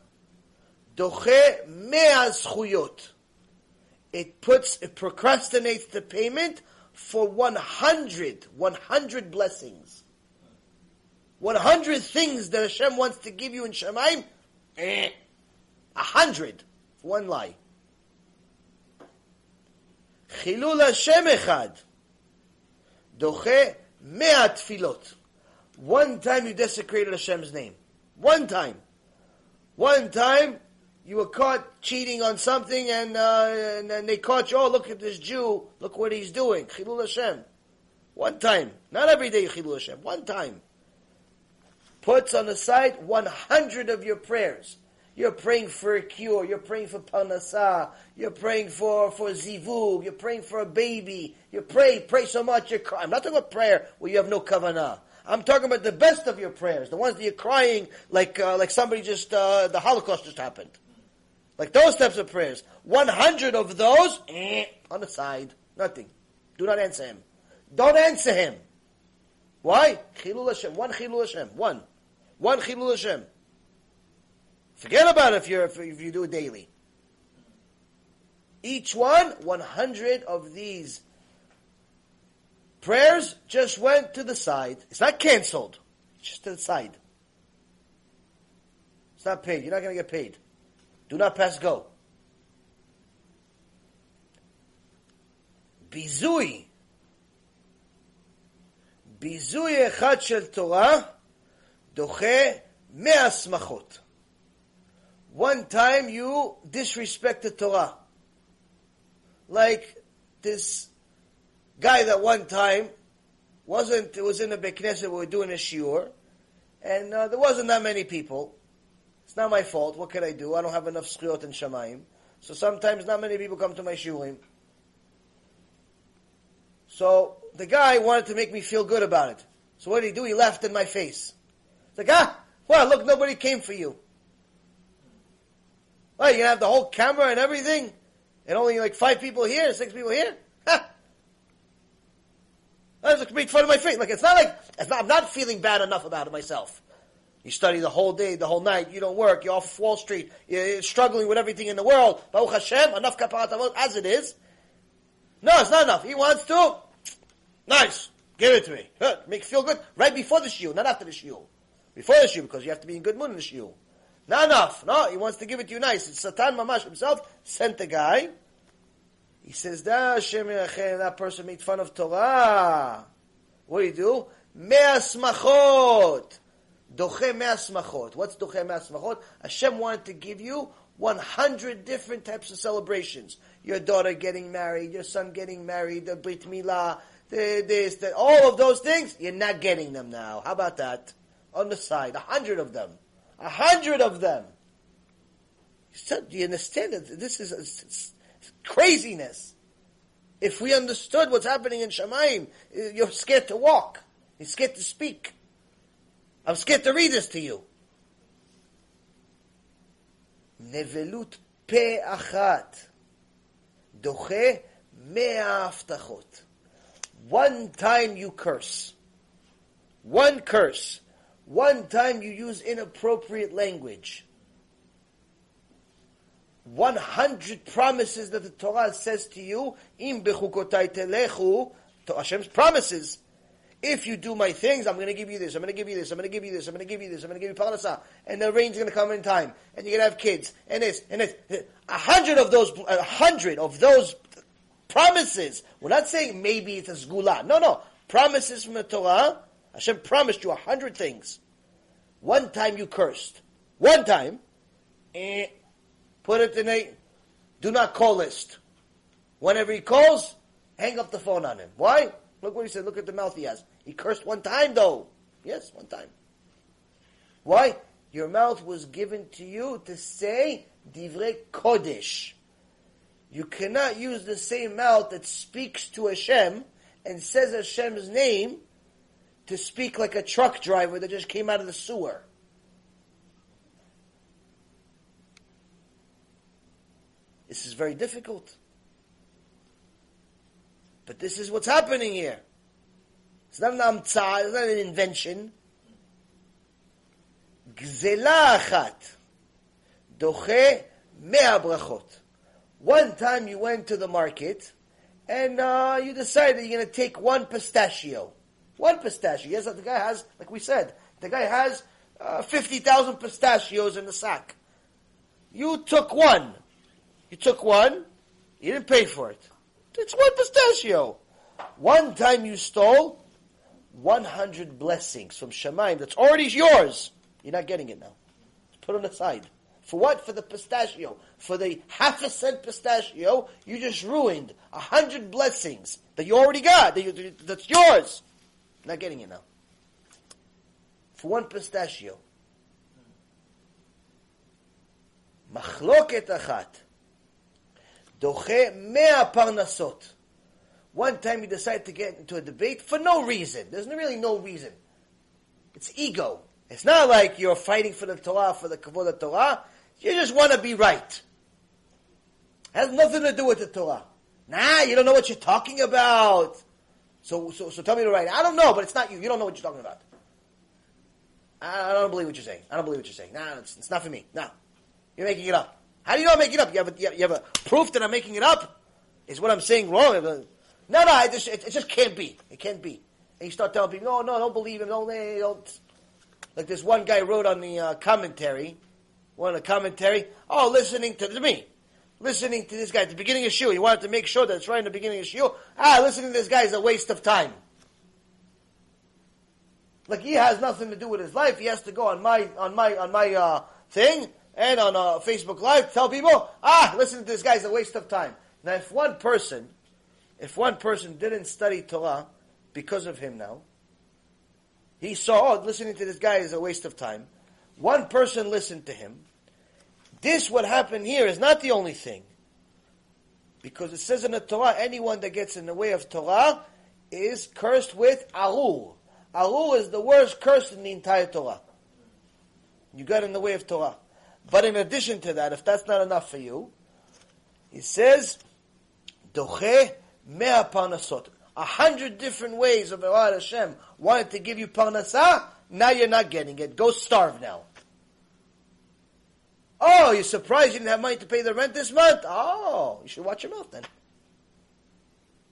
doche mea zchuyot. It puts, it procrastinates the payment for 100, 100 blessings. 100 things that Hashem wants to give you in Shamayim, eh, a hundred for one lie. חילול השם אחד דוחה מאה תפילות. One time you desecrated Hashem's name. One time. One time you were caught cheating on something and, uh, and, and they caught you, oh, look at this Jew, look what he's doing. Chilul Hashem. One time. Not every day Chilul Hashem. One time. Puts on the side 100 of your prayers. You're praying for a cure. You're praying for parnasah. You're praying for, for zivug. You're praying for a baby. You pray, pray so much. You're crying. I'm not talking about prayer where you have no kavanah. I'm talking about the best of your prayers, the ones that you're crying like uh, like somebody just uh, the Holocaust just happened, like those types of prayers. One hundred of those eh, on the side, nothing. Do not answer him. Don't answer him. Why? Chilul Hashem. One Chilul Hashem. One. One Chilul Hashem. Forget about it if, you're, if you do it daily. Each one, 100 of these prayers just went to the side. It's not canceled. It's just to the side. It's not paid. You're not going to get paid. Do not pass go. ביזוי. ביזוי אחד של תורה דוחה מאה שמחות. one time you disrespect the Torah. Like this guy that one time wasn't, it was in the Bekneset, we were doing a shiur, and uh, there wasn't that many people. It's not my fault. What can I do? I don't have enough zchiyot and shamayim. So sometimes not many people come to my shiurim. So the guy wanted to make me feel good about it. So what did he do? He laughed in my face. He's like, ah, well, look, nobody came for you. What, you have the whole camera and everything? And only like five people here, six people here? Ha! That's like make fun of my face. Like it's not like it's not, I'm not feeling bad enough about it myself. You study the whole day, the whole night. You don't work. You're off Wall Street. You're struggling with everything in the world. Baruch Hashem, enough kaparat as it is. No, it's not enough. He wants to. Nice. Give it to me. Make feel good right before the shiur, not after the shiur. Before the shiur, because you have to be in good mood in the shiur. Not enough. No, he wants to give it to you nice. It's Satan Mamash himself sent the guy. He says, that person made fun of Torah. What do you do? Mea smachot. Doche mea smachot. What's doche mea? Hashem wanted to give you 100 different types of celebrations. Your daughter getting married, your son getting married, the Brit Milah, the, this, that, all of those things, you're not getting them now. How about that? On the side, a hundred of them a hundred of them. Do you understand that this is it's, it's craziness? If we understood what's happening in Shamayim, uh, you're scared to walk. You're scared to speak. I'm scared to read this to you. Nevelut pe achat. Doche מאה הבטחות. One time you curse. One curse one time you use inappropriate language. 100 promises that the Torah says to you, im bechukotai telechu, to Hashem's promises. If you do my things, I'm going to give you this, I'm going to give you this, I'm going to give you this, I'm going to give you this, I'm going to give you parnasah, and the rain's going to come in time, and you're going to have kids, and this, and this. A hundred of those, a hundred of those promises. We're not saying maybe it's a zgula. No, no. Promises from the Torah Hashem promised you a hundred things. One time you cursed. One time, eh, put it in a do not call list. Whenever he calls, hang up the phone on him. Why? Look what he said. Look at the mouth he has. He cursed one time though. Yes, one time. Why? Your mouth was given to you to say divrei kodesh. You cannot use the same mouth that speaks to Hashem and says Hashem's name to speak like a truck driver that just came out of the sewer. This is very difficult. But this is what's happening here. It's not an amtza, it's not an invention. Gzela. Doche mea brachot. One time you went to the market and uh, you decided you're going to take one pistachio. One pistachio. Yes, the guy has, like we said, the guy has uh, 50,000 pistachios in the sack. You took one. You took one. You didn't pay for it. It's one pistachio. One time you stole 100 blessings from Shamayim that's already yours. You're not getting it now. Put it aside. For what? For the pistachio. For the half a cent pistachio, you just ruined a hundred blessings that you already got, that you, that's yours. Not getting it now. For one pistachio. Machloket achat. Doche mea parnasot. One time he decided to get into a debate for no reason. There's really no reason. It's ego. It's not like you're fighting for the Torah, for the kavod of Torah. You just want to be right. Has nothing to do with the Torah. Nah, you don't know what you're talking about. So, so, so tell me the right. I don't know, but it's not you. You don't know what you're talking about. I, I don't believe what you're saying. I don't believe what you're saying. Nah, it's, it's not for me. Nah, you're making it up. How do you know I'm making it up? You have a, you have a proof that I'm making it up? Is what I'm saying wrong? No, no, it just, it, it just can't be. It can't be. And you start telling people, no, no, don't believe him. Don't, don't. Like this one guy wrote on the uh, commentary one of the commentary. Oh, listening to me, listening to this guy at the beginning of Shul. He wanted to make sure that it's right in the beginning of Shul. Ah, listening to this guy is a waste of time. Like he has nothing to do with his life. He has to go on my on my on my uh, thing and on uh, Facebook Live tell people, ah, listening to this guy is a waste of time. Now, if one person, if one person didn't study Torah because of him now, he saw, oh, listening to this guy is a waste of time. One person listened to him. This, what happened here, is not the only thing. Because it says in the Torah, anyone that gets in the way of Torah is cursed with Arur. Arur is the worst curse in the entire Torah. You got in the way of Torah. But in addition to that, if that's not enough for you, he says, Doche mea parnasot. A hundred different ways of Allah Hashem wanted to give you parnasah, now you're not getting it. Go starve now. Oh, you're surprised you didn't have money to pay the rent this month? Oh, you should watch your mouth then.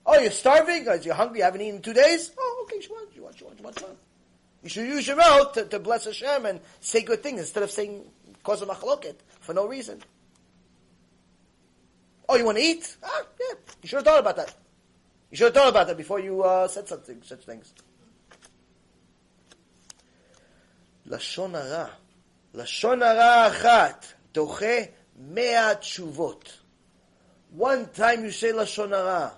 Oh, you're starving? Are you hungry? You haven't eaten in two days? Oh, okay, you should watch, you watch, you watch, watch, watch. You should use your mouth to, to bless Hashem and say good things instead of saying cause a machloket for no reason. Oh, you want to eat? Ah, yeah. You should have thought about that. You should have thought about that before you uh, said something, such things. לשון הרע. לשון הרע אחת doche mea tshuvot. One time you say lashon hara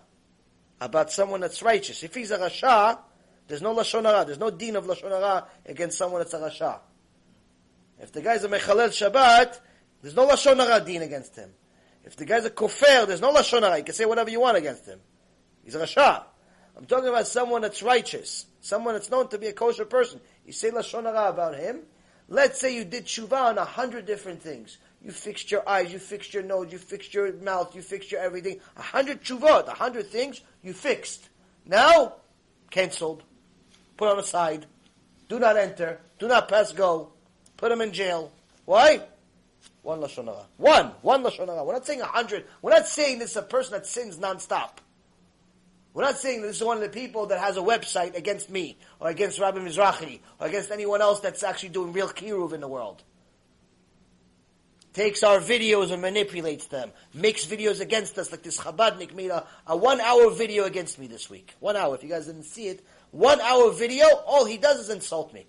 about someone that's righteous. If he's a rasha, there's no lashon hara. There's no din of lashon hara against someone that's a rasha. If the guy's a mechalel Shabbat, there's no lashon hara din against him. If the guy's a kofar, there's no lashon hara. You can say whatever you want against him. He's a rasha. I'm talking about someone that's righteous, someone that's known to be a kosher person. You say lashon hara about him. Let's say you did tshuva on a hundred different things. You fixed your eyes, you fixed your nose, you fixed your mouth, you fixed your everything. A hundred tshuva, a hundred things you fixed. Now, cancelled. Put on a side. Do not enter. Do not pass go. Put him in jail. Why? One lashon hara. One. One lashon hara. We're not saying a hundred. We're not saying this is a person that sins nonstop. We're not saying this is one of the people that has a website against me, or against Rabbi Mizrahi, or against anyone else that's actually doing real kiruv in the world. Takes our videos and manipulates them. Makes videos against us, like this Chabadnik made a, a one hour video against me this week. One hour, if you guys didn't see it. One hour video, all he does is insult me.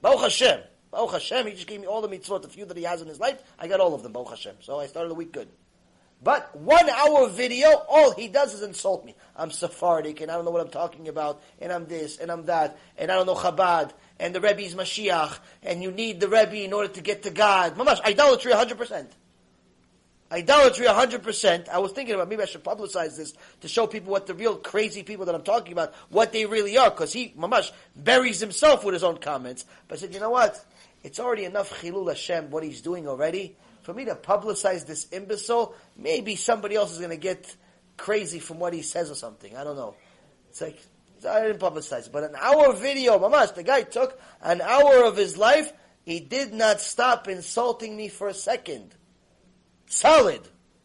Baruch Hashem. Baruch Hashem, he just gave me all the mitzvot, the few that he has in his life. I got all of them, Baruch Hashem. So I started the week good. But one hour video, all he does is insult me. I'm Sephardic, and I don't know what I'm talking about, and I'm this, and I'm that, and I don't know Chabad, and the Rebbe's Mashiach, and you need the Rebbe in order to get to God. Mamash, idolatry 100%. Idolatry 100%. I was thinking about maybe I should publicize this to show people what the real crazy people that I'm talking about, what they really are, because he, Mamash, buries himself with his own comments. But I said, you know what? It's already enough Chilul Hashem, what he's doing already for me to publicize this imbecile, maybe somebody else is going to get crazy from what he says or something. I don't know. It's like, I didn't publicize it, but an hour video, mamash, the guy took an hour of his life, he did not stop insulting me for a second. Solid.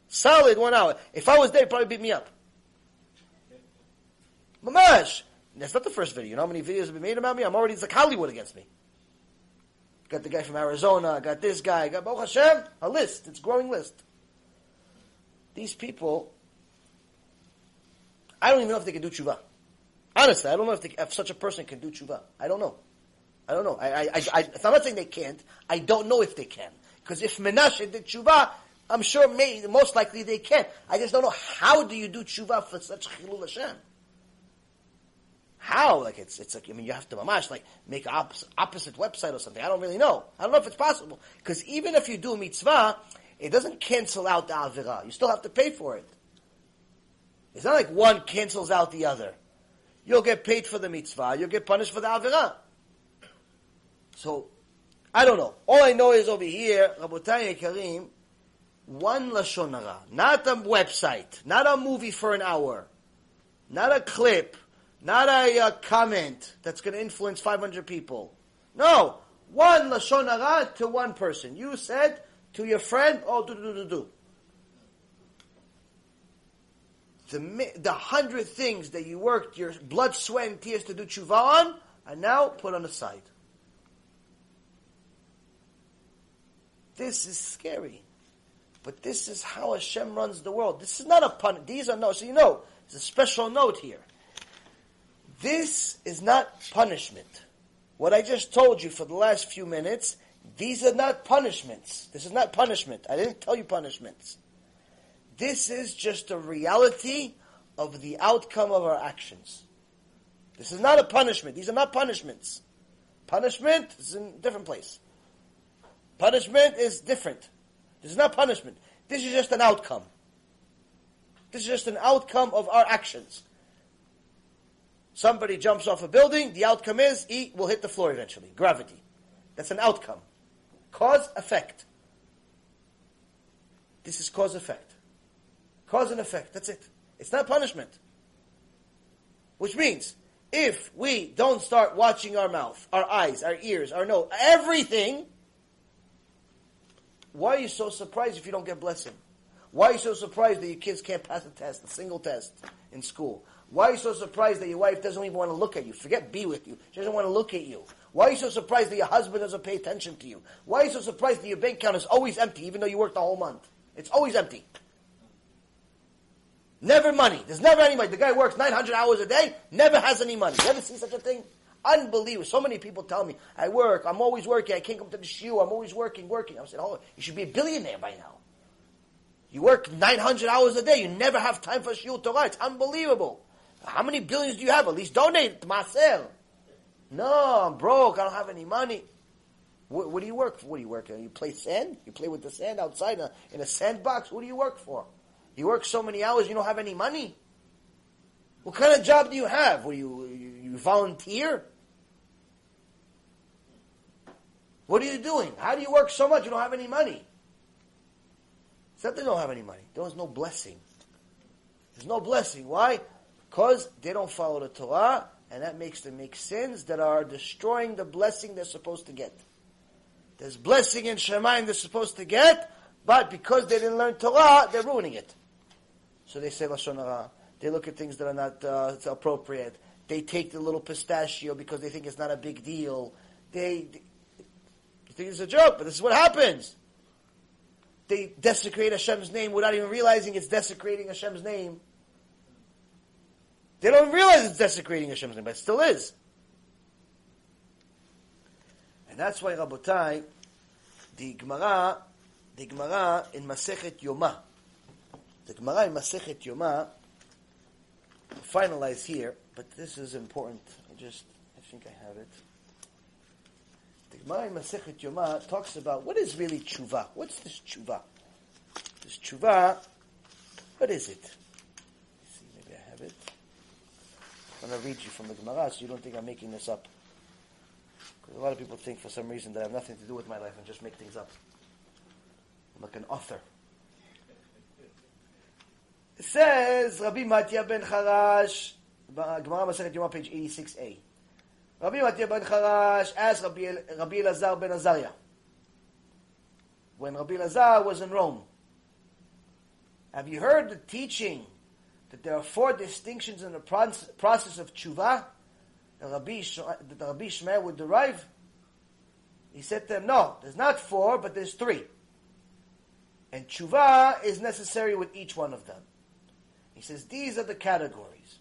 Solid one hour. If I was there, he'd probably beat me up. Mamash. That's not the first video. You know how many videos have been made about me? I'm already, it's like Hollywood against me. Got the guy from Arizona, got this guy, got Baruch Hashem, a list. It's a growing list. These people, I don't even know if they can do tshuva. Honestly, I don't know if, they, if such a person can do tshuva. I don't know. I don't know. I, I, I, I, I'm not saying they can't. I don't know if they can. Because if Menashe did tshuva, I'm sure may, most likely they can. I just don't know how do you do tshuva for such chilul Hashem. How? Like it's it's like I mean you have to mamash like make opposite, opposite website or something. I don't really know. I don't know if it's possible because even if you do mitzvah, it doesn't cancel out the avira. You still have to pay for it. It's not like one cancels out the other. You'll get paid for the mitzvah. You'll get punished for the avira. So I don't know. All I know is over here, Rabotai Karim, one lashon hara, not a website, not a movie for an hour, not a clip not a uh, comment that's going to influence 500 people. No, one lashon hara to one person. You said to your friend, "Oh, do do do do." The the hundred things that you worked your blood, sweat, and tears to do tshuva on are now put on the side. This is scary. But this is how Hashem runs the world. This is not a pun. These are no. So you know, there's a special note here. This is not punishment. What I just told you for the last few minutes, these are not punishments. This is not punishment. I didn't tell you punishments. This is just a reality of the outcome of our actions. This is not a punishment. These are not punishments. Punishment is in a different place. Punishment is different. This is not punishment. This is just an outcome. This is just an outcome of our actions. Somebody jumps off a building, the outcome is he will hit the floor eventually. Gravity. That's an outcome. Cause, effect. This is cause, effect. Cause and effect. That's it. It's not punishment. Which means, if we don't start watching our mouth, our eyes, our ears, our nose, everything, why are you so surprised if you don't get blessing? Why are you so surprised that your kids can't pass a test, a single test in school? Why are you so surprised that your wife doesn't even want to look at you? Forget be with you. She doesn't want to look at you. Why are you so surprised that your husband doesn't pay attention to you? Why are you so surprised that your bank account is always empty even though you work the whole month? It's always empty. Never money. There's never any money. The guy works 900 hours a day, never has any money. You ever see such a thing? Unbelievable. So many people tell me, I work, I'm always working, I can't come to the shoe, I'm always working, working. I'm saying, oh, you should be a billionaire by now. You work 900 hours a day, you never have time for shiur Torah. It's unbelievable. How many billions do you have? At least donate to Marcel. No, I'm broke. I don't have any money. What, what do you work for? What do you work? You play sand? You play with the sand outside in a, in a sandbox? What do you work for? You work so many hours, you don't have any money. What kind of job do you have? Will you, you, you volunteer? What are you doing? How do you work so much you don't have any money? It's not they don't have any money. There's no blessing. There's no blessing. Why? because they don't follow the Torah, and that makes them make sins that are destroying the blessing they're supposed to get. There's blessing in Shamayim they're supposed to get, but because they didn't learn Torah, they're ruining it. So they say Lashon Hara. They look at things that are not uh, appropriate. They take the little pistachio because they think it's not a big deal. They, they think it's a joke, but this is what happens. They desecrate Hashem's name without even realizing it's desecrating Hashem's name. They don't realize it's desecrating Hashem's name, but it still is. And that's why, Rabotai, the Gemara, the Gemara in Masechet Yoma, the Gemara in Masechet Yoma, finalize here, but this is important. I just, I think I have it. The Gemara in Masechet Yoma talks about what is really tshuva. What's this tshuva? This tshuva, what is it? see, maybe I have it? I'm going to read you from the Gemara so you don't think I'm making this up. Because a lot of people think for some reason that I have nothing to do with my life and just make things up. I'm like an author. Says, Rabbi Matya ben Charash, Gemara Masechet Yoma, page 86a. Rabbi Matya ben Charash asked Rabbi, Rabbi Elazar ben Azariah, when Rabbi Elazar was in Rome, have you heard the teaching that there are four distinctions in the process of tshuva that Rabbi, that Rabbi Yishmael would derive? He said to them, no, there's not four, but there's three. And tshuva is necessary with each one of them. He says these are the categories.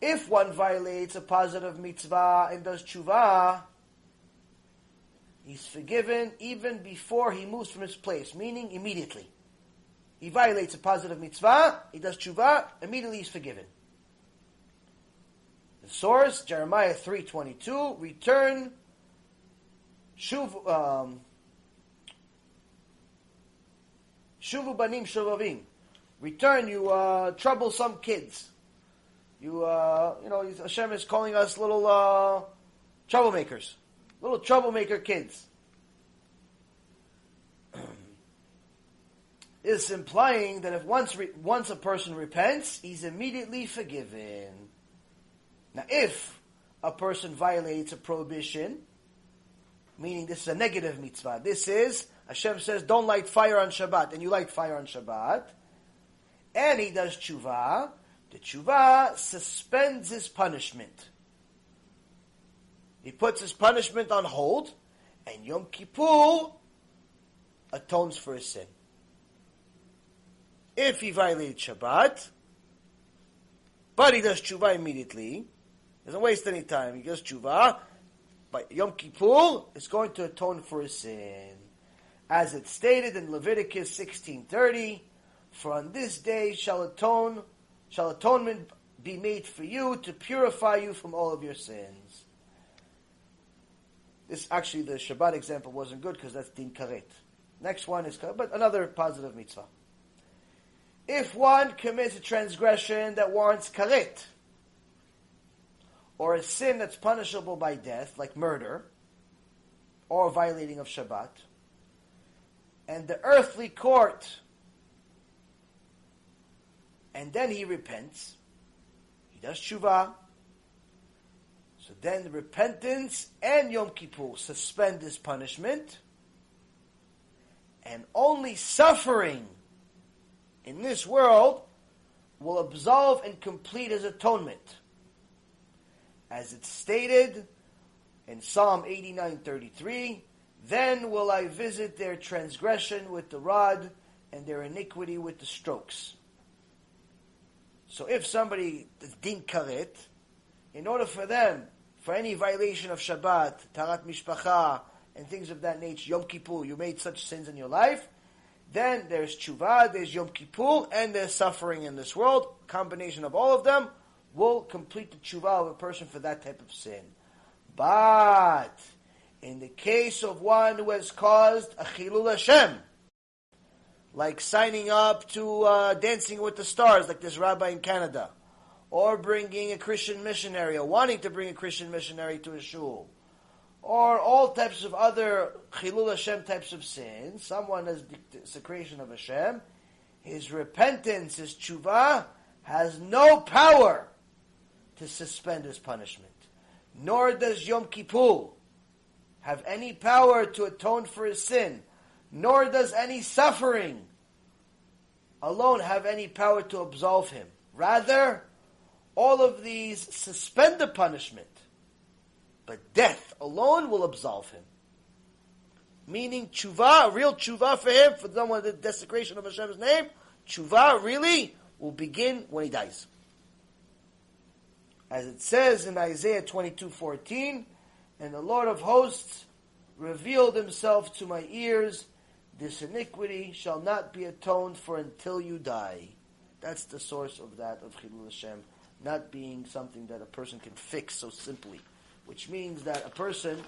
If one violates a positive mitzvah and does tshuva, he's forgiven even before he moves from his place, meaning immediately. He violates a positive mitzvah, he does tshuva, immediately he's forgiven. The source, Jeremiah 3.22, return, shuv, um, shuvu banim shovavim. Return, you uh, troublesome kids. You, uh, you know, Hashem is calling us little uh, troublemakers, little troublemaker kids. is implying that if once re- once a person repents, he's immediately forgiven. Now, if a person violates a prohibition, meaning this is a negative mitzvah, this is Hashem says, "Don't light fire on Shabbat," and you light fire on Shabbat, and he does tshuva, the tshuva suspends his punishment. He puts his punishment on hold, and Yom Kippur atones for his sin. If he violated Shabbat, but he does tshuva immediately, doesn't waste any time, he does tshuva, but Yom Kippur is going to atone for his sin. As it's stated in Leviticus 16.30, for on this day shall atone shall atonement be made for you to purify you from all of your sins. This actually, the Shabbat example wasn't good because that's din karet. Next one is, but another positive mitzvah. If one commits a transgression that warrants karet, or a sin that's punishable by death, like murder, or violating of Shabbat, and the earthly court and then he repents. He does tshuva. So then repentance and Yom Kippur suspend his punishment. And only suffering in this world will absolve and complete his atonement. As it's stated in Psalm 89:33, then will I visit their transgression with the rod and their iniquity with the strokes. So if somebody is din karet, in order for them, for any violation of Shabbat, Taharat Mishpacha, and things of that nature, Yom Kippur, you made such sins in your life, then there's tshuva, there's Yom Kippur, and there's suffering in this world. Combination of all of them will complete the tshuva of a person for that type of sin. But in the case of one who has caused a chilul Hashem, like signing up to uh, Dancing with the Stars, like this rabbi in Canada, or bringing a Christian missionary, or wanting to bring a Christian missionary to a shul, or all types of other Chilul Hashem types of sins, someone has desecration of Hashem, his repentance, his tshuva, has no power to suspend his punishment. Nor does Yom Kippur have any power to atone for his sin nor does any suffering alone have any power to absolve him. Rather, all of these suspend the punishment, but death alone will absolve him. Meaning tshuva, real tshuva for him, for someone the desecration of Hashem's name, tshuva really will begin when he dies. As it says in Isaiah 22:14, and the Lord of hosts revealed himself to my ears this iniquity shall not be atoned for until you die. That's the source of that, of Chilul Hashem, not being something that a person can fix so simply. Which means that a person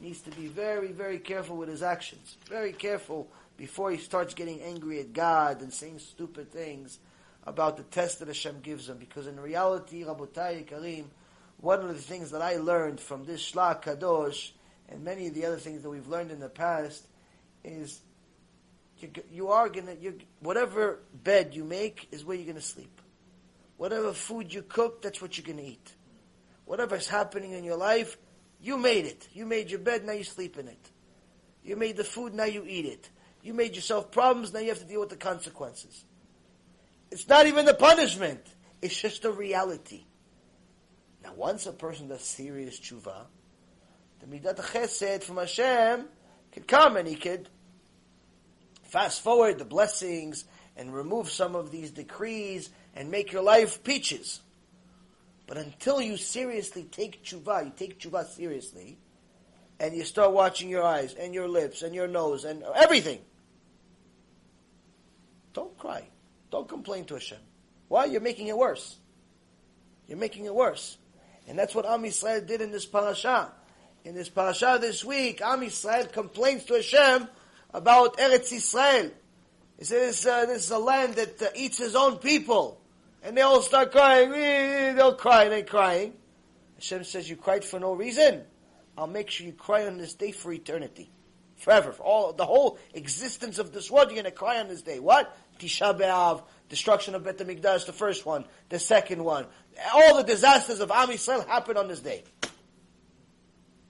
needs to be very, very careful with his actions. Very careful before he starts getting angry at God and saying stupid things about the test that Hashem gives him. Because in reality, Rabotai Karim, one of the things that I learned from this Shlah Kadosh and many of the other things that we've learned in the past is you, you are gonna, you, whatever bed you make is where you're gonna sleep. Whatever food you cook, that's what you're gonna eat. Whatever's happening in your life, you made it. You made your bed, now you sleep in it. You made the food, now you eat it. You made yourself problems, now you have to deal with the consequences. It's not even the punishment. It's just a reality. Now, once a person does serious tshuva, the midat chesed from Hashem could come and he could fast forward the blessings and remove some of these decrees and make your life peaches. But until you seriously take tshuva, you take tshuva seriously, and you start watching your eyes and your lips and your nose and everything, don't cry. Don't complain to Hashem. Why? You're making it worse. You're making it worse. And that's what Am Yisrael did in this parasha. In this parasha this week, Am Yisrael complains to Hashem about Eretz Israel. He says, uh, this is a land that uh, eats his own people. And they all start crying. They'll cry, they're crying. Hashem says, you cried for no reason. I'll make sure you cry on this day for eternity. Forever. For all, the whole existence of this world, you're going to cry on this day. What? Tisha B'Av, destruction of Bet HaMikdash, the first one, the second one. All the disasters of Am Yisrael happen on this day.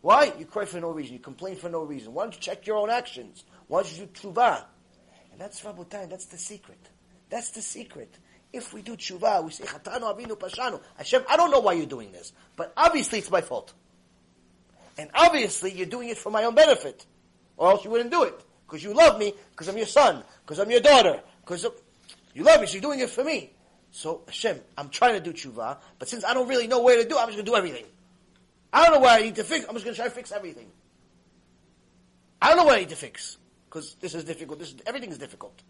Why? You cry for no reason. You complain for no reason. Why don't you check your own actions? Why don't you tshuva? And that's Rabotai, that's the secret. That's the secret. If we do tshuva, we say, Chatanu Avinu Pashanu. Hashem, I don't know why you're doing this, but obviously it's my fault. And obviously you're doing it for my own benefit. Or else you wouldn't do it. Because you love me, because I'm your son, because I'm your daughter, because you love me, so you're doing it for me. So Hashem, I'm trying to do tshuva, but since I don't really know where to do, I'm just going to do everything. I don't know where I need to fix. I'm just going to try to fix everything. I don't know what I need to fix because this is difficult. This is, everything is difficult.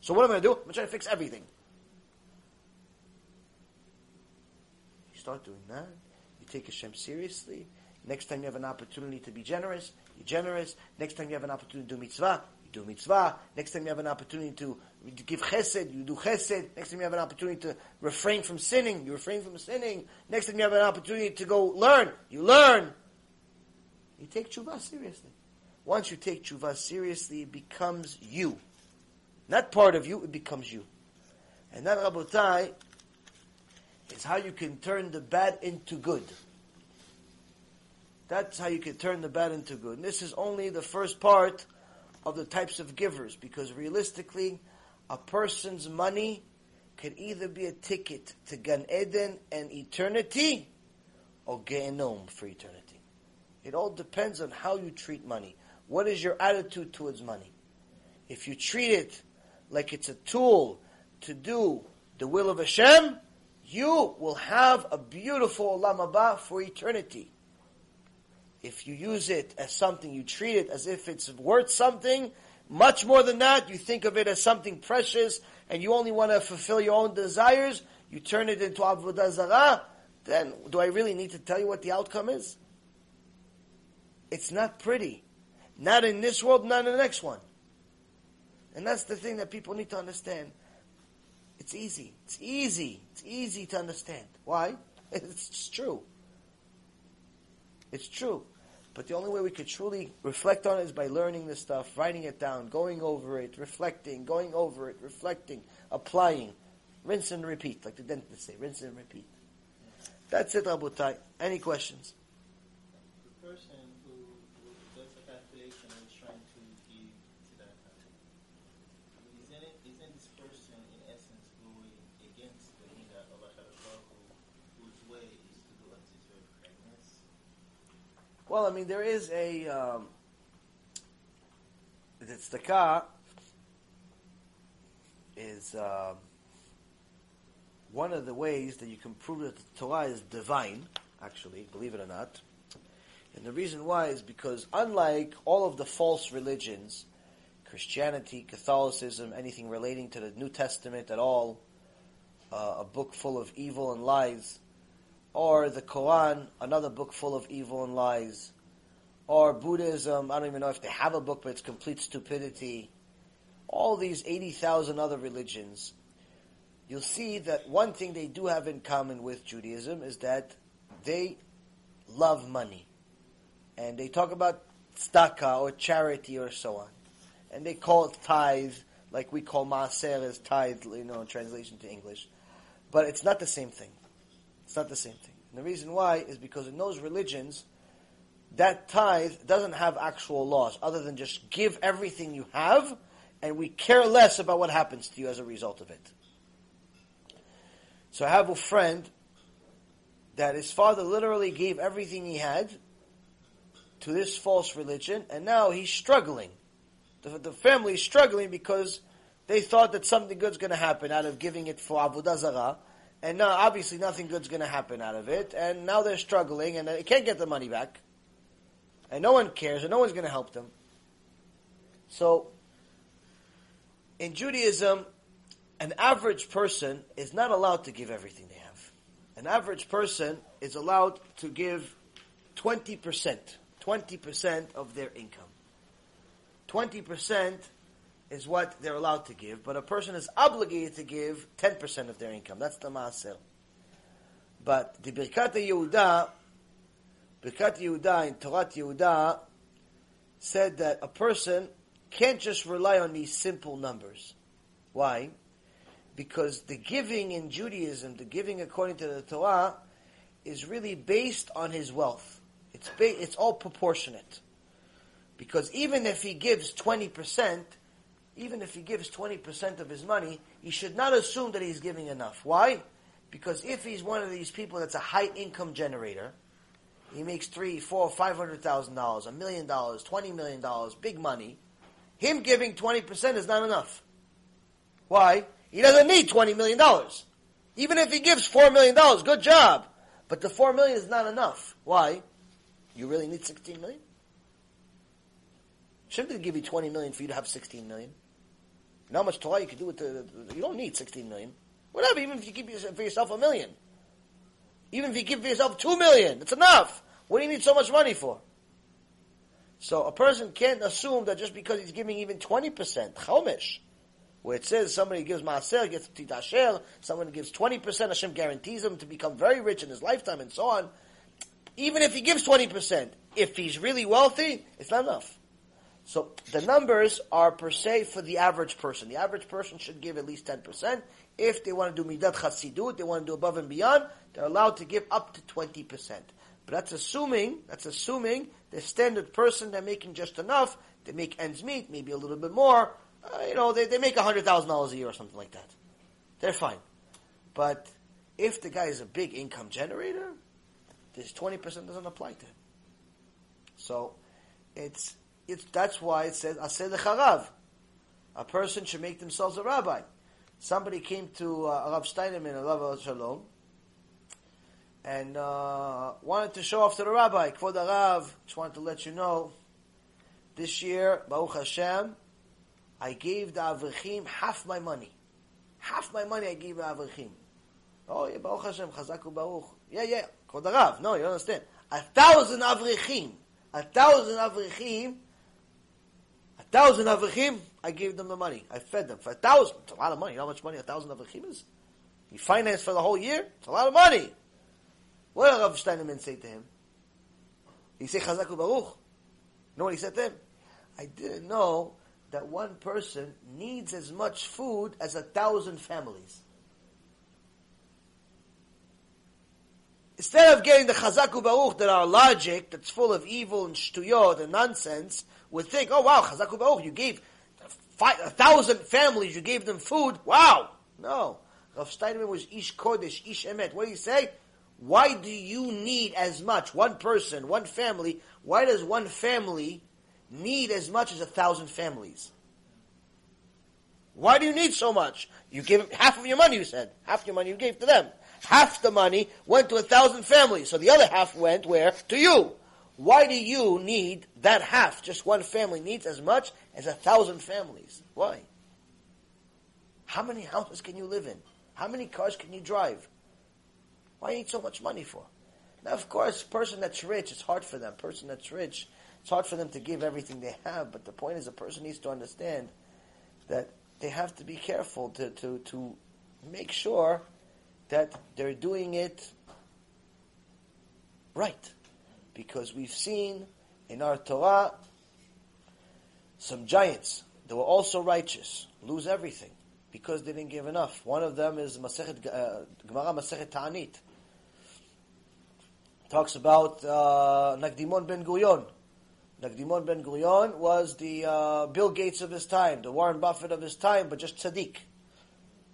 So what am I going to do? I'm going to try to fix everything. You start doing that. You take Hashem seriously. Next time you have an opportunity to be generous, you're generous. Next time you have an opportunity to do mitzvah, you do mitzvah. Next time you have an opportunity to give chesed, you do chesed. Next time you have an opportunity to refrain from sinning, you refrain from sinning. Next time you have an opportunity to go learn, you learn. You take tshuva seriously. Once you take tshuva seriously, it becomes you. Not part of you, it becomes you. And that, Rabotai, is how you can turn the bad into good. That's how you can turn the bad into good. And this is only the first part of the types of givers, because realistically, a person's money could either be a ticket to Gan Eden and eternity, or Gehenom for eternity. It all depends on how you treat money. What is your attitude towards money? If you treat it like it's a tool to do the will of Hashem, you will have a beautiful Olam for eternity if you use it as something, you treat it as if it's worth something, much more than that, you think of it as something precious, and you only want to fulfill your own desires, you turn it into Avodah Zarah, then do I really need to tell you what the outcome is? It's not pretty. Not in this world, not in the next one. And that's the thing that people need to understand. It's easy. It's easy. It's easy to understand. Why? It's true. It's true. But the only way we could truly reflect on it is by learning this stuff, writing it down, going over it, reflecting, going over it, reflecting, applying. Rinse and repeat, like the dentist say, rinse and repeat. That's it, Rabotai. Any questions? The person who, who does the calculation and is trying to give to that isn't, it, isn't this person in essence going against the Nida of Asharabahu, whose way is to do unto serve kindness? Well, I mean, there is a um, the tzedakah is um, one of the ways that you can prove that the Torah is divine. Actually, believe it or not, and the reason why is because unlike all of the false religions, Christianity, Catholicism, anything relating to the New Testament at all, uh, a book full of evil and lies or the Quran, another book full of evil and lies, or Buddhism, I don't even know if they have a book, but it's complete stupidity. All these 80,000 other religions, you'll see that one thing they do have in common with Judaism is that they love money. And they talk about tzedakah or charity or so on. And they call it tithe, like we call maaser as tithe, you know, in translation to English. But it's not the same thing. It's not the same thing. And the reason why is because in those religions, that tithe doesn't have actual laws other than just give everything you have, and we care less about what happens to you as a result of it. So I have a friend that his father literally gave everything he had to this false religion, and now he's struggling. The, the family is struggling because they thought that something good's going to happen out of giving it for Avodah Zarah, and now obviously nothing good's going to happen out of it, and now they're struggling, and they can't get the money back, and no one cares, and no one's going to help them. So, in Judaism, an average person is not allowed to give everything they have. An average person is allowed to give 20%, 20% of their income. 20% is what they're allowed to give, but a person is obligated to give 10% of their income. That's the Maaser. But the Birkat Yehuda, Birkat Yehuda in Torah Yehuda said that a person can't just rely on these simple numbers. Why? Because the giving in Judaism, the giving according to the Torah, is really based on his wealth. It's ba- it's all proportionate. Because even if he gives 20%, even if he gives 20% of his money, he should not assume that he's giving enough. Why? Because if he's one of these people that's a high income generator, he makes three, four, five hundred thousand dollars, a million dollars, twenty million dollars, big money. Him giving 20% is not enough. Why? He doesn't need $20 million. Even if he gives $4 million, good job. But the 4 million is not enough. Why? You really need 16 million? Shouldn't give you 20 million for you to have 16 million? How much Torah you can do with the, you don't need 16 million. Whatever, even if you give for yourself a million. Even if you give for yourself two million, it's enough. What do you need so much money for? So a person can't assume that just because he's giving even 20%, chomish, where it says somebody gives maaser, gets titasher, someone gives 20%, Hashem guarantees him to become very rich in his lifetime and so on. Even if he gives 20%, if he's really wealthy, it's not enough. So the numbers are per se for the average person. The average person should give at least 10%. If they want to do midat chasidut, they want to do above and beyond, they're allowed to give up to 20%. But that's assuming, that's assuming the standard person, they're making just enough, they make ends meet, maybe a little bit more, uh, you know, they, they make $100,000 a year or something like that. They're fine. But if the guy is a big income generator, this 20% doesn't apply to him. So, it's, it's, that's why it says, Aseh Charav. A person should make themselves a rabbi. Somebody came to uh, Rav Steinman, Rav Shalom, and uh, wanted to show off to the rabbi. Kvod Arav, just wanted to let you know, this year, Baruch Hashem, I gave the Avrechim half my money. Half my money I gave the Avrechim. Oh, yeah, Baruch Hashem, Chazaku Baruch. Yeah, yeah, Kvod Arav. No, you understand. A thousand Avrechim. A thousand Avrechim. Thousand Avrechim, I gave them the money. I fed them for a thousand. It's a lot of money. You know how much money a thousand Avrechim is? He financed for the whole year? It's a lot of money. What did Rav Steinman say to him? He said, Chazaku Baruch. You know what he said to him? I didn't know that one person needs as much food as a thousand families. Instead of getting the Chazaku Baruch that our logic, that's full of evil and shtuyot and nonsense, would think, oh wow, Chazaku Baruch, you gave five, a thousand families, you gave them food. Wow! No. Rav Steinman was Ish Kodesh, Ish Emet. What do you say? Why do you need as much? One person, one family. Why does one family need as much as a thousand families? Why do you need so much? You gave half of your money, you said. Half your money you gave to them. Half the money went to a thousand families. So the other half went where? To you. Why do you need that half? Just one family needs as much as a thousand families. Why? How many houses can you live in? How many cars can you drive? Why need so much money for? Now, of course, person that's rich, it's hard for them. Person that's rich, it's hard for them to give everything they have. But the point is, a person needs to understand that they have to be careful to, to, to make sure that they're doing it right. Because we've seen in our Torah some giants that were also righteous lose everything because they didn't give enough. One of them is Masechet, uh, Gemara Masechet Ta'anit talks about uh, Nakdimon ben Gurion. Nakdimon ben Gurion was the uh, Bill Gates of his time, the Warren Buffett of his time, but just tzaddik.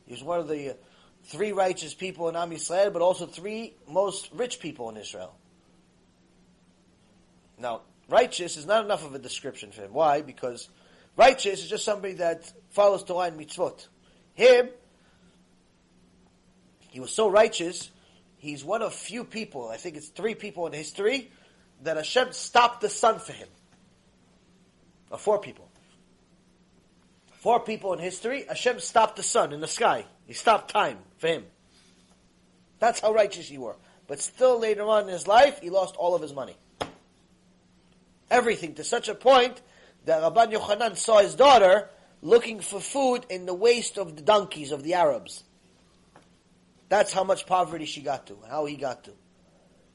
He was one of the three righteous people in Am Yisrael, but also three most rich people in Israel. Now, righteous is not enough of a description for him. Why? Because righteous is just somebody that follows Torah and mitzvot. Him, he was so righteous, he's one of few people, I think it's three people in history, that Hashem stopped the sun for him. Or four people. Four people in history, Hashem stopped the sun in the sky. He stopped time for him. That's how righteous he were. But still later on in his life, he lost all of his money. Everything to such a point that Rabban Yochanan saw his daughter looking for food in the waste of the donkeys of the Arabs. That's how much poverty she got to, and how he got to.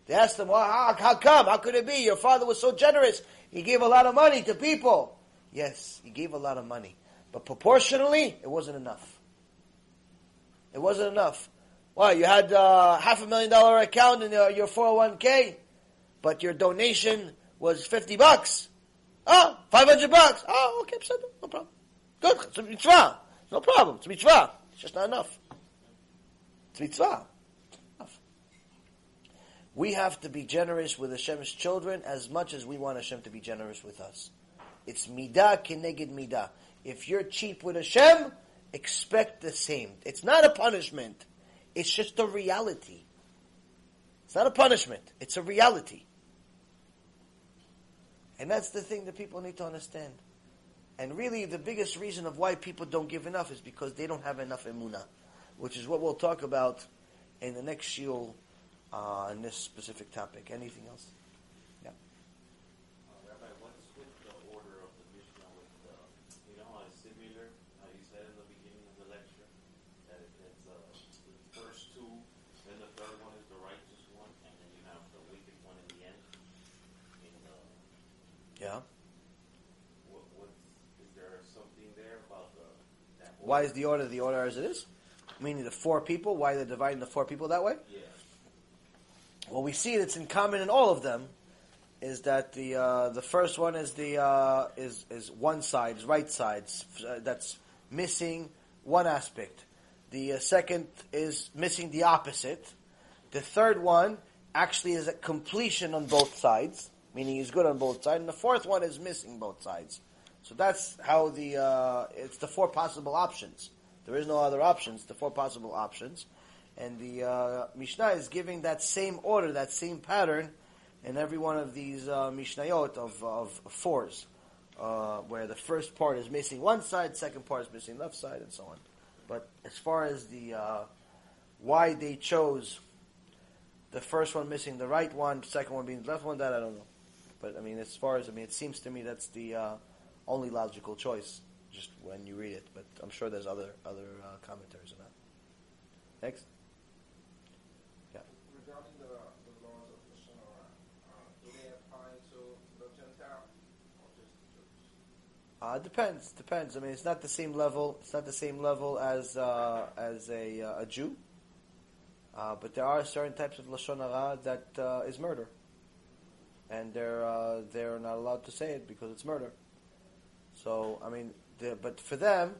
They asked him, well, how, how come? How could it be? Your father was so generous. He gave a lot of money to people. Yes, he gave a lot of money. But proportionally, it wasn't enough. It wasn't enough. Why? You had uh, half a million dollar account in your, your 401k, but your donation was 50 bucks. Oh, 500 bucks. Oh, okay, no problem. Good, it's a mitzvah. No problem, it's a mitzvah. It's just not enough. It's mitzvah. We have to be generous with Hashem's children as much as we want Hashem to be generous with us. It's midah keneged midah. If you're cheap with Hashem, expect the same. It's not a punishment. It's just a reality. It's not a punishment. It's a reality. And that's the thing that people need to understand. And really, the biggest reason of why people don't give enough is because they don't have enough emuna, which is what we'll talk about in the next shiur uh, on this specific topic. Anything else? Yeah. Uh, Rabbi, what's with the order of the Mishnah? With the, you know, how it's similar how you said in the beginning of the lecture that it, it's uh, the first two, then the third one is the righteous one, and then you have the wicked one in the end. In the, yeah. what, what's, is there something there about the that Why is the order the order as it is? Meaning the four people. Why they're dividing the four people that way? Yeah. Well, we see that's in common in all of them is that the uh, the first one is the uh, is is one side, is right side, uh, that's missing one aspect. The uh, second is missing the opposite. The third one actually is a completion on both sides, meaning he's good on both sides. And the fourth one is missing both sides. So that's how the uh, it's the four possible options. There is no other options. The four possible options. And the uh, Mishnah is giving that same order, that same pattern in every one of these uh, Mishnayot of, of fours, uh, where the first part is missing one side, second part is missing left side, and so on. But as far as the uh, why they chose the first one missing the right one, second one being the left one, that I don't know. But I mean, as far as I mean, it seems to me that's the uh, only logical choice, just when you read it. But I'm sure there's other other uh, commentaries on that. Next. Yeah. Regarding the, the laws of Lashon Hara, uh, do they apply to the Gentile or just Jews? Uh, it depends. Depends. I mean, it's not the same level. It's not the same level as uh, as a, uh, a Jew. Uh, but there are certain types of lashon hara that uh, is murder, and they're uh, they're not allowed to say it because it's murder. So I mean, the, but for them,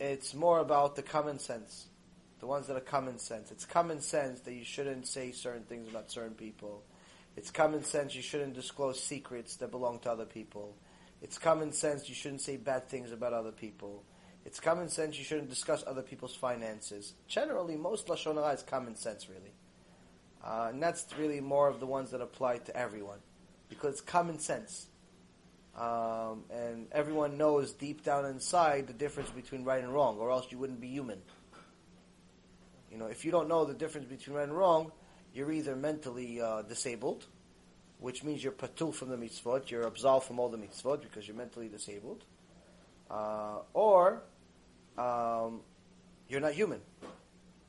it's more about the common sense. The ones that are common sense. It's common sense that you shouldn't say certain things about certain people. It's common sense you shouldn't disclose secrets that belong to other people. It's common sense you shouldn't say bad things about other people. It's common sense you shouldn't discuss other people's finances. Generally, most lashon hara is common sense, really, uh, and that's really more of the ones that apply to everyone because it's common sense, um, and everyone knows deep down inside the difference between right and wrong, or else you wouldn't be human. You know, if you don't know the difference between right and wrong, you're either mentally uh, disabled, which means you're patur from the mitzvot, you're absolved from all the mitzvot because you're mentally disabled, uh, or um, you're not human.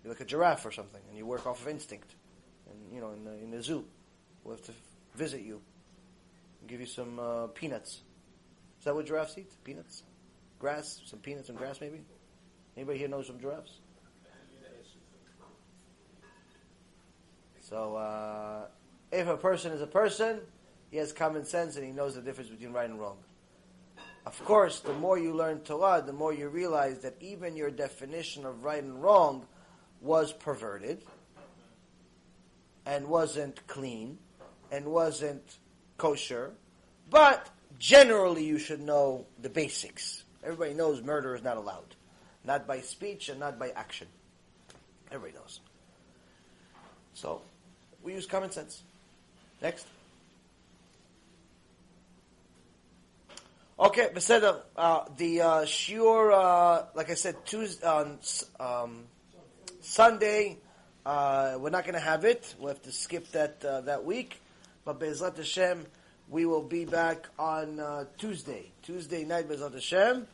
You're like a giraffe or something, and you work off of instinct. And you know, in the, in the zoo, we'll have to visit you, give you some uh, peanuts. Is that what giraffes eat? Peanuts, grass, some peanuts and grass, maybe. Anybody here knows some giraffes? So, uh, if a person is a person, he has common sense and he knows the difference between right and wrong. Of course, the more you learn Torah, the more you realize that even your definition of right and wrong was perverted and wasn't clean and wasn't kosher, but generally you should know the basics. Everybody knows murder is not allowed. Not by speech and not by action. Everybody knows. So, we use common sense. Next. Okay, Beseda, uh, the uh, shiur, uh, like I said, Tuesday, on um, Sunday, uh, we're not going to have it. We'll have to skip that uh, that week. But BeEzrat Hashem, we will be back on uh, Tuesday. Tuesday night, BeEzrat Hashem.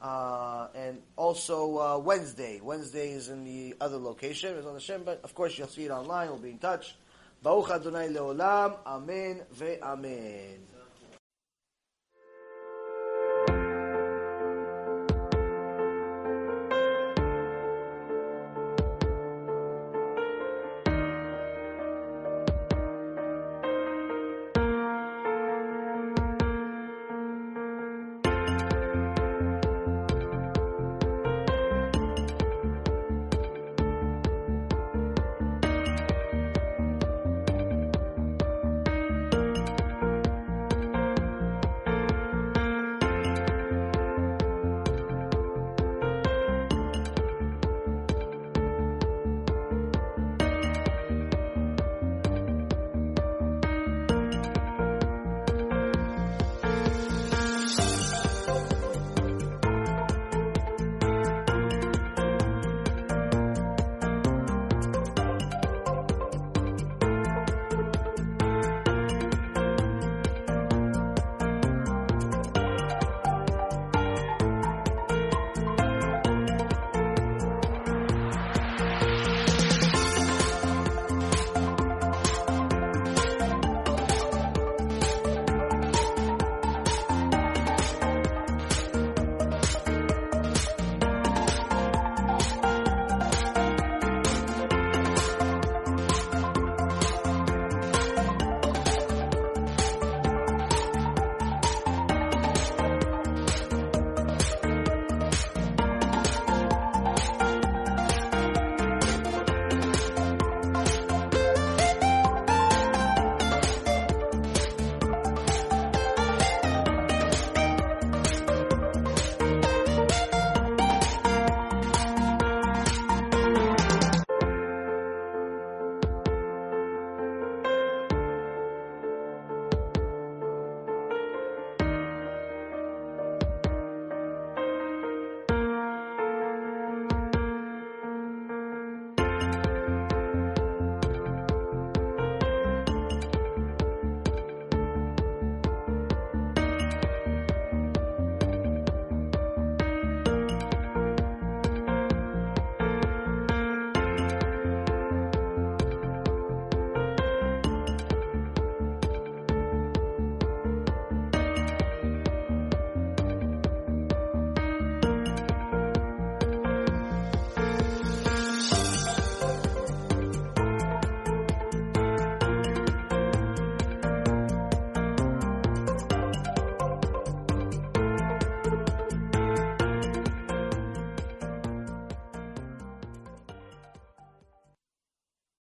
Uh, and also uh, Wednesday. Wednesday is in the other location, BeEzrat Hashem. But of course, you'll see it online. We'll be in touch. Baruch Adonai Leolam. Amen ve'amen.